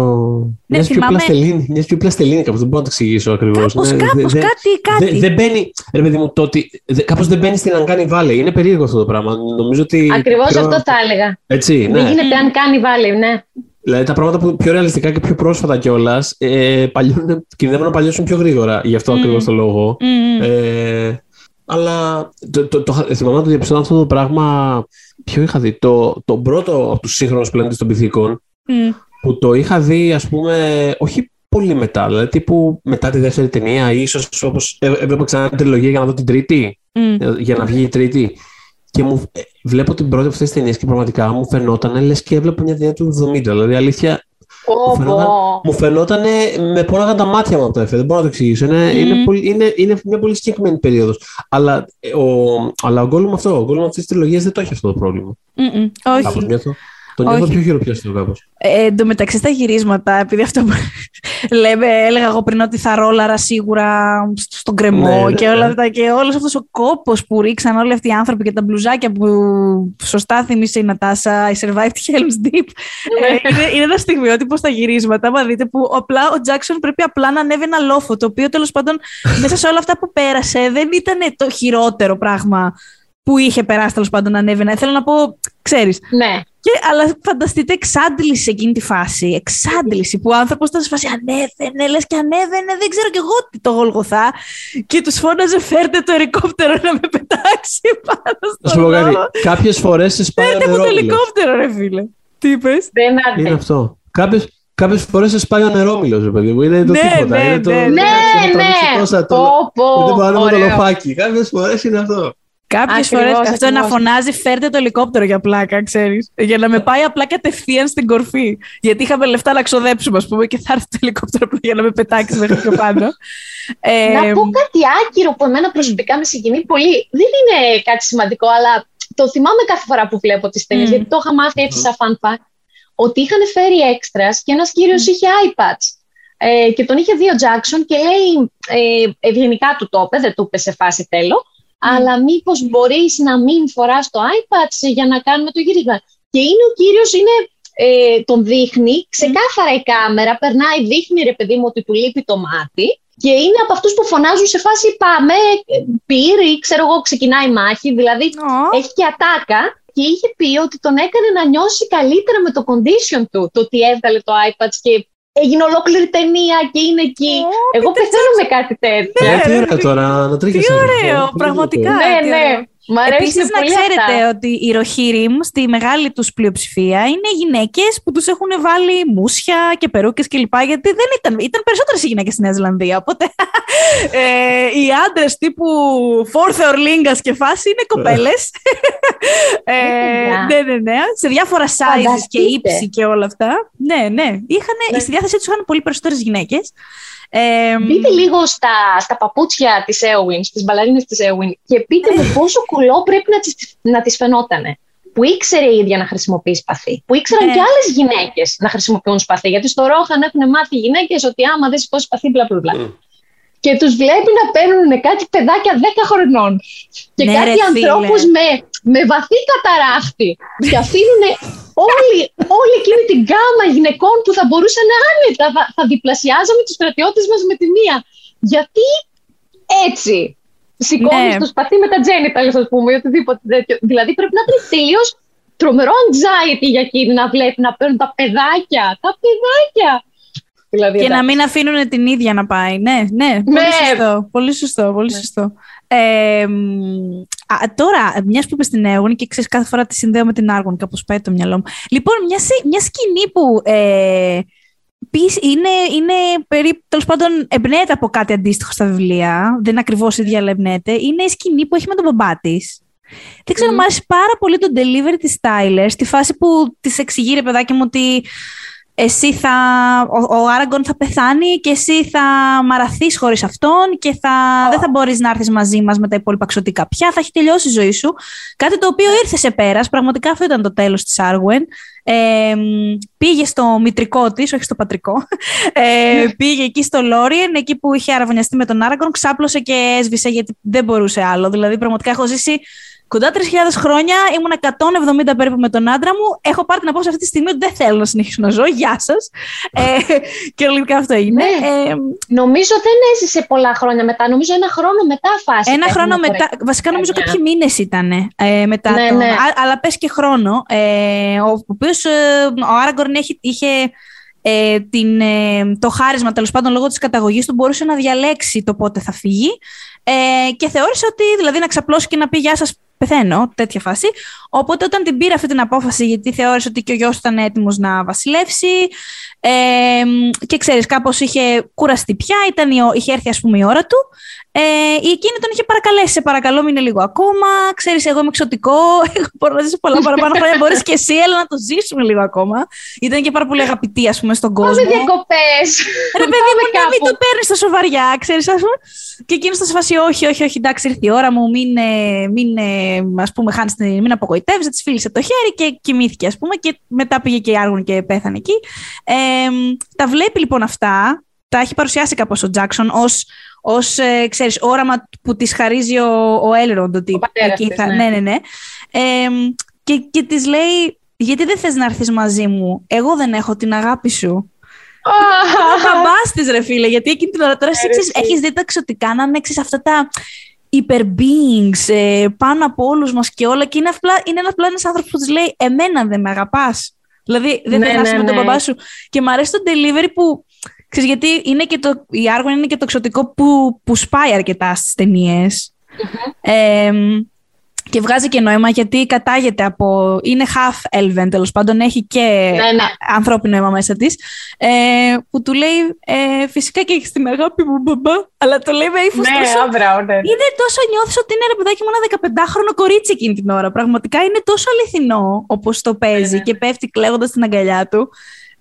Ναι, μοιάζει θυμάμαι... πιο πλαστελίνη. Μοιάζει πιο πλαστελίνη, κάπως δεν μπορώ να το εξηγήσω ακριβώς. Κάπως, ναι, κάπως, δε, κάτι, κάτι. Δεν δε μπαίνει. Ρε παιδί μου, το ότι. Κάπως δεν μπαίνει στην Uncanny Valley. Είναι περίεργο αυτό το πράγμα. Νομίζω ότι. Ακριβώς πιο... αυτό θα έλεγα. Έτσι, ναι. Δεν γίνεται Uncanny Valley, ναι. Δηλαδή τα πράγματα που πιο ρεαλιστικά και πιο πρόσφατα κιόλας ε, κινδυνεύουν να παλιώσουν πιο γρήγορα. Γι' αυτό mm. ακριβώς το λόγο. Mm. Ε, αλλά το, το, το, θυμάμαι να το διαπιστώνω αυτό το πράγμα. Ποιο είχα δει. Το, το πρώτο από τους σύγχρονους πλανήτες των πυθίκων. Mm. Που το είχα δει, ας πούμε, όχι πολύ μετά. Δηλαδή, τύπου μετά τη δεύτερη ταινία, ίσως όπως έβλεπα ξανά την τριλογία για να δω την τρίτη. Mm. Για να βγει η τρίτη. Και μου, ε, βλέπω την πρώτη από αυτές τις ταινίες και πραγματικά μου φαινόταν λες και έβλεπα μια ταινία του 70. Δηλαδή, αλήθεια. Oh, μου, φαινόταν, μου φαινόταν με πόναγαν τα μάτια μου από το εφέ. Δεν μπορώ να το εξηγήσω. Είναι, mm. είναι, πολύ, είναι, είναι μια πολύ συγκεκριμένη περίοδος. Αλλά ε, ο, αλλά ο Γκόλουμ αυτό, ο Γκόλουμ αυτή τη τριλογία δεν το έχει αυτό το πρόβλημα. Mm-mm, όχι. Κάπως, το νιώθω πιο χειροπιαστό κάπως. Ε, εν τω μεταξύ στα γυρίσματα, επειδή αυτό που *laughs* λέμε, έλεγα εγώ πριν ότι θα ρόλαρα σίγουρα στον κρεμό ναι, και όλα ναι. αυτά και όλος αυτός ο κόπος που ρίξαν όλοι αυτοί οι άνθρωποι και τα μπλουζάκια που σωστά θυμίσε η Νατάσα, η Survived Helm's Deep. ε, είναι, είναι ένα στιγμιότυπο στα γυρίσματα, μα δείτε, που απλά ο Τζάξον πρέπει απλά να ανέβει ένα λόφο, το οποίο τέλος πάντων *laughs* μέσα σε όλα αυτά που πέρασε δεν ήταν το χειρότερο πράγμα που είχε περάσει τέλος πάντων ανέβαινε. Θέλω να πω, ξέρεις. Ναι. Και, αλλά φανταστείτε εξάντληση σε εκείνη τη φάση. Εξάντληση που ο άνθρωπο ήταν σε φάση ανέβαινε, λε και ανέβαινε, δεν ξέρω κι εγώ τι το γολγοθά. Και του φώναζε, φέρτε το ελικόπτερο να με πετάξει πάνω στο σου κάτι. Κάποιε φορέ σε σπάει Φέρτε μου το ελικόπτερο, ρε φίλε. Τι είπε. Δεν είναι αυτό. Κάποιε Κάποιε φορέ σε σπάει ο νερόμιλο, ρε παιδί μου. Είναι το ναι, τίποτα. Ναι, είναι το. Ναι, ναι. ναι. Το, πω, πω, το λοφάκι. Κάποιε φορέ είναι αυτό. Κάποιες φορές αυτό να φωνάζει, φέρτε το ελικόπτερο για πλάκα, ξέρεις. Για να με πάει απλά κατευθείαν στην κορφή. Γιατί είχαμε λεφτά να ξοδέψουμε, ας πούμε, και θα έρθει το ελικόπτερο για να με πετάξει μέχρι πιο πάνω. ε, να πω κάτι άκυρο που εμένα προσωπικά με συγκινεί πολύ. Δεν είναι κάτι σημαντικό, αλλά το θυμάμαι κάθε φορά που βλέπω τις ταινίες, mm. γιατί το είχα μάθει έτσι σαν fun fact. Ότι είχαν φέρει έξτρα και ένας κύριος mm. είχε iPads. Ε, και τον είχε δει ο Jackson και λέει ε, ευγενικά του το είπε, δεν του είπε σε φάση τέλο αλλά μήπως μπορείς να μην φοράς το iPad για να κάνουμε το γύρισμα. Και είναι ο κύριος, είναι, ε, τον δείχνει, ξεκάθαρα η κάμερα, περνάει, δείχνει ρε παιδί μου ότι του λείπει το μάτι και είναι από αυτούς που φωνάζουν σε φάση πάμε, ε, πήρε, ξέρω εγώ, ξεκινάει η μάχη, δηλαδή έχει και ατάκα και είχε πει ότι τον έκανε να νιώσει καλύτερα με το condition του, το ότι έβγαλε το iPad και έγινε ολόκληρη ταινία και είναι εκεί. Εγώ πεθαίνω με κάτι τέτοιο. Ναι, τι ωραίο τώρα, να τρίχεσαι. Τι ωραίο, πραγματικά. Ναι, ναι. Επίσης, να ξέρετε ότι οι Ροχίριμ στη μεγάλη τους πλειοψηφία είναι γυναίκες που τους έχουν βάλει μουσια και περούκες κλπ. Γιατί δεν ήταν, ήταν περισσότερες οι γυναίκες στη Νέα Ζηλανδία. Οπότε *laughs* ε, οι άντρες τύπου Φόρθε Ορλίγκα και φάση είναι κοπέλες. *laughs* ε, ναι, ναι, ναι. Σε διάφορα sizes και ύψη και όλα αυτά. Ναι, ναι. Είχαν, ναι. Στη διάθεσή τους είχαν πολύ περισσότερες γυναίκες. Ε, πείτε λίγο στα, στα παπούτσια της Έουιν, στις μπαλαρίνες της Έουιν και πείτε μου πόσο κουλό πρέπει να τις, να τις φαινότανε. Που ήξερε η ίδια να χρησιμοποιεί σπαθί. Που ήξεραν ε. και άλλες γυναίκες να χρησιμοποιούν σπαθί. Γιατί στο Ρόχαν έχουν μάθει οι γυναίκες ότι άμα δεν σηκώσει σπαθί, μπλα μπλα. Mm. Και τους βλέπει να παίρνουν κάτι παιδάκια 10 χρονών. Και ναι, κάτι ανθρώπους με, με βαθύ καταράχτη. και αφήνουν όλη, όλη εκείνη την γκάμα γυναικών που θα μπορούσαν άνετα, θα, θα διπλασιάζαμε τους στρατιώτες μας με τη μία. Γιατί έτσι σηκώνεις ναι. το σπαθί με τα τζένιτα, ας πούμε, ή οτιδήποτε τέτοιο. Δηλαδή πρέπει να είναι τελείως τρομερό anxiety για εκείνη να βλέπει να παίρνουν τα παιδάκια. Τα παιδάκια! Δηλαδή, και να μην αφήνουν την ίδια να πάει. Ναι, ναι, πολύ ναι. σωστό. Πολύ σωστό, πολύ ναι. σωστό. Ε, α, τώρα, μιας που είπες στην Αίγον και ξέρεις κάθε φορά τη συνδέω με την Άργον, κάπως πάει το μυαλό μου. Λοιπόν, μια, μια σκηνή που ε, είναι, είναι περίπου, τέλος πάντων, εμπνέεται από κάτι αντίστοιχο στα βιβλία. Δεν είναι ακριβώς ίδια, αλλά εμπνέεται. Είναι η σκηνή που έχει με τον μπαμπά της. Δεν ξέρω, mm. μου άρεσε πάρα πολύ το delivery της Tyler, στη φάση που της εξηγεί, ρε παιδάκι μου, ότι εσύ θα, ο, ο Άραγκον θα πεθάνει και εσύ θα μαραθείς χωρίς αυτόν και θα, δεν θα μπορείς να έρθεις μαζί μας με τα υπόλοιπα ξωτικά πια, θα έχει τελειώσει η ζωή σου. Κάτι το οποίο ήρθε σε πέρας, πραγματικά αυτό ήταν το τέλος της Άργουεν. Ε, πήγε στο μητρικό της, όχι στο πατρικό, *laughs* ε, πήγε εκεί στο Λόριεν, εκεί που είχε αραβωνιαστεί με τον Άραγκον, ξάπλωσε και έσβησε γιατί δεν μπορούσε άλλο. Δηλαδή πραγματικά έχω ζήσει Κοντά 3.000 χρόνια, ήμουν 170 περίπου με τον άντρα μου. Έχω πάρει την απόφαση αυτή τη στιγμή ότι δεν θέλω να συνεχίσω να ζω. Γεια σας. Ε, *laughs* και ολικά αυτό έγινε. Ναι. Ε, νομίζω δεν έζησε πολλά χρόνια μετά. Νομίζω ένα χρόνο μετά φάση. Ένα χρόνο μετά. Βασικά νομίζω κάποιοι μήνες ήταν ε, μετά. Ναι, το, ναι. αλλά πες και χρόνο. Ε, ο οποίος ε, ο Άραγκορν είχε ε, την, ε, το χάρισμα τέλος πάντων λόγω της καταγωγής του μπορούσε να διαλέξει το πότε θα φύγει ε, και θεώρησε ότι δηλαδή να ξαπλώσει και να πει γεια σας πεθαίνω, τέτοια φάση. Οπότε όταν την πήρε αυτή την απόφαση, γιατί θεώρησε ότι και ο γιος ήταν έτοιμος να βασιλεύσει ε, και ξέρεις κάπως είχε κουραστεί πια, ήταν η, είχε έρθει ας πούμε η ώρα του, ε, η εκείνη τον είχε παρακαλέσει, σε παρακαλώ μείνε λίγο ακόμα, ξέρεις εγώ είμαι εξωτικό, *laughs* εγώ μπορώ να ζήσω πολλά παραπάνω χρόνια, μπορείς και εσύ, έλα να το ζήσουμε λίγο ακόμα. Ήταν και πάρα πολύ αγαπητή ας πούμε στον κόσμο. Πάμε διακοπές. Ρε παιδί μου, να μην το παίρνεις τόσο βαριά, ξέρεις ας πούμε. Και εκείνος θα σε όχι, όχι, όχι, εντάξει, ήρθε η ώρα μου, μην, ε, μην ε, ας πούμε, χάνεις την, μην απογοητεύεσαι, της φίλησες το χέρι και κοιμήθηκε, ας πούμε, και μετά πήγε και άργον και πέθανε εκεί. Ε, τα βλέπει λοιπόν αυτά, τα έχει παρουσιάσει κάπως ο Τζάξον ως, ως ε, ξέρεις, όραμα που της χαρίζει ο, ο Έλροντ, ότι εκεί θα, ναι. ναι, ναι, ναι. Ε, και, και της λέει, γιατί δεν θες να έρθεις μαζί μου, εγώ δεν έχω την αγάπη σου. *laughs* Ο μπαμπάς της, ρε φίλε, γιατί εκείνη την ώρα τώρα έχεις δει τα εξωτικά να είναι αυτά τα υπερbeings ε, πάνω από όλους μας και όλα. Και είναι, απλά, είναι ένας απλά ένα άνθρωπος που της λέει: Εμένα δεν με αγαπάς. Δηλαδή, δεν ναι, ναι, με τον μπαμπά σου. Και μου αρέσει το delivery που. Ξέρεις, γιατί είναι και το, η Άργον είναι και το εξωτικό που, που σπάει αρκετά στις ταινίες. Και βγάζει και νόημα γιατί κατάγεται από. είναι half elven τέλος πάντων, έχει και ναι, ναι. ανθρώπινο αίμα μέσα της. Ε, που του λέει ε, Φυσικά και έχεις την αγάπη μου, μπαμπά. Αλλά το λέει με ύφος ναι, τόσο. ναι. Είναι τόσο νιώθεις ότι είναι ρε παιδάκι μου ένα 15χρονο κορίτσι εκείνη την ώρα. Πραγματικά είναι τόσο αληθινό όπως το παίζει ναι, και πέφτει κλαίγοντας στην αγκαλιά του.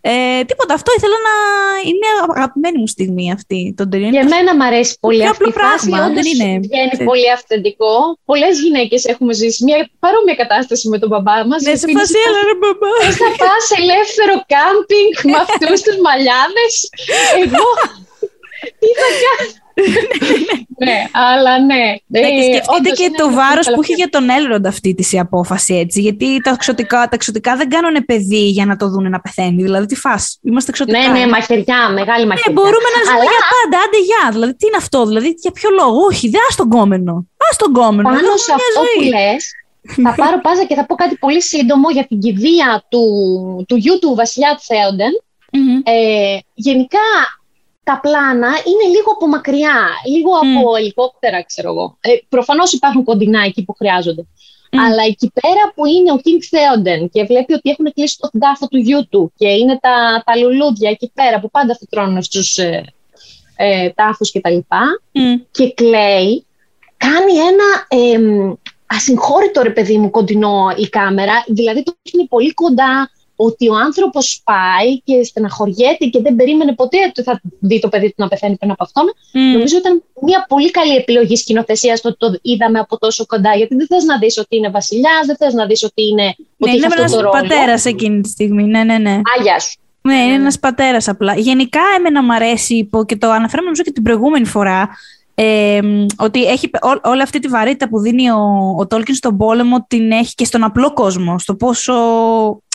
Ε, τίποτα, αυτό ήθελα να είναι αγαπημένη μου στιγμή αυτή. Τον Για μένα μου αρέσει πολύ αυτή η φάση, όντως είναι. βγαίνει πολύ αυθεντικό. Πολλές γυναίκες έχουμε ζήσει μια παρόμοια κατάσταση με τον μπαμπά μας. Ναι, σε φάση έλα ρε μπαμπά. θα πας ελεύθερο κάμπινγκ με αυτούς τους μαλλιάδες. Εγώ *laughs* τι θα κάνω; Ναι, αλλά ναι. ναι και σκεφτείτε και το βάρος που είχε για τον Έλροντ αυτή τη η απόφαση έτσι. Γιατί τα εξωτικά, τα εξωτικά δεν κάνουν παιδί για να το δουν να πεθαίνει. Δηλαδή, τι φας, είμαστε εξωτικά. Ναι, ναι, μαχαιριά, μεγάλη μαχαιριά. Ναι, μπορούμε να ζούμε για πάντα, άντε γεια. Δηλαδή, τι είναι αυτό, δηλαδή, για ποιο λόγο. Όχι, δεν ας τον κόμενο. Α τον κόμενο. Πάνω σε αυτό που λες, θα *laughs* πάρω πάζα και θα πω κάτι πολύ σύντομο για την κηδεία του, του γιου του Βασιλιά Θέοντεν. Ε, γενικά τα πλάνα είναι λίγο από μακριά, λίγο από ελικόπτερα, ξέρω εγώ. Ε, προφανώς υπάρχουν κοντινά εκεί που χρειάζονται. Αλλά εκεί πέρα που είναι ο King Theoden και βλέπει ότι έχουν κλείσει το τάφο του γιού του και είναι τα, τα λουλούδια εκεί πέρα που πάντα τρώνε στους ε, ε, τάφους και τα λοιπά και κλαίει, κάνει ένα ε, ασυγχώρητο ρε παιδί μου κοντινό η κάμερα, δηλαδή το είναι πολύ κοντά, ότι ο άνθρωπος πάει και στεναχωριέται και δεν περίμενε ποτέ ότι θα δει το παιδί του να πεθαίνει πριν από αυτόν. Mm. Νομίζω ήταν μια πολύ καλή επιλογή σκηνοθεσίας το ότι το είδαμε από τόσο κοντά. Γιατί δεν θες να δεις ότι είναι βασιλιάς, δεν θες να δεις ότι είναι. Ναι, ότι είναι ένας πατέρας εκείνη τη στιγμή. Ναι, ναι, ναι. Άγια σου. Ναι, είναι ένας πατέρας απλά. Γενικά, εμένα μου αρέσει και το αναφέραμε νομίζω και την προηγούμενη φορά. Ε, ότι έχει ό, όλη αυτή τη βαρύτητα που δίνει ο, ο Τόλκιν στον πόλεμο την έχει και στον απλό κόσμο, στο πόσο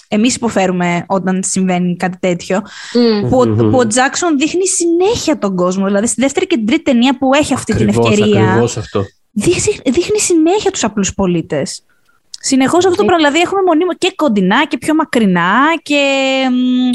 εμείς υποφέρουμε όταν συμβαίνει κάτι τέτοιο. Mm. Που, mm-hmm. που ο Τζάξον δείχνει συνέχεια τον κόσμο. Δηλαδή στη δεύτερη και την τρίτη ταινία που έχει αυτή ακριβώς, την ευκαιρία. Ακριβώς αυτό. Δείχνει, δείχνει συνέχεια τους απλούς πολίτες. Συνεχώς αυτό το πράγμα. Δηλαδή, έχουμε μονίμω και κοντινά και πιο μακρινά. Και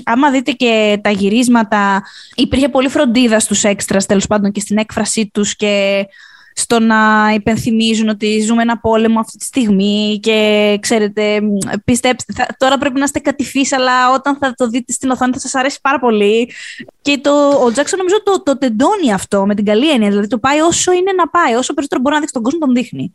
άμα δείτε και τα γυρίσματα, υπήρχε πολύ φροντίδα στους έξτρας τέλος πάντων και στην έκφρασή τους και στο να υπενθυμίζουν ότι ζούμε ένα πόλεμο αυτή τη στιγμή και ξέρετε, πιστέψτε, θα, τώρα πρέπει να είστε κατηφείς, αλλά όταν θα το δείτε στην οθόνη θα σας αρέσει πάρα πολύ. Και το, ο Τζάξον νομίζω το, το τεντώνει αυτό με την καλή έννοια, δηλαδή το πάει όσο είναι να πάει, όσο περισσότερο μπορεί να δείξει τον κόσμο τον δείχνει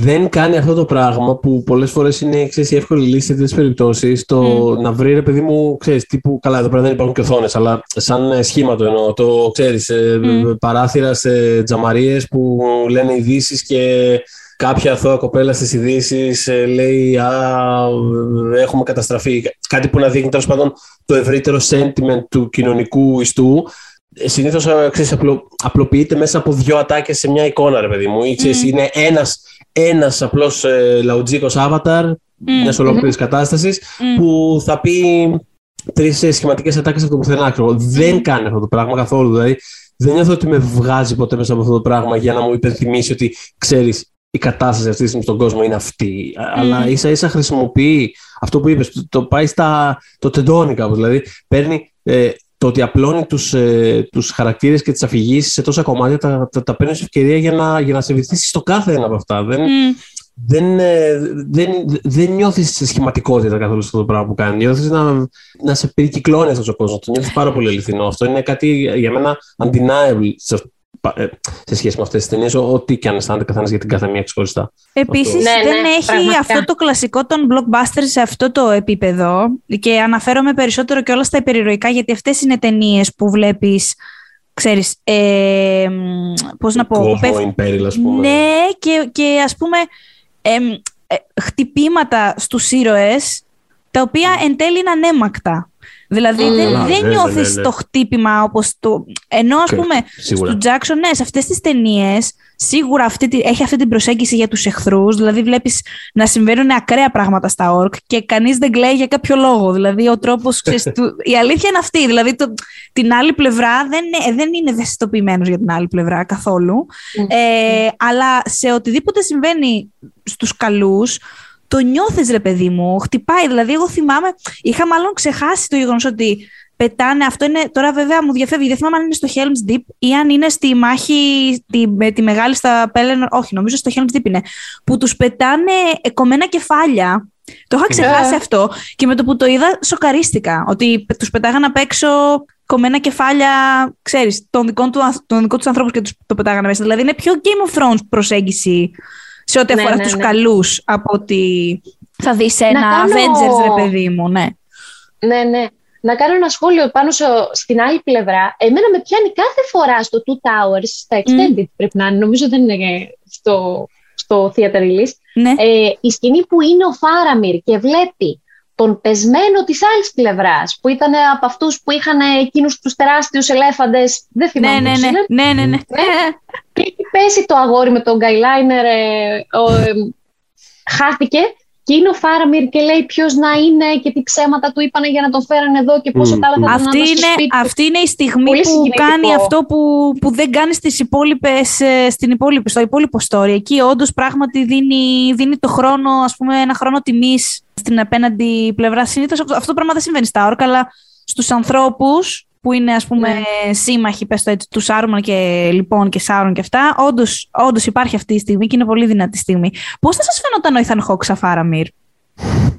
δεν κάνει αυτό το πράγμα που πολλές φορές είναι ξέρεις, η εύκολη λύση σε τέτοιες περιπτώσεις. Το να βρει ρε παιδί μου, ξέρεις, τύπου. Καλά, εδώ πέρα δεν υπάρχουν και οθόνε, αλλά σαν ε, σχήμα το εννοώ. Το ξέρεις, mm. παράθυρα σε τζαμαρίες που λένε ειδήσεις και κάποια αθώα κοπέλα στις ειδήσεις ε, λέει Α, έχουμε καταστραφεί. Κάτι που να δείχνει τέλος πάντων το ευρύτερο sentiment του κοινωνικού ιστού. Συνήθως απλο, απλοποιείται μέσα από δύο ατάκες σε μια εικόνα, ρε παιδί μου. Ή, ξέρεις, είναι ένας ένας απλός ε, λαουτζίκος avatar mm. μιας ολόκληρης mm. κατάστασης που θα πει τρεις ε, σχηματικές ατάκες από το πουθενά. Δεν κάνει αυτό το πράγμα καθόλου. Δηλαδή, δεν νιώθω ότι με βγάζει ποτέ μέσα από αυτό το πράγμα για να μου υπενθυμίσει ότι ξέρεις, η κατάσταση αυτής της στιγμή στον κόσμο είναι αυτή. Αλλά ίσα ίσα χρησιμοποιεί αυτό που είπες, το, το πάει στα. το τεντώνει κάπως. Δηλαδή, παίρνει ε, το ότι απλώνει τους, ε, τους χαρακτήρες και τις αφηγήσεις σε τόσα κομμάτια τα, τα, τα παίρνεις σε ευκαιρία για να, για να σε βυθίσει στο κάθε ένα από αυτά. Δεν, δεν, ε, δεν, δεν νιώθεις σχηματικότητα καθόλου αυτό το πράγμα που κάνει. Νιώθεις να, να σε περικυκλώνει αυτός ο κόσμος. Το νιώθεις πάρα πολύ αληθινό. Αυτό είναι κάτι για μένα undeniable ε, σε σχέση με αυτές τις ταινίες, ό,τι και αν αισθάνεται καθένας για την κάθε μία ξεχωριστά. Επίσης, ναι, δεν ναι, έχει αυτό το κλασικό των blockbusters σε αυτό το επίπεδο. Και αναφέρομαι περισσότερο και όλα στα υπερηρωικά, γιατί αυτές είναι ταινίες που βλέπεις. Ξέρεις, ε, πώς να πω... Imperial, ας πούμε. Ναι, και, και ας πούμε ε, χτυπήματα στους ήρωες, τα οποία εν τέλει είναι ανέμακτα. Δηλαδή mm. δεν, δεν ναι, νιώθεις ναι, ναι, το χτύπημα όπως το. Ενώ ας πούμε σίγουρα. στο Jackson, ναι, σε αυτές τις ταινίες σίγουρα αυτή, έχει αυτή την προσέγγιση για τους εχθρούς. Δηλαδή βλέπεις να συμβαίνουν ακραία πράγματα στα ορκ και κανείς δεν κλαίει για κάποιο λόγο. Δηλαδή ο τρόπος. *laughs* η αλήθεια είναι αυτή. Δηλαδή το, την άλλη πλευρά δεν, δεν είναι ευαισθητοποιημένος για την άλλη πλευρά καθόλου. Mm. Ε, αλλά σε οτιδήποτε συμβαίνει στους καλούς, το νιώθεις, ρε παιδί μου. Χτυπάει. Δηλαδή, εγώ θυμάμαι, είχα μάλλον ξεχάσει το γεγονός ότι πετάνε. Αυτό είναι. Τώρα, βέβαια, μου διαφεύγει. Δεν θυμάμαι αν είναι στο Helm's Deep ή αν είναι στη μάχη τη, με τη μεγάλη στα Πέλεν. Όχι, νομίζω στο Helm's Deep είναι. Που τους πετάνε κομμένα κεφάλια. Το είχα ξεχάσει αυτό και με το που το είδα σοκαρίστηκα. Ότι τους πετάγανε απ' έξω κομμένα κεφάλια, ξέρεις, των δικών του, τους ανθρώπου και τους το πετάγανε μέσα. Δηλαδή είναι πιο Game of Thrones προσέγγιση σε ό,τι ναι, αφορά ναι, τους ναι. καλούς από ότι θα δεις ένα κάνω... Avengers, ρε παιδί μου, ναι. Ναι, ναι. Να κάνω ένα σχόλιο πάνω στην άλλη πλευρά. Εμένα με πιάνει κάθε φορά στο Two Towers, στα Extended πρέπει να είναι, νομίζω δεν είναι στο, στο Theater Release, ναι. ε, η σκηνή που είναι ο Φάραμιρ και βλέπει τον πεσμένο της άλλης πλευράς, που ήταν από αυτούς που είχαν εκείνους τους τεράστιους ελέφαντες, δεν θυμάμαι ναι, ναι, ναι, ναι, ναι, ναι, ναι. Έχει πέσει το αγόρι με τον eyeliner, ε, χάθηκε και είναι ο Φάραμιρ και λέει ποιος να είναι και τι ψέματα του είπαν για να τον φέραν εδώ και πόσο mm. καλά θα αυτή είναι, Αυτή είναι η στιγμή που κάνει αυτό που, που δεν κάνει στις υπόλοιπες, ε, στην υπόλοιπη, στο υπόλοιπο story. Εκεί όντως πράγματι δίνει, δίνει το χρόνο, ας πούμε, ένα χρόνο τιμής στην απέναντι πλευρά. Συνήθως αυτό το πράγμα δεν συμβαίνει στα όρκα, αλλά στους ανθρώπους που είναι ας πούμε ναι. σύμμαχοι, πες το έτσι, του Σάρμαν και λοιπόν και Σάρων και αυτά, όντως, όντως υπάρχει αυτή η στιγμή και είναι πολύ δυνατή στιγμή. Πώς θα σας φαίνονταν ο Ιθαν Χόκ Φάραμιρ;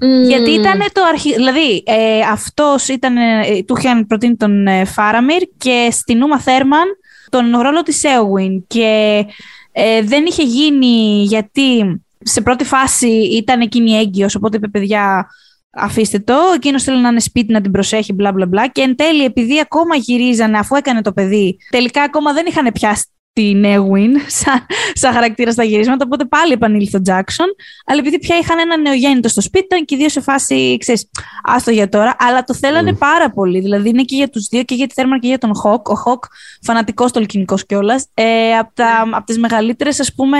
Mm. Γιατί ήταν το αρχή, δηλαδή ε, αυτός ήταν, ε, του είχαν προτείνει τον ε, Φάραμιρ και στην Ούμα Θέρμαν τον ρόλο της Έουιν και ε, δεν είχε γίνει γιατί σε πρώτη φάση ήταν εκείνη έγκυος, οπότε είπε παιδιά αφήστε το, εκείνος θέλει να είναι σπίτι να την προσέχει, μπλα μπλα μπλα. Και εν τέλει, επειδή ακόμα γυρίζανε, αφού έκανε το παιδί, τελικά ακόμα δεν είχαν πιάσει την Ewin σαν, σαν χαρακτήρα στα γυρίσματα, οπότε πάλι επανήλθε ο Τζάξον. Αλλά επειδή πια είχαν ένα νεογέννητο στο σπίτι, ήταν και οι δύο σε φάση, ξέρεις, άστο για τώρα, αλλά το θέλανε πάρα πολύ. Δηλαδή είναι και για τους δύο, και για τη Θέρμαν και για τον Χοκ. Ο Χοκ, φανατικός τολκινικός κιόλας. Ε, από απ τις μεγαλύτερες, ας πούμε,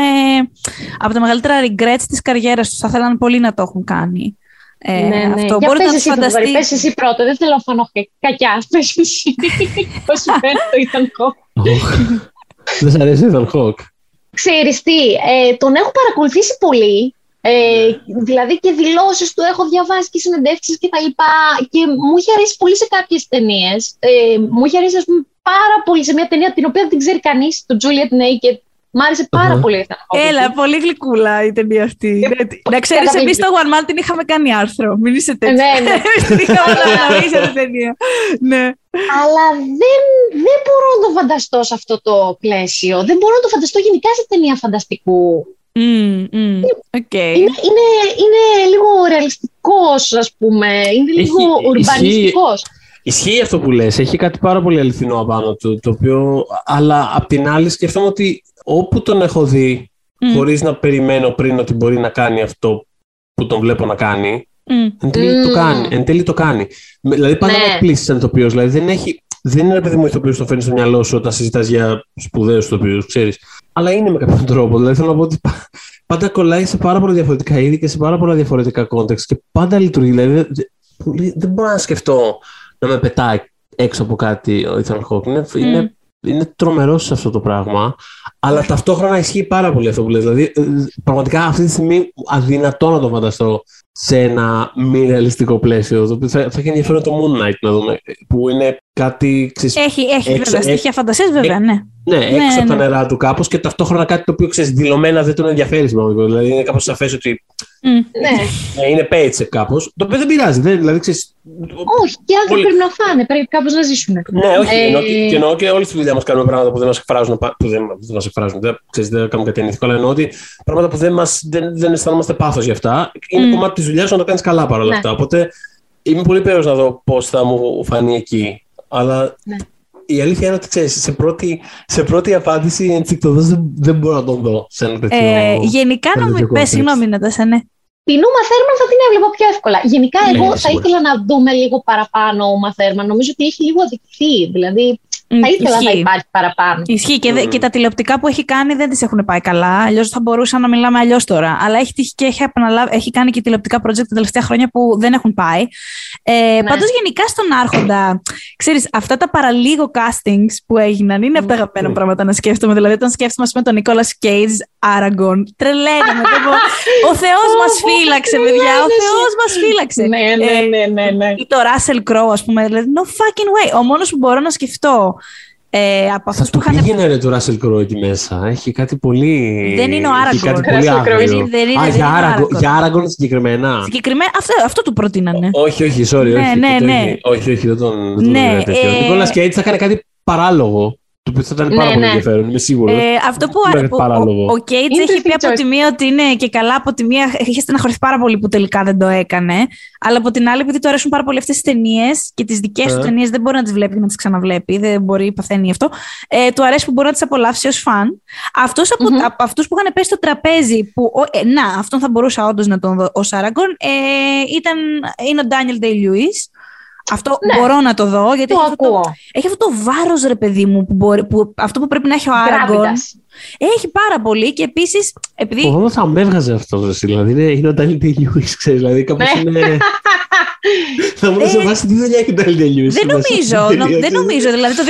από τα μεγαλύτερα regrets της καριέρας τους. Θα θέλανε πολύ να το έχουν κάνει. Ε, ναι, ναι. Αυτό. Για Μπορείτε να εσύ, φανταστεί... Πες εσύ πρώτα, δεν θέλω να φανώ κακιά. Πες εσύ *laughs* πώς σου φαίνεται το Ethan Δεν σ' αρέσει ο Ethan Hawke. Ξέρεις τι, ε, τον έχω παρακολουθήσει πολύ Ε, δηλαδή και δηλώσεις του έχω διαβάσει και συνεντεύξεις και τα λοιπά. Και μου είχε αρέσει πολύ σε κάποιες ταινίες. Ε, μου είχε αρέσει, ας πούμε, πάρα πολύ σε μια ταινία την οποία δεν την ξέρει κανείς, το Juliet Naked. Μ' άρεσε πάρα uh-huh. πολύ Έλα, πολύ γλυκούλα η ταινία αυτή. Ε, να ξέρεις, εμείς στο One Man την είχαμε κάνει άρθρο. Μην είσαι τέτοιο. Ναι, ναι. *laughs* την είχαμε *laughs* αναγνωρίσει την ταινία. Ναι. Αλλά δεν, δεν μπορώ να το φανταστώ σε αυτό το πλαίσιο. Δεν μπορώ να το φανταστώ γενικά σε ταινία φανταστικού. Mm, mm, okay. είναι, είναι, είναι λίγο ρεαλιστικός, ας πούμε. Είναι λίγο ουρμπανιστικός. Ισχύει αυτό που λες. Έχει κάτι πάρα πολύ αληθινό απάνω του. Το οποίο, αλλά απ' την άλλη σκέφτομαι ότι όπου τον έχω δει, mm. χωρίς να περιμένω πριν ότι μπορεί να κάνει αυτό που τον βλέπω να κάνει, mm. εν, τέλει το κάνει, εν τέλει το κάνει. Δηλαδή πάντα ναι. με εκπλήσει σαν ηθοποιός. Δηλαδή δεν, έχει, δεν είναι επειδή μου ηθοποιός το φέρνει στο μυαλό σου όταν συζητάς για σπουδαίους ηθοποιούς, ξέρεις. Αλλά είναι με κάποιον τρόπο. Δηλαδή θέλω να πω ότι πάντα κολλάει σε πάρα πολλά διαφορετικά είδη και σε πάρα πολλά διαφορετικά context και πάντα λειτουργεί. Δηλαδή δεν μπορώ να σκεφτώ να με πετάει έξω από κάτι ο Ethan Hawke. Είναι, mm. είναι, είναι τρομερό σε αυτό το πράγμα. Αλλά ταυτόχρονα ισχύει πάρα πολύ αυτό που λες. Δηλαδή, ε, πραγματικά αυτή τη στιγμή αδυνατώ να το φανταστώ σε ένα μη ρεαλιστικό πλαίσιο. Το οποίο θα, θα έχει ενδιαφέρον το Moon Knight να δούμε. Που είναι κάτι. Ξέρεις, έχει έχει έξω, βέβαια στοιχεία φαντασίας, βέβαια, ε, ναι. Ναι, έξω ναι, από τα ναι. νερά του κάπως και ταυτόχρονα κάτι το οποίο ξέρεις δηλωμένα δεν τον ενδιαφέρει. Δηλαδή είναι κάπως σαφές ότι. Mm. Ναι. Ε, είναι paycheck κάπως. Το οποίο δεν πειράζει. Δεν, δηλαδή, ξέρεις, όχι, και άνθρωποι όλοι... πρέπει να φάνε, πρέπει κάπως να ζήσουν. Ναι, όχι. Ε... Εννοώ, και, εννοώ και όλη τη δουλειά μας κάνουμε πράγματα που δεν μας εκφράζουν. Που δεν, δεν μας εκφράζουν. Δεν, ξέρεις, δεν κάνουμε κάτι ανήθικο, αλλά εννοώ ότι πράγματα που δεν, μας, δεν, δεν αισθανόμαστε πάθος για αυτά. Είναι mm. κομμάτι της δουλειάς να το κάνεις καλά παρόλα ναι. αυτά. Οπότε είμαι πολύ περίεργο να δω πώς θα μου φανεί εκεί. Αλλά ναι. η αλήθεια είναι ότι ξέρεις, σε, πρώτη, σε πρώτη απάντηση ενστικτοδός δεν, δεν μπορώ να τον δω σε ένα τέτοιο. Ε, γενικά νομίζω. Πες, συγγνώμη να τα ναι. Την Ούμα Θέρμαν θα την έβλεπα πιο εύκολα. Γενικά, ναι, εγώ θα ήθελα να δούμε λίγο παραπάνω Ούμα Θέρμαν. Νομίζω ότι έχει λίγο αδειχθεί. Δηλαδή, θα ήθελα Ισχύει. να υπάρχει παραπάνω. Ισχύει και, και τα τηλεοπτικά που έχει κάνει δεν τις έχουν πάει καλά. Αλλιώς θα μπορούσα να μιλάμε αλλιώς τώρα. Αλλά έχει τύχει και έχει, έχει κάνει και τηλεοπτικά project τα τελευταία χρόνια που δεν έχουν πάει. Ε, ναι. Πάντως, γενικά στον Άρχοντα, ξέρεις, αυτά τα παραλίγο castings που έγιναν είναι από τα αγαπημένα ναι. πράγματα να σκέφτομαι. Δηλαδή, όταν σκέφτομαι με τον Νικόλα Κέιτ Άραγκον, τρελαίνομαι. ο Θεός μας φύλαξε, παιδιά. Ο ναι, Θεός μας φύλαξε. Ναι, ναι, ναι, ναι, ναι. Ή το Russell Crowe, ας πούμε. Δηλαδή, no fucking way. Ο μόνος που μπορώ να σκεφτώ ε, από Θα του είχαν... πήγαινε ρε του Ράσελ Κρό εκεί μέσα. Έχει κάτι πολύ... Δεν είναι ο Άραγκον. Κάτι πολύ άγριο. Δεν είναι, Α, για, Άραγκον, για Άραγκον συγκεκριμένα. Συγκεκριμένα, αυτό, αυτό του προτείνανε. όχι, όχι, sorry. Ναι, όχι, ναι, ναι. όχι, όχι, δεν τον, ναι, τον ε... Ο Νικόλας Κέιτς θα έκανε κάτι παράλογο. Το οποίο θα ήταν πάρα ναι, πολύ ναι. ενδιαφέρον, είμαι σίγουρος. Ε, αυτό που ο, ο Κέιτς έχει πει από τη μία ότι είναι και καλά, από τη μία είχε στεναχωρηθεί πάρα πολύ που τελικά δεν το έκανε. Αλλά από την άλλη, επειδή του αρέσουν πάρα πολύ αυτές τις ταινίες και τις δικές τους ε. ταινίες δεν μπορεί να τις βλέπει και να τις ξαναβλέπει. Δεν μπορεί, παθαίνει αυτό. Ε, του αρέσει που μπορεί να τις απολαύσει ως φαν. Αυτός από, mm-hmm. από αυτούς που είχαν πέσει στο τραπέζι, που ε, να, αυτόν θα μπορούσα όντως να τον δω ω Άραγκον, ε, ήταν, είναι ο Ντάνιελ Ντέι Λιούι. Αυτό ναι. μπορώ να το δω. Γιατί το έχει, αυτό το, έχει αυτό το βάρος, ρε παιδί μου, που, μπορεί, που αυτό που πρέπει να έχει ο Άραγκον. Έχει πάρα πολύ και επίσης. Επειδή... Εγώ θα με έβγαζε αυτός, δηλαδή. Είναι, είναι ο Ντάνιελ Λιούι, ξέρεις. Δηλαδή κάπως ναι. είναι. *laughs* Θα μου σε βάση τι δουλειά έχει το Elden Δεν νομίζω. δεν νομίζω. Δηλαδή το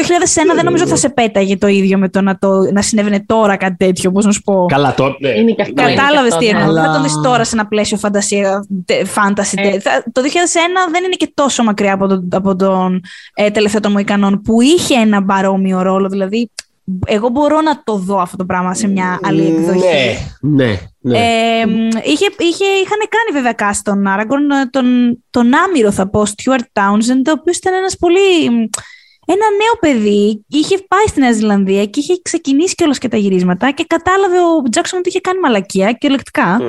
2001 δεν νομίζω ότι θα σε πέταγε το ίδιο με το να, το, να συνέβαινε τώρα κάτι τέτοιο. Πώς να σου πω. Καλά, τότε. Ναι. Κατάλαβες τι εννοώ. Ναι. Θα τον δεις τώρα σε ένα πλαίσιο φαντασία, φάνταση. Ε. Το 2001 δεν είναι και τόσο μακριά από τον, από τον ε, τελευταίο των Μοϊκανών που είχε ένα παρόμοιο ρόλο. Δηλαδή εγώ μπορώ να το δω αυτό το πράγμα σε μια άλλη εκδοχή. Ναι, ναι. ναι. Ε, είχε, είχε, είχαν κάνει βέβαια cast τον Άραγκον, τον, τον Άμυρο θα πω, Stuart Townsend, ο οποίος ήταν ένας πολύ ένα νέο παιδί είχε πάει στη Νέα Ζηλανδία και είχε ξεκινήσει κιόλας και τα γυρίσματα και κατάλαβε ο Τζάξον ότι είχε κάνει μαλακία κυριολεκτικά. Mm.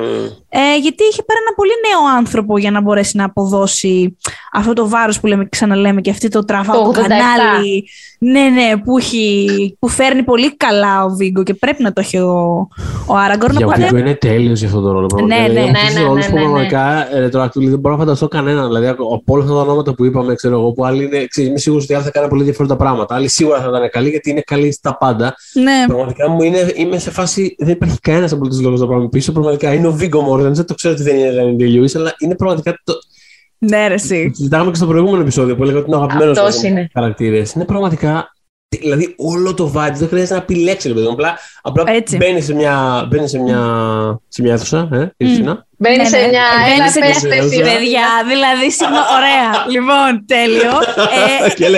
Ε, γιατί είχε πάρει ένα πολύ νέο άνθρωπο για να μπορέσει να αποδώσει αυτό το βάρος που λέμε, ξαναλέμε και αυτή το τραβάω το, κανάλι. Ναι, ναι, που, έχει, που φέρνει πολύ καλά ο Βίγκο και πρέπει να το έχει ο, ο Άραγκορ. Για ο Βίγκο είναι τέλειος για αυτό το ρόλο. Ναι, ναι, ναι. ναι, ναι, ναι, που πραγματικά δεν μπορώ να φανταστώ κανέναν. Δηλαδή, από όλα αυτά τα ονόματα που είπαμε, ξέρω εγώ, που άλλοι είναι, ξέρεις, είμαι σίγουρος ότι άλλοι θα κάνουν πολύ διαφορετικά πράγματα. Άλλοι σίγουρα θα ήταν καλοί γιατί είναι καλοί στα πάντα. Ναι. Πραγματικά μου είναι, είμαι σε φάση. Δεν υπάρχει κανένας από του λόγου να πάμε πίσω. Πραγματικά είναι ο Βίγκο Μόργαν. Δεν το ξέρω ότι δεν είναι Ρένινγκ Λιούι, αλλά είναι πραγματικά. Το... Ναι, ρε, εσύ. Συζητάγαμε και στο προηγούμενο επεισόδιο που έλεγα ότι είναι ο αγαπημένος χαρακτήρε. Είναι πραγματικά Δηλαδή όλο το vibe δεν χρειάζεται να πει λέξη, ρε παιδί Απλά, απλά μπαίνεις σε μια, μπαίνεις σε μια, σε μια αίθουσα, ε, mm. Μπαίνεις ναι, σε ναι. μια. Μπαίνεις σε μια παιδιά. Δηλαδή, ωραία. Λοιπόν, τέλειο.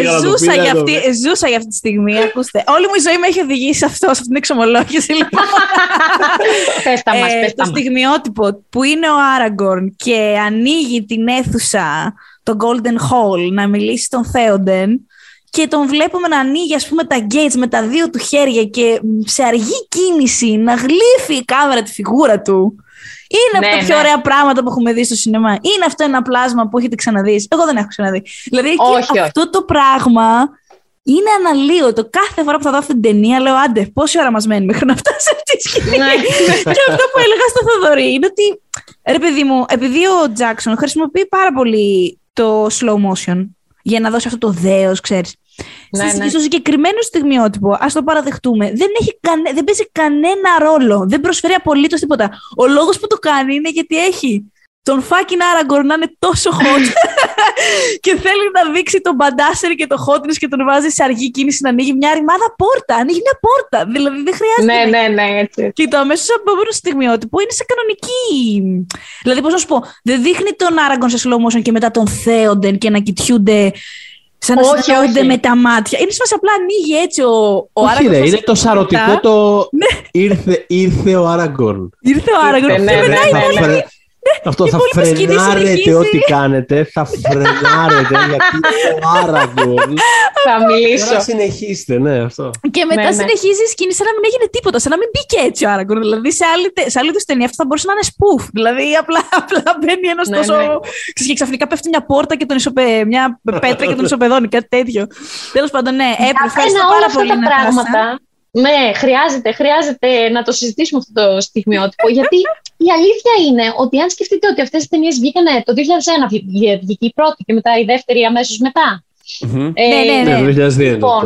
Ε, *laughs* ζούσα, για αυτή, ζούσα για αυτή τη στιγμή. Ακούστε. Όλη μου η ζωή με έχει οδηγήσει σε αυτό, σε αυτήν την εξομολόγηση. Λοιπόν. *laughs* πες τα μας, ε, πες το στιγμιότυπο που είναι ο Άραγκορν και ανοίγει την αίθουσα, το Golden Hall, να μιλήσει στον Θέοντεν και τον βλέπουμε να ανοίγει ας πούμε τα gates με τα δύο του χέρια και σε αργή κίνηση να γλύφει η κάμερα τη φιγούρα του. Είναι ναι, από τα πιο ναι. ωραία πράγματα που έχουμε δει στο σινεμά. Είναι αυτό ένα πλάσμα που έχετε ξαναδείς. Εγώ δεν έχω ξαναδεί. Δηλαδή, όχι, αυτό το πράγμα είναι αναλύωτο. Κάθε φορά που θα δω αυτή την ταινία, λέω άντε, πόση ώρα μας μένει μέχρι να φτάσει αυτή τη σκηνή; Ναι. και αυτό που έλεγα στο Θοδωρή είναι ότι, ρε παιδί μου, επειδή ο Τζάξον χρησιμοποιεί πάρα πολύ το slow motion για να δώσει αυτό το δέος, ξέρεις. Ναι, ναι. Στο συγκεκριμένο στιγμιότυπο, ας το παραδεχτούμε, δεν, έχει κανε, δεν παίζει κανένα ρόλο. Δεν προσφέρει απολύτως τίποτα. Ο λόγος που το κάνει είναι γιατί έχει τον fucking Aragorn να είναι τόσο hot *laughs* και θέλει να δείξει τον Μπαντάσερ και το hotness και τον βάζει σε αργή κίνηση να ανοίγει μια ρημάδα πόρτα. Ανοίγει μια πόρτα. Δηλαδή δεν χρειάζεται. Ναι, ναι, ναι, έτσι. Και το αμέσως επόμενο στιγμιότυπο είναι σε κανονική. Δηλαδή, πώς να σου πω, δεν δείχνει τον Aragorn σε slow motion και μετά τον Θέοντεν και να κοιτιούνται Σαν να συναντώνται με τα μάτια. Είναι σαν απλά ανοίγει έτσι ο, ο Όχι, ρε, είναι το σαρωτικό το. Ναι. Ήρθε, ήρθε ο Άραγκορν. Ήρθε ο Άραγκορν. Ναι, ναι, ναι, ναι, *laughs* αυτό θα φρενάρετε ό,τι κάνετε. Θα φρενάρετε γιατί το Άραγκορν. Θα μιλήσω. Τώρα συνεχίστε, ναι, αυτό. Και μετά συνεχίζεις η σκηνή σαν να μην έγινε τίποτα, σαν να μην μπήκε έτσι ο Άραγκορν. Δηλαδή σε άλλη, σε άλλη του ταινία αυτό θα μπορούσε να είναι σπούφ. Δηλαδή απλά, *laughs* απλά μπαίνει ένας τόσο. Ξέρεις, και ξαφνικά πέφτει μια πόρτα και τον ισοπε... μια πέτρα και τον *laughs* ισοπεδώνει, κάτι τέτοιο. Τέλος πάντων, ναι, έπρεπε πάρα πολύ να πράγματα. Ναι, χρειάζεται, χρειάζεται να το συζητήσουμε αυτό το στιγμιότυπο. γιατί η αλήθεια είναι ότι αν σκεφτείτε ότι αυτές τι ταινίες βγήκαν το 2001, βγήκε η πρώτη και μετά η δεύτερη αμέσως μετά. Ε, ναι, ναι, ναι. ναι. Το 2002 λοιπόν,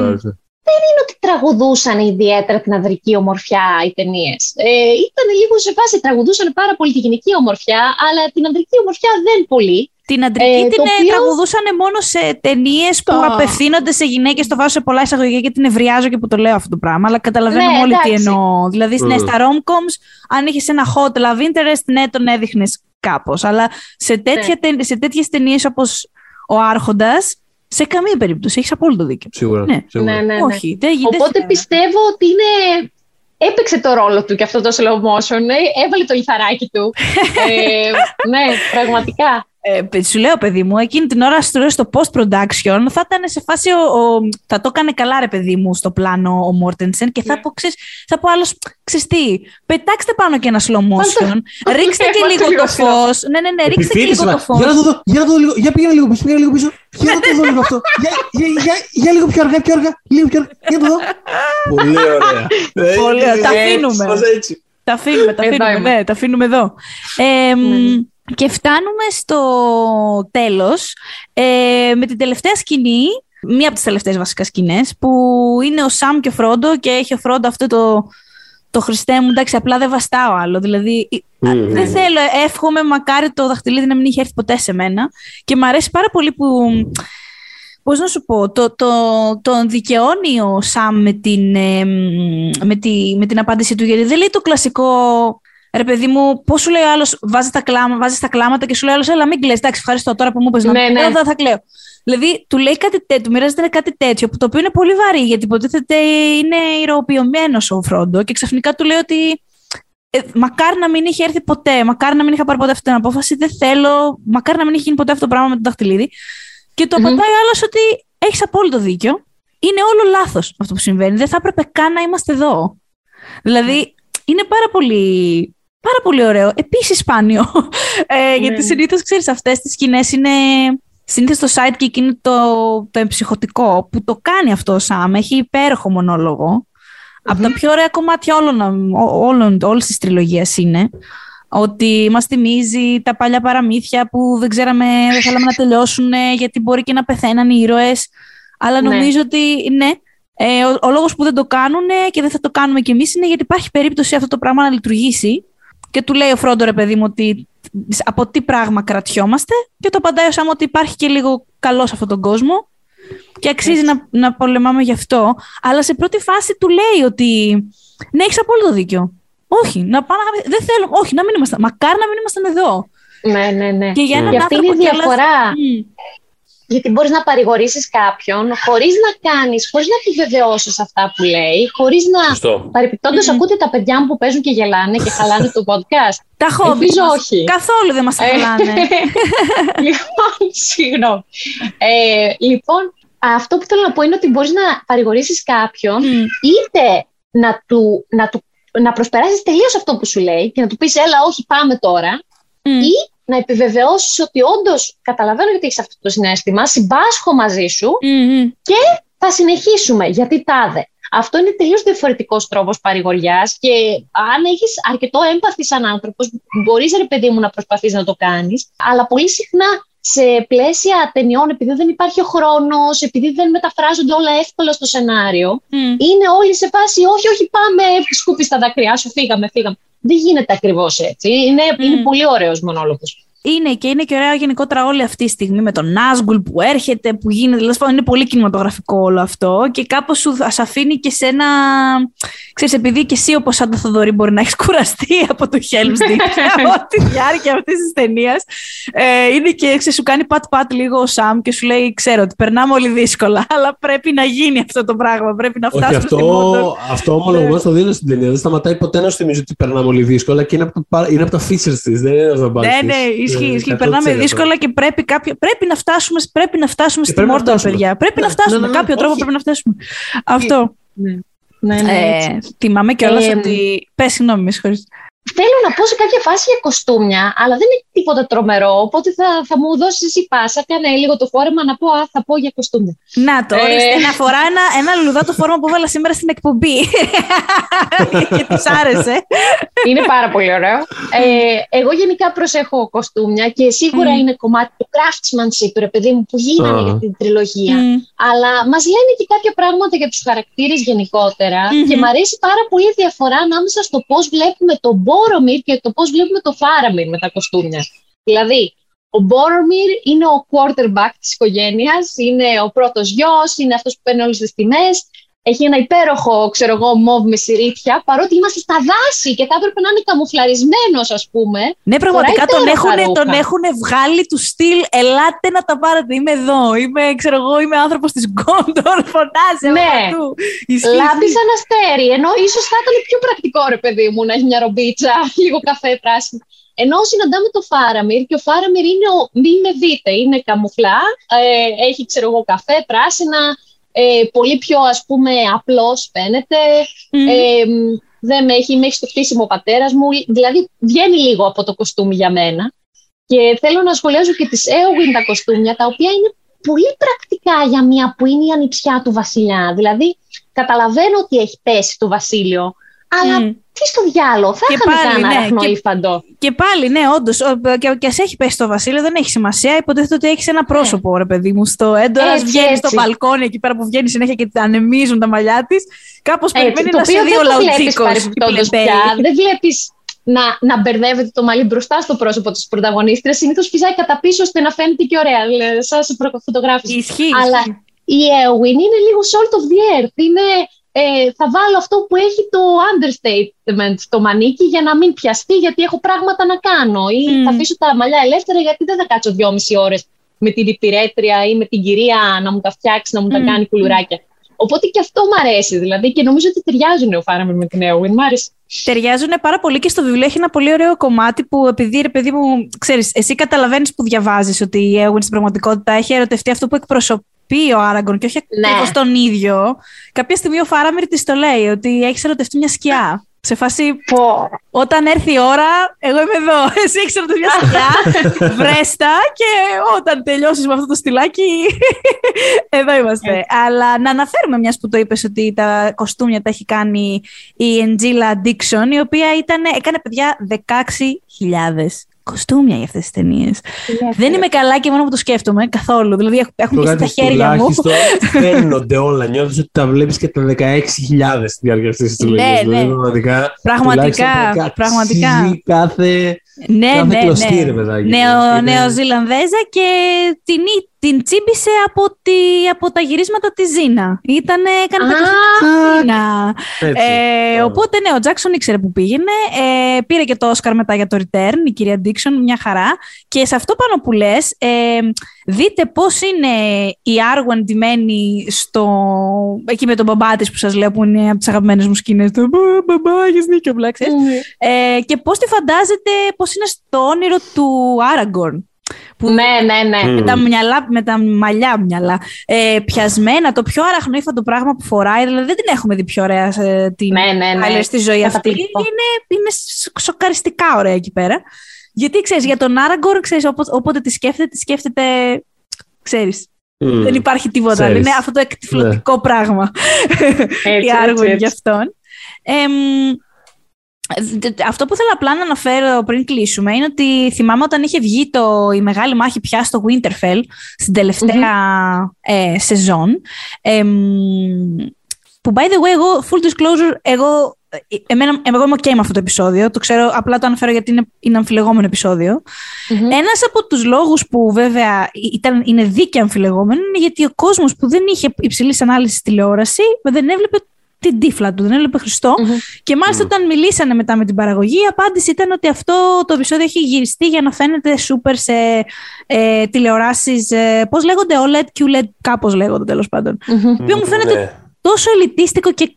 δεν είναι ότι τραγουδούσαν ιδιαίτερα την ανδρική ομορφιά οι ταινίες. Ε, ήταν λίγο σε φάση, τραγουδούσαν πάρα πολύ τη γυναική ομορφιά, αλλά την ανδρική ομορφιά δεν πολύ. Την αντρική ε, την οποίο... τραγουδούσαν μόνο σε ταινίες που απευθύνονται σε γυναίκες. Το βάζω σε πολλά εισαγωγικά και την ευριάζω και που το λέω αυτό το πράγμα. Αλλά καταλαβαίνουμε ναι, όλοι τι εννοώ. Δηλαδή, mm. ναι, στα romcoms, αν είχες ένα hot love interest, ναι, τον έδειχνες κάπως. Αλλά σε, ναι. σε τέτοιες ταινίες όπως Ο Άρχοντας, σε καμία περίπτωση. Έχεις απόλυτο δίκιο. Σίγουρα. Ναι, σίγουρα. ναι, ναι, ναι. Όχι, δεν, Οπότε πιστεύω ότι είναι έπαιξε το ρόλο του και αυτό το slow motion. Ε, έβαλε το λιθαράκι του. *laughs* ε, ναι, πραγματικά. Ε, σου λέω, παιδί μου, εκείνη την ώρα στο post-production θα ήταν σε φάση. Ο, ο, θα το έκανε καλά, ρε παιδί μου, στο πλάνο ο Μόρτενσεν και θα ναι. πω, ξέρεις, θα πω άλλος, ξεστή, πετάξτε πάνω και ένα slow motion, *laughs* ρίξτε και λίγο το φως. Ναι, ναι, ναι, ρίξτε και λίγο το φως. Για να το δω, για να το δω λίγο, για πήγαινε λίγο πίσω, πήγαινε λίγο πίσω. Για να το δω λίγο αυτό. Για, για, για, για λίγο πιο αργά, πιο αργά, λίγο πιο αργά, για να το δω. Πολύ ωραία. Πολύ ωραία, τα αφήνουμε. Τα αφήνουμε, τα αφήνουμε, ναι, τα αφήνουμε εδώ. Και φτάνουμε στο τέλος ε, με την τελευταία σκηνή, μία από τις τελευταίες βασικά σκηνές, που είναι ο Σαμ και ο Φρόντο και έχει ο Φρόντο αυτό το, το Χριστέ μου, εντάξει, απλά δεν βαστάω άλλο. Δηλαδή, δεν θέλω, εύχομαι μακάρι το δαχτυλίδι να μην είχε έρθει ποτέ σε μένα. Και μου αρέσει πάρα πολύ που, πώς να σου πω, το, το, τον δικαιώνει ο Σαμ με την, ε, με, τη, με την απάντηση του, γιατί δεν λέει το κλασικό Ρε παιδί μου, πώς σου λέει ο άλλος, βάζεις τα, κλάμα, βάζεις τα κλάματα και σου λέει ο άλλος, Ελά, μην κλαις. Εντάξει, ευχαριστώ τώρα που μου είπες να ναι, ναι. θα, θα κλαίω. Δηλαδή, του λέει κάτι τέτοιο, μοιράζεται κάτι τέτοιο, το οποίο είναι πολύ βαρύ, γιατί υποτίθεται είναι ηρωοποιημένο ο Φρόντο και ξαφνικά του λέει ότι ε, μακάρι να μην είχε έρθει ποτέ, μακάρι να μην είχα πάρει ποτέ αυτή την απόφαση, δεν θέλω, μακάρι να μην είχε γίνει ποτέ αυτό το πράγμα με τον δαχτυλίδι. Και το mm-hmm. απαντάει ο άλλος ότι έχεις απόλυτο δίκιο. Είναι όλο λάθος αυτό που συμβαίνει. Δεν θα έπρεπε καν να είμαστε εδώ. Δηλαδή, είναι πάρα πολύ Πάρα πολύ ωραίο. Επίσης σπάνιο. *laughs* Ε, ναι. Γιατί συνήθως ξέρεις, αυτές τις σκηνές είναι. Συνήθως το sidekick είναι το, το εμψυχωτικό που το κάνει αυτό ο Σάμ. Έχει υπέροχο Από τα πιο ωραία κομμάτια όλων, όλων, όλης της τριλογίας είναι ότι μας θυμίζει τα παλιά παραμύθια που δεν ξέραμε, δεν θέλαμε να τελειώσουν γιατί μπορεί και να πεθαίναν οι ήρωες. Αλλά ναι. νομίζω ότι ναι, ε, ο, ο λόγος που δεν το κάνουν και δεν θα το κάνουμε κι εμείς είναι γιατί υπάρχει περίπτωση αυτό το πράγμα να λειτουργήσει και του λέει ο Φρόντο, ρε παιδί μου, ότι από τι πράγμα κρατιόμαστε. Και το απαντάει ο Σάμ ότι υπάρχει και λίγο καλός σε αυτόν τον κόσμο. και αξίζει να, να πολεμάμε γι' αυτό. Αλλά σε πρώτη φάση του λέει ότι ναι, έχεις απόλυτο δίκιο. Όχι, να πάμε, δεν θέλω, όχι, να μην ήμασταν. Μακάρι να μην ήμασταν εδώ. Ναι, ναι, ναι. Και για αυτή είναι η διαφορά. Γιατί μπορείς να παρηγορήσεις κάποιον χωρίς να κάνεις, χωρίς να επιβεβαιώσεις αυτά που λέει, χωρίς να. Παρεπιπτόντως, mm. ακούτε τα παιδιά μου που παίζουν και γελάνε και χαλάνε το podcast. Τα χόμπι. όχι. Καθόλου δεν μας ε, χαλάνε. *laughs* λοιπόν, συγγνώμη. Ε, λοιπόν, αυτό που θέλω να πω είναι ότι μπορείς να παρηγορήσεις κάποιον είτε να, του, να, του, να προσπεράσεις τελείως αυτό που σου λέει και να του πεις έλα όχι πάμε τώρα ή να επιβεβαιώσεις ότι όντως καταλαβαίνω γιατί έχεις αυτό το συνέστημα, συμπάσχω μαζί σου και θα συνεχίσουμε γιατί τάδε. Αυτό είναι τελείως διαφορετικός τρόπος παρηγοριάς και αν έχεις αρκετό έμπαθη σαν άνθρωπος, μπορείς ρε παιδί μου να προσπαθείς να το κάνεις, αλλά πολύ συχνά σε πλαίσια ταινιών, επειδή δεν υπάρχει ο χρόνος, επειδή δεν μεταφράζονται όλα εύκολα στο σενάριο, είναι όλοι σε φάση όχι, όχι, πάμε, σκούπι στα δακρυά σου, φύγαμε, φύγαμε. Δεν γίνεται ακριβώς έτσι. Είναι, είναι πολύ ωραίος μονόλογος είναι και είναι και ωραία γενικότερα όλη αυτή τη στιγμή με τον Νάσγκουλ που έρχεται, που γίνεται. Δηλαδή, είναι πολύ κινηματογραφικό όλο αυτό και κάπως σου θα αφήνει και σε ένα. Ξέρεις, επειδή και εσύ όπως σαν το Θοδωρή μπορεί να έχεις *laughs* κουραστεί από το Helm's Deep *laughs* τη διάρκεια αυτής της ταινίας. Ε, είναι και ξέρεις, σου κάνει πατ-πατ λίγο ο Σαμ και σου λέει: Ξέρω ότι περνάμε όλοι δύσκολα, *laughs* αλλά πρέπει να γίνει αυτό το πράγμα. Πρέπει να φτάσουμε Όχι, αυτό, αυτό ομολογουμένως το δίνω στην ταινία. Δεν σταματάει ποτέ να σου θυμίζει ότι περνάμε όλοι δύσκολα και είναι από τα, είναι από τα features της. Δεν είναι από Ναι, ναι, Ισχύει, ισχύει. Περνάμε δύσκολα και πρέπει, κάποιο, πρέπει να φτάσουμε, πρέπει να φτάσουμε στη Μόρντορ, παιδιά. Πρέπει να φτάσουμε. Ναι, ναι, κάποιο τρόπο πρέπει να φτάσουμε. Αυτό. Ναι, ναι. Ε, θυμάμαι κιόλας ε, ότι. Πες, συγγνώμη, με συγχωρείτε. Θέλω να πω σε κάποια φάση για κοστούμια, αλλά δεν είναι τίποτα τρομερό. Οπότε θα, θα μου δώσεις εσύ πάσα. Κάνε λίγο το φόρεμα να πω, α, θα πω για κοστούμια. Να το, ε... να φορά ένα, ένα λουλουδά το φόρεμα που έβαλα σήμερα στην εκπομπή. *laughs* και της άρεσε. είναι πάρα πολύ ωραίο. Ε, εγώ γενικά προσέχω κοστούμια και σίγουρα mm. είναι κομμάτι του craftsmanship, ρε παιδί μου, που γίνανε για την τριλογία. Mm. Αλλά μας λένε και κάποια πράγματα για τους χαρακτήρες γενικότερα. Mm-hmm. Και μου αρέσει πάρα πολύ η διαφορά ανάμεσα στο πώς βλέπουμε τον Μπόρομιρ και το πώς βλέπουμε το Φάραμιρ με τα κοστούμια. Δηλαδή, ο Μπόρομιρ είναι ο quarterback της οικογένειας, είναι ο πρώτος γιος, είναι αυτός που παίρνει όλες τις τιμές, έχει ένα υπέροχο, ξέρω εγώ, μοβ με σιρίτια, παρότι είμαστε στα δάση και θα έπρεπε να είναι καμουφλαρισμένος, ας πούμε. Ναι, πραγματικά τον έχουν, τον έχουν βγάλει του στυλ. Ελάτε να τα πάρετε. Είμαι εδώ. Είμαι, ξέρω εγώ, είμαι άνθρωπος της Γκόντορ. *laughs* Φωνάζει. Ναι, λάμπεις σαν αστέρι. Ενώ ίσως θα ήταν πιο πρακτικό, ρε παιδί μου, να έχει μια ρομπίτσα, *laughs* λίγο καφέ πράσινο. Ενώ συναντάμε το Φάραμιρ και ο Φάραμιρ είναι ο μη με δείτε, είναι καμουφλά, ε, έχει ξέρω εγώ καφέ, πράσινα, ε, πολύ πιο ας πούμε απλός φαίνεται. Ε, δεν με έχει, με έχει στο φτύσιμο ο πατέρας μου. Δηλαδή βγαίνει λίγο από το κοστούμι για μένα. Και θέλω να σχολιάζω και τις Eowyn τα κοστούμια, τα οποία είναι πολύ πρακτικά για μια που είναι η ανιψιά του βασιλιά. Δηλαδή, καταλαβαίνω ότι έχει πέσει το βασίλειο, αλλά mm. Τι στο διάλογο, θα είχαμε κανένα ναι, αραχνόηφαντο. Και, και πάλι, ναι, όντως. Και, και α έχει πέσει το Βασίλειο, δεν έχει σημασία. Υποτίθεται ότι έχεις ένα πρόσωπο, ναι. ρε παιδί μου. Στο έντορα βγαίνεις στο μπαλκόνι εκεί πέρα που βγαίνεις συνέχεια και τα ανεμίζουν τα μαλλιά της. Κάπως περιμένει να σε δει ο λαουτσίκο. Δεν βλέπεις να, να μπερδεύεται το μαλλί μπροστά στο πρόσωπο της πρωταγωνίστριας. Συνήθως φυσάει κατά πίσω ώστε να φαίνεται και ωραία. Σαν φωτογράφηση. Ισχύει. Αλλά η Eowyn είναι λίγο salt of the earth. Είναι ε, θα βάλω αυτό που έχει το understatement το μανίκι για να μην πιαστεί γιατί έχω πράγματα να κάνω ή θα αφήσω τα μαλλιά ελεύθερα γιατί δεν θα κάτσω δυόμιση ώρες με την υπηρέτρια ή με την κυρία να μου τα φτιάξει, να μου τα κάνει κουλουράκια. Οπότε και αυτό μου αρέσει δηλαδή και νομίζω ότι ταιριάζουν ο Φάραμερ με την Έωγουιν. Μ' άρεσε. Ταιριάζουν πάρα πολύ και στο βιβλίο έχει ένα πολύ ωραίο κομμάτι που επειδή ρε παιδί μου, ξέρεις, εσύ καταλαβαίνεις που διαβάζεις ότι η Έωγουιν στην πραγματικότητα έχει ερωτευτεί αυτό που εκπροσωπεί πει ο Άραγκον και όχι ναι. ακριβώς τον ίδιο, κάποια στιγμή ο Φάραμιρ της το λέει ότι έχεις ερωτευτεί μια σκιά. Σε φάση, πω, όταν έρθει η ώρα, εγώ είμαι εδώ. *laughs* Εσύ έχεις ερωτευτεί μια σκιά, *laughs* βρέστα και όταν τελειώσεις με αυτό το στυλάκι, *laughs* εδώ είμαστε. Αλλά να αναφέρουμε, μιας που το είπες, ότι τα κοστούμια τα έχει κάνει η Εντζίλα Ντίξον, η οποία ήταν, έκανε παιδιά 16.000 κοστούμια για αυτές τις ταινίες. Δεν είμαι καλά και μόνο που το σκέφτομαι καθόλου. Δηλαδή έχουν και στα χέρια μου. *laughs* φαίνονται όλα. Νιώθεις ότι τα βλέπεις και τα 16.000 στη διάρκεια αυτής της τηλεόραση. Ναι, ναι. Δηλαδή, πραγματικά. Πραγματικά. πραγματικά. Κάθε. Ναι, κάθε ναι, κλωστή, ναι. Ρε, παιδάκι, Νεο, Νεοζηλανδέζα και την την τσίμπησε από, τη, από τα γυρίσματα της Ζήνα. Ήτανε, έκανε τα Ζήνα. Ε, οπότε ναι, ο Τζάξον ήξερε που πήγαινε. Ε, πήρε και το Όσκαρ μετά για το Return, η κυρία Ντίξον, μια χαρά. Και σε αυτό πάνω που λες, ε, δείτε πώς είναι η Άργουαν ντυμένη στο... εκεί με τον μπαμπά της που σας λέω που είναι από τις αγαπημένες μου σκηνές. Το μπαμπά, έχεις δίκιο, μπλάξες. Ε, και πώς τη φαντάζεται πώς είναι στο όνειρο του Άραγκορν. Που ναι, ναι, ναι. Με, τα μυαλά, με τα μαλλιά μυαλά. Ε, πιασμένα, το πιο αραχνόηφαντο πράγμα που φοράει. Δηλαδή δεν την έχουμε δει πιο ωραία σε την ναι, ναι, ναι. στη ζωή αυτή. Είναι, είναι σοκαριστικά ωραία εκεί πέρα. Γιατί ξέρεις, για τον Άραγκορ, ξέρεις, όποτε τη σκέφτεται, τη σκέφτεται. ξέρεις. Mm. Δεν υπάρχει τίποτα. Ξέρεις. Είναι αυτό το εκτιφλωτικό ναι. πράγμα. Έτσι, η Άργον για αυτόν. Ε, αυτό που θέλω απλά να αναφέρω πριν κλείσουμε είναι ότι θυμάμαι όταν είχε βγει το, η μεγάλη μάχη πια στο Winterfell στην τελευταία ε, σεζόν. Ε, που by the way, εγώ, full disclosure, εγώ, εμένα, εγώ είμαι ok με αυτό το επεισόδιο. Το ξέρω, απλά το αναφέρω γιατί είναι, είναι αμφιλεγόμενο επεισόδιο. Mm-hmm. Ένας από τους λόγους που βέβαια ήταν, είναι δίκαια αμφιλεγόμενο είναι γιατί ο κόσμος που δεν είχε υψηλής ανάλυσης τηλεόραση δεν έβλεπε την τύφλα του, δεν έβλεπε Και μάλιστα όταν μιλήσανε μετά με την παραγωγή, η απάντηση ήταν ότι αυτό το επεισόδιο έχει γυριστεί για να φαίνεται σούπερ σε ε, τηλεοράσεις. Ε, Πώς λέγονται, OLED, QLED, κάπως λέγονται τέλος πάντων. Το οποίο μου φαίνεται ναι. τόσο ελιτίστικο και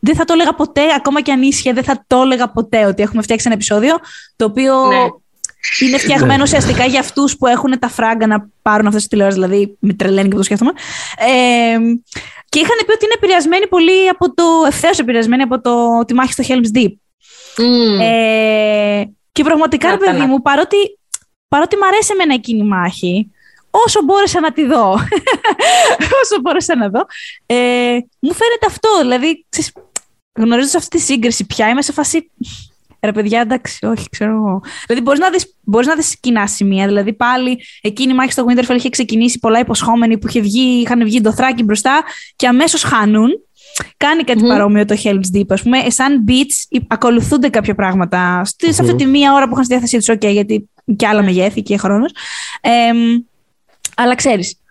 δεν θα το έλεγα ποτέ, ακόμα και αν ίσχυε, δεν θα το έλεγα ποτέ ότι έχουμε φτιάξει ένα επεισόδιο το οποίο ναι. Είναι φτιαγμένο ναι. ουσιαστικά για αυτούς που έχουν τα φράγκα να πάρουν αυτές τις τηλεόραση. Δηλαδή, με τρελαίνει και το σκέφτομαι. Ε, και είχαν πει ότι είναι επηρεασμένοι πολύ από το. ευθέως επηρεασμένοι από το, τη μάχη στο Helm's Deep. Mm. Ε, και πραγματικά, ρε παιδί μου, παρότι, παρότι μ' αρέσει εμένα εκείνη η μάχη, όσο μπόρεσα να τη δω, *laughs* όσο μπόρεσα να δω, ε, μου φαίνεται αυτό. Δηλαδή, γνωρίζοντας αυτή τη σύγκριση πια, είμαι σε φάση. Ρε παιδιά, εντάξει, όχι, ξέρω εγώ. Δηλαδή, μπορείς να δεις μπορείς να δεις κοινά σημεία. Δηλαδή, πάλι εκείνη η μάχη στο Winterfell είχε ξεκινήσει πολλά υποσχόμενοι που είχε βγει, είχαν βγει το θράκι μπροστά και αμέσως χάνουν. Κάνει κάτι mm-hmm. παρόμοιο το Hell's Deep, ας πούμε. Σαν beats ακολουθούνται κάποια πράγματα. Σε mm-hmm. αυτή τη μία ώρα που είχαν στη διάθεσή τους, OK, γιατί και άλλα μεγέθη και χρόνος. Ε, αλλά ξέρεις,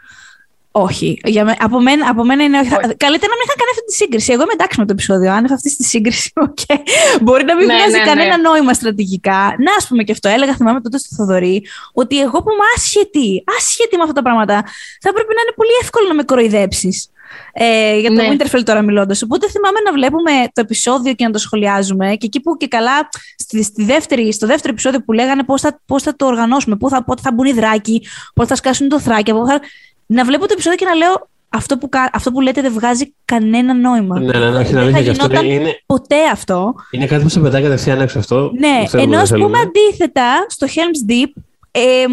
όχι. Για με, από, μένα, από μένα είναι όχι. Καλύτερα να μην είχα κάνει αυτή τη σύγκριση. Εγώ είμαι εντάξει με το επεισόδιο. Αν αυτή τη σύγκριση, *laughs* okay. μπορεί να μην ναι, βγάζει ναι, κανένα ναι. νόημα στρατηγικά. Να, ας πούμε και αυτό. Έλεγα, θυμάμαι τότε στο Θοδωρή, ότι εγώ που είμαι άσχετη, άσχετη με αυτά τα πράγματα, θα πρέπει να είναι πολύ εύκολο να με κοροϊδέψεις. Ε, για το ναι. Winterfell τώρα μιλώντας. Οπότε θυμάμαι να βλέπουμε το επεισόδιο και να το σχολιάζουμε. Και εκεί που και καλά, στη, στη δεύτερη, στο δεύτερο επεισόδιο που λέγανε πώς θα, πώς θα το οργανώσουμε, θα, πότε θα μπουν οι δράκοι, πότε θα σκάσουν το θράκι, θα να βλέπω το επεισόδιο και να λέω αυτό που, αυτό που λέτε δεν βγάζει κανένα νόημα. Ναι, ναι, ναι, όχι, να μην αυτό. Είναι, ποτέ αυτό. Είναι κάτι που σε πετάει κατευθείαν έξω αυτό. Ναι, ενώ ας πούμε αντίθετα στο Helm's Deep. Ε,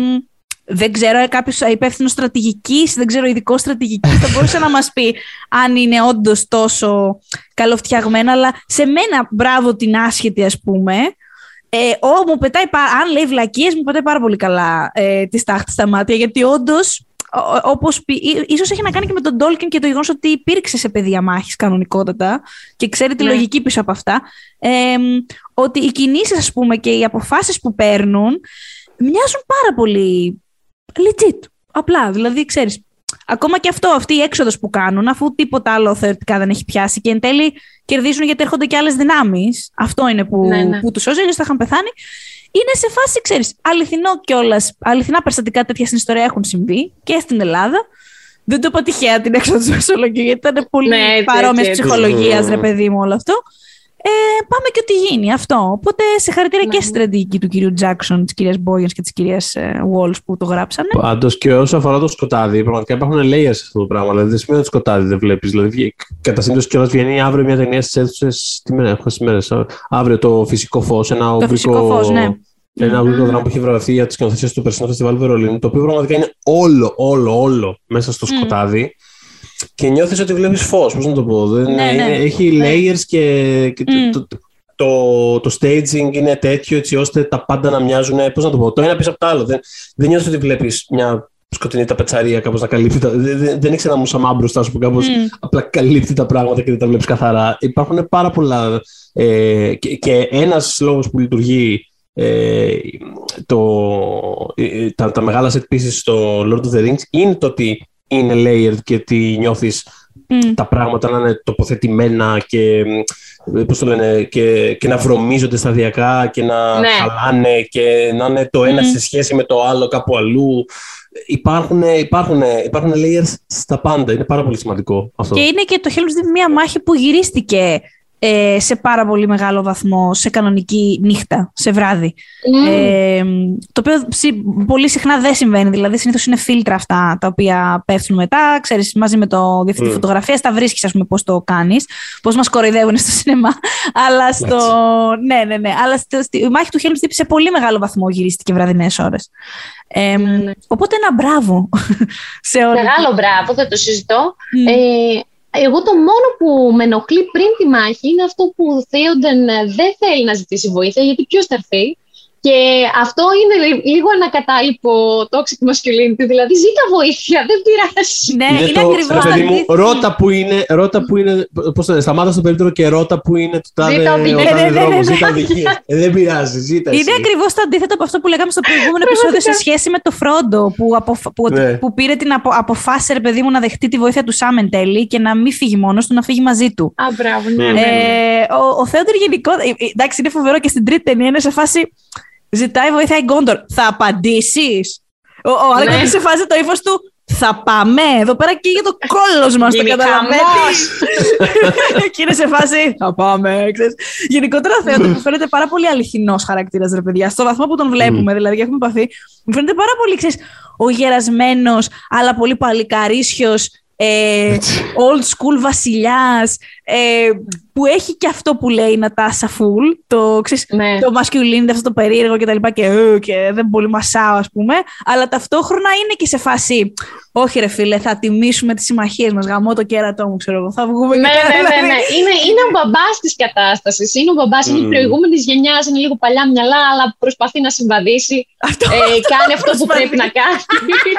δεν ξέρω, κάποιος υπεύθυνος στρατηγικής, δεν ξέρω, ειδικό στρατηγικής, θα μπορούσε να μας πει αν είναι όντως τόσο καλοφτιαγμένα. Αλλά σε μένα, μπράβο την άσχετη, ας πούμε. Ε, ο, μου πετάει, αν λέει βλακίες, μου πετάει πάρα πολύ καλά ε, τη στάχτη στα μάτια, γιατί όντως όπως ίσως έχει να κάνει και με τον Τόλκιν και το γεγονός ότι υπήρξε σε παιδεία μάχης κανονικότατα και ξέρει τη ναι. λογική πίσω από αυτά, ε, ότι οι κινήσεις ας πούμε και οι αποφάσεις που παίρνουν μοιάζουν πάρα πολύ legit, απλά, δηλαδή ξέρεις, ακόμα και αυτό, αυτή η έξοδος που κάνουν, αφού τίποτα άλλο θεωρητικά δεν έχει πιάσει και εν τέλει κερδίζουν γιατί έρχονται και άλλες δυνάμεις, αυτό είναι που, ναι, ναι. που τους σώζει, θα είχαν πεθάνει, είναι σε φάση, ξέρεις, αληθινό κιόλας. Αληθινά περιστατικά τέτοια στην ιστορία έχουν συμβεί και στην Ελλάδα. Δεν το είπα τυχαία την *laughs* έξω τη μεσολογία, γιατί ήταν πολύ ναι, παρόμοια ψυχολογία, ρε παιδί μου, όλο αυτό. Ε, πάμε και ό,τι γίνει αυτό. Οπότε σε χαρακτήρα ναι. και στη στρατηγική του κυρίου Τζάξον, της κυρίας Μπόγεν και της κυρίας Βόλ που το γράψανε. Πάντως και όσο αφορά το σκοτάδι, πραγματικά υπάρχουν layers σε αυτό το πράγμα. Δηλαδή δεν σημαίνει ότι σκοτάδι δεν βλέπεις. Δηλαδή, κατά σύμπτωση κιόλας βγαίνει αύριο μια ταινία στις αίθουσες. Τι μέρα έχω μέρες. Αύριο το φυσικό φως, ένα το φυσικό φως, ναι. Ένα mm-hmm. δράμα που έχει βραβευτεί για τις σκηνοθεσίες του περσινού φεστιβάλ Βερολίνου, το οποίο πραγματικά είναι όλο, όλο, όλο μέσα στο σκοτάδι. Και νιώθεις ότι βλέπεις φως. Πώς να το πω. Δεν, ναι, ναι. Έχει ναι. layers και, και το, το, το, staging είναι τέτοιο έτσι ώστε τα πάντα να μοιάζουν. Πώς να το πω. Το ένα πίσω από το άλλο. Δεν, δεν νιώθεις ότι βλέπεις μια σκοτεινή ταπετσαρία κάπως να καλύπτει τα... Δεν, δεν έχει ένα μουσαμά μπροστά σου που κάπως απλά καλύπτει τα πράγματα και δεν τα βλέπεις καθαρά. Υπάρχουν πάρα πολλά... Ε, και, και ένας λόγος που λειτουργεί ε, το, ε, τα, τα μεγάλα set pieces στο Lord of the Rings είναι το ότι είναι layered και ότι νιώθεις τα πράγματα να είναι τοποθετημένα και, πώς το λένε, και, και να βρωμίζονται σταδιακά και να ναι. χαλάνε και να είναι το ένα σε σχέση με το άλλο κάπου αλλού. Υπάρχουν, υπάρχουν, υπάρχουν layers στα πάντα. Είναι πάρα πολύ σημαντικό αυτό. Και είναι και το Hell's Deep μια μάχη που γυρίστηκε ε, σε πάρα πολύ μεγάλο βαθμό σε κανονική νύχτα, σε βράδυ. Ε, το οποίο πολύ συχνά δεν συμβαίνει. Δηλαδή, συνήθως είναι φίλτρα αυτά τα οποία πέφτουν μετά. Ξέρεις, μαζί με το διευθυντή mm. φωτογραφίας, τα βρίσκεις, ας πούμε, πώς το κάνεις, πώς μας κοροϊδεύουν στο σινεμά. *laughs* Αλλά στο. ναι, ναι, ναι. Αλλά στο, στη μάχη του Χέλμ σε πολύ μεγάλο βαθμό γυρίστηκε βραδινές ώρες. Ε, mm. Οπότε ένα μπράβο *laughs* σε όλους. Μεγάλο μπράβο, δεν το συζητώ. Mm. Ε, εγώ το μόνο που με ενοχλεί πριν τη μάχη είναι αυτό που ο Θέοντεν δεν θέλει να ζητήσει βοήθεια, γιατί ποιος θα έρθει; Και αυτό είναι λίγο ανακατάλοιπο toxic masculinity, δηλαδή ζήτα βοήθεια, δεν πειράζει. Ναι, είναι, είναι ακριβώς. Ρώτα που είναι, ρώτα που είναι, πώς το σταμάτας στο περίπτωρο και ρώτα που είναι το τάδε, ζήτα οδηγία. Ζήτα οδηγία. Ε, δεν πειράζει, ζήτα Είναι ακριβώς το αντίθετο από αυτό που λέγαμε στο προηγούμενο επεισόδιο σε σχέση με το Φρόντο, που, που, ναι. που πήρε την απο, αποφάση, ρε παιδί μου, να δεχτεί τη βοήθεια του Σάμεν τέλει και να μην φύγει μόνος του, να φύγει μαζί του. Α, μπράβο, ναι, ναι, ναι. Ε, ο, ο Θέοντερ γενικό, ε, εντάξει, είναι φοβερό και στην τρίτη ταινία είναι σε φάση Ζητάει βοήθεια η Γκόντορ. Θα απαντήσεις. Ο, ο ναι. σε φάση το ύφος του. Θα πάμε εδώ πέρα και για το κόλο μας. Το καταλαβαίνεις. *laughs* και είναι σε φάση. Θα πάμε. Ξέρεις. Γενικότερα θεωρώ ότι *laughs* φαίνεται πάρα πολύ αληθινός χαρακτήρας, ρε παιδιά. Στο βαθμό που τον βλέπουμε, δηλαδή, και έχουμε παθεί. Μου φαίνεται πάρα πολύ, ξέρεις, ο γερασμένος, αλλά πολύ παλικαρίσιος, ε, old school βασιλιάς, ε, που έχει και αυτό που λέει η Νατάσα Φουλ, το, ξέρεις, ναι. το masculine, αυτό το περίεργο και τα λοιπά και, ε, και δεν πολύ μασάω ας πούμε, αλλά ταυτόχρονα είναι και σε φάση όχι ρε φίλε, θα τιμήσουμε τις συμμαχίες μας, γαμώ το κέρατό μου, ξέρω εγώ, θα βγούμε ναι, και ναι, ναι, ναι, ναι. Είναι, είναι ο μπαμπάς της κατάστασης, είναι ο μπαμπάς, mm. είναι η προηγούμενης γενιάς, είναι λίγο παλιά μυαλά, αλλά προσπαθεί να συμβαδίσει, αυτό, ε, κάνει αυτό που πρέπει να κάνει.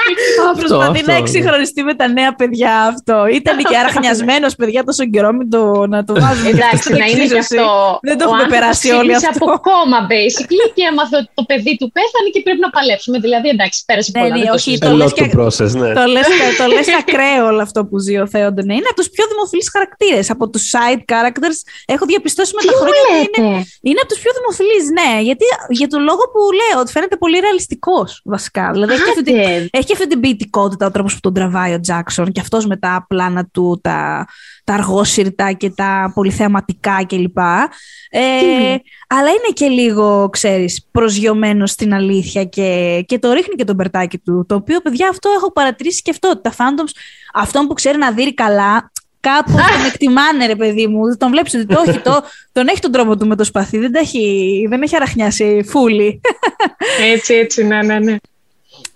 *laughs* προσπαθεί να εξυγχρονιστεί με τα νέα παιδιά αυτό. Ήταν και *laughs* αραχνιασμένος παιδιά τόσο καιρό, μην το, να το βάζουμε. Εντάξει, να είναι και αυτό. Δεν το έχουμε περάσει όλοι αυτό. από κόμμα, basically, και έμαθε ότι το παιδί του πέθανε και πρέπει να παλέψουμε. Δηλαδή, εντάξει, πέρασε πολλά. Ναι, όχι, το λες και... ναι. Το λες, το λες ακραίο όλο αυτό που ζει ο Θέοντον. Ναι. Είναι από τους πιο δημοφιλείς χαρακτήρες. Από τους side characters έχω διαπιστώσει με τα χρόνια ότι είναι, είναι από τους πιο δημοφιλείς. Ναι, γιατί για τον λόγο που λέω ότι φαίνεται πολύ ρεαλιστικός βασικά. Δηλαδή έχει αυτή, έχει αυτή την ποιητικότητα ο τρόπος που τον τραβάει ο Τζάξον και αυτός με τα πλάνα του, τα, τα αργόσυρτα και τα πολυθεαματικά κλπ. Ε, αλλά είναι και λίγο, ξέρεις, προσγειωμένο στην αλήθεια και, και το ρίχνει και τον περτάκι του. Το οποίο, παιδιά, αυτό έχω παρατηρήσει και αυτό. Τα fandoms, αυτόν που ξέρει να δει καλά, κάπου τον εκτιμάνε, ρε παιδί μου. Τον βλέπεις ότι το έχει, το, τον έχει τον τρόπο του με το σπαθί. Δεν, έχει, δεν έχει αραχνιάσει φούλη. Έτσι, έτσι, ναι, ναι, ναι.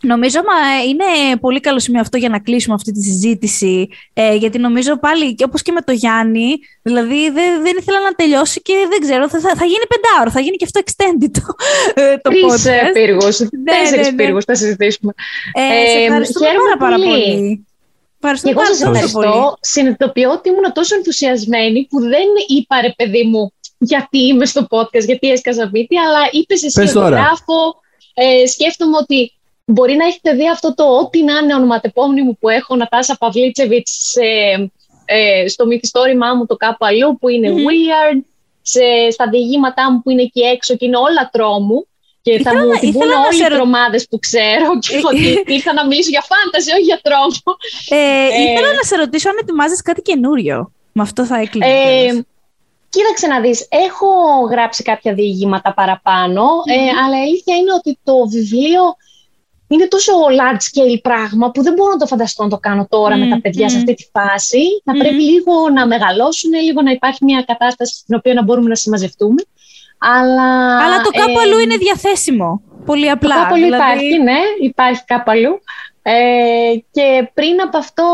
Νομίζω μα είναι πολύ καλό σημείο αυτό για να κλείσουμε αυτή τη συζήτηση. Ε, γιατί νομίζω πάλι, όπως και με το Γιάννη, δηλαδή δεν, δεν ήθελα να τελειώσει και δεν ξέρω, θα, θα γίνει πεντάωρο, θα γίνει και αυτό extended το, ε, το Τρεις ε, πύργους, ναι, τέσσερις ναι, ναι. πύργους θα συζητήσουμε. Ε, σε ευχαριστούμε πάρα, πάρα πολύ. Ευχαριστώ εγώ σας ευχαριστώ. Συνειδητοποιώ ότι ήμουν τόσο ενθουσιασμένη που δεν είπα ρε παιδί μου γιατί είμαι στο podcast, γιατί έσκαζα βίτη, αλλά είπες εσύ γράφω, ε, σκέφτομαι ότι Μπορεί να έχετε δει αυτό το ό,τι να είναι ονοματεπώνυμο που έχω, Νατάσα Παυλίτσεβιτς, ε, στο μυθιστόρημά μου το κάπου αλλού που είναι weird, σε, στα διηγήματά μου που είναι εκεί έξω και είναι όλα τρόμου. Και θα μου την πούνε όλοι οι τρομάδες που ξέρω *laughs* και ότι ήρθα να μιλήσω για φάνταση, όχι για τρόμο. Ε, ε, ήθελα να σε ρωτήσω αν ετοιμάζεις κάτι καινούριο. Με αυτό θα έκλεινε. Ε, κοίταξε να δεις, έχω γράψει κάποια διηγήματα παραπάνω, ε, αλλά η αλήθεια είναι ότι το βιβλίο είναι τόσο large scale πράγμα που δεν μπορώ να το φανταστώ να το κάνω τώρα με τα παιδιά σε αυτή τη φάση. Θα πρέπει λίγο να μεγαλώσουν, λίγο να υπάρχει μια κατάσταση στην οποία να μπορούμε να συμμαζευτούμε. Αλλά, Αλλά το κάπου αλλού είναι διαθέσιμο. Πολύ απλά. Το κάπου αλλού δηλαδή... υπάρχει, ναι, υπάρχει κάπου αλλού. Ε, και πριν από αυτό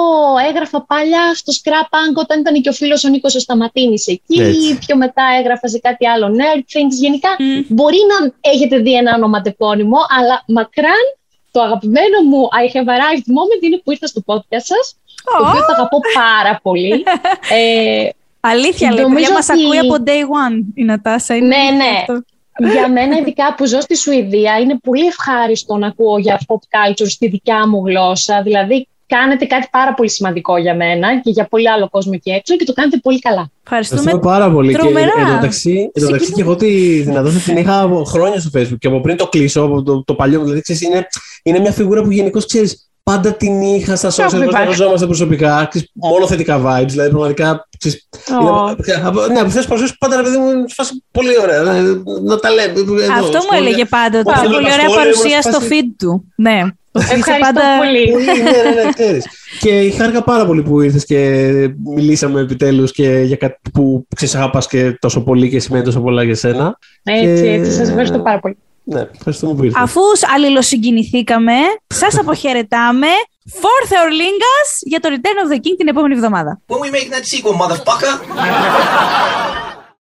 έγραφα παλιά στο Scrap όταν ήταν και ο φίλος ο Νίκος ο Σταματίνης εκεί. Έτσι. Πιο μετά έγραφα σε κάτι άλλο Nerd Things. Γενικά μπορεί να έχετε δει ένα ονοματεπώνυμο, αλλά μακράν το αγαπημένο μου I have arrived moment είναι που ήρθα στο podcast σας, oh. το οποίο το αγαπώ πάρα πολύ. *laughs* ε, Αλήθεια, λέει, ότι... μας ακούει από day one η Νατάσα. Είναι ναι, ναι. Αυτό. για μένα, ειδικά που ζω στη Σουηδία, είναι πολύ ευχάριστο να ακούω για pop culture στη δικιά μου γλώσσα. Δηλαδή, κάνετε κάτι πάρα πολύ σημαντικό για μένα και για πολύ άλλο κόσμο εκεί έξω και το κάνετε πολύ καλά. Ευχαριστούμε, πάρα πολύ. Τρομερά. Και εντωμεταξύ, εντωμεταξύ και εγώ τη δυνατότητα την είχα χρόνια στο Facebook και από πριν το κλείσω, από το, το παλιό μου. Δηλαδή, ξέρεις, είναι, είναι μια φιγούρα που γενικώς ξέρεις. Πάντα την είχα στα social, media, γνωριζόμαστε προσωπικά. Ξέρεις, μόνο θετικά vibes. Δηλαδή, πραγματικά. Ξέρεις, oh. είναι, ναι, από αυτές τις πάντα ρε παιδί μου, φάση πολύ ωραία. Να, να τα λέμε. Αυτό μου έλεγε πάντα. Ότι πολύ ωραία παρουσία στο feed του. Ναι. Ευχαριστώ πάντα... πολύ. ναι, ναι, ναι, ξέρεις. και χάρηκα πάρα πολύ που ήρθες και μιλήσαμε επιτέλους και για κάτι που ξέρεις αγαπάς και τόσο πολύ και σημαίνει τόσο πολλά για σένα. Έτσι, και... έτσι. Σας ευχαριστώ πάρα πολύ. Ναι, ευχαριστούμε που ήρθες. Αφού αλληλοσυγκινηθήκαμε, σας αποχαιρετάμε. For Theorlingas για το Return of the King την επόμενη εβδομάδα. When we make that sequel, motherfucker!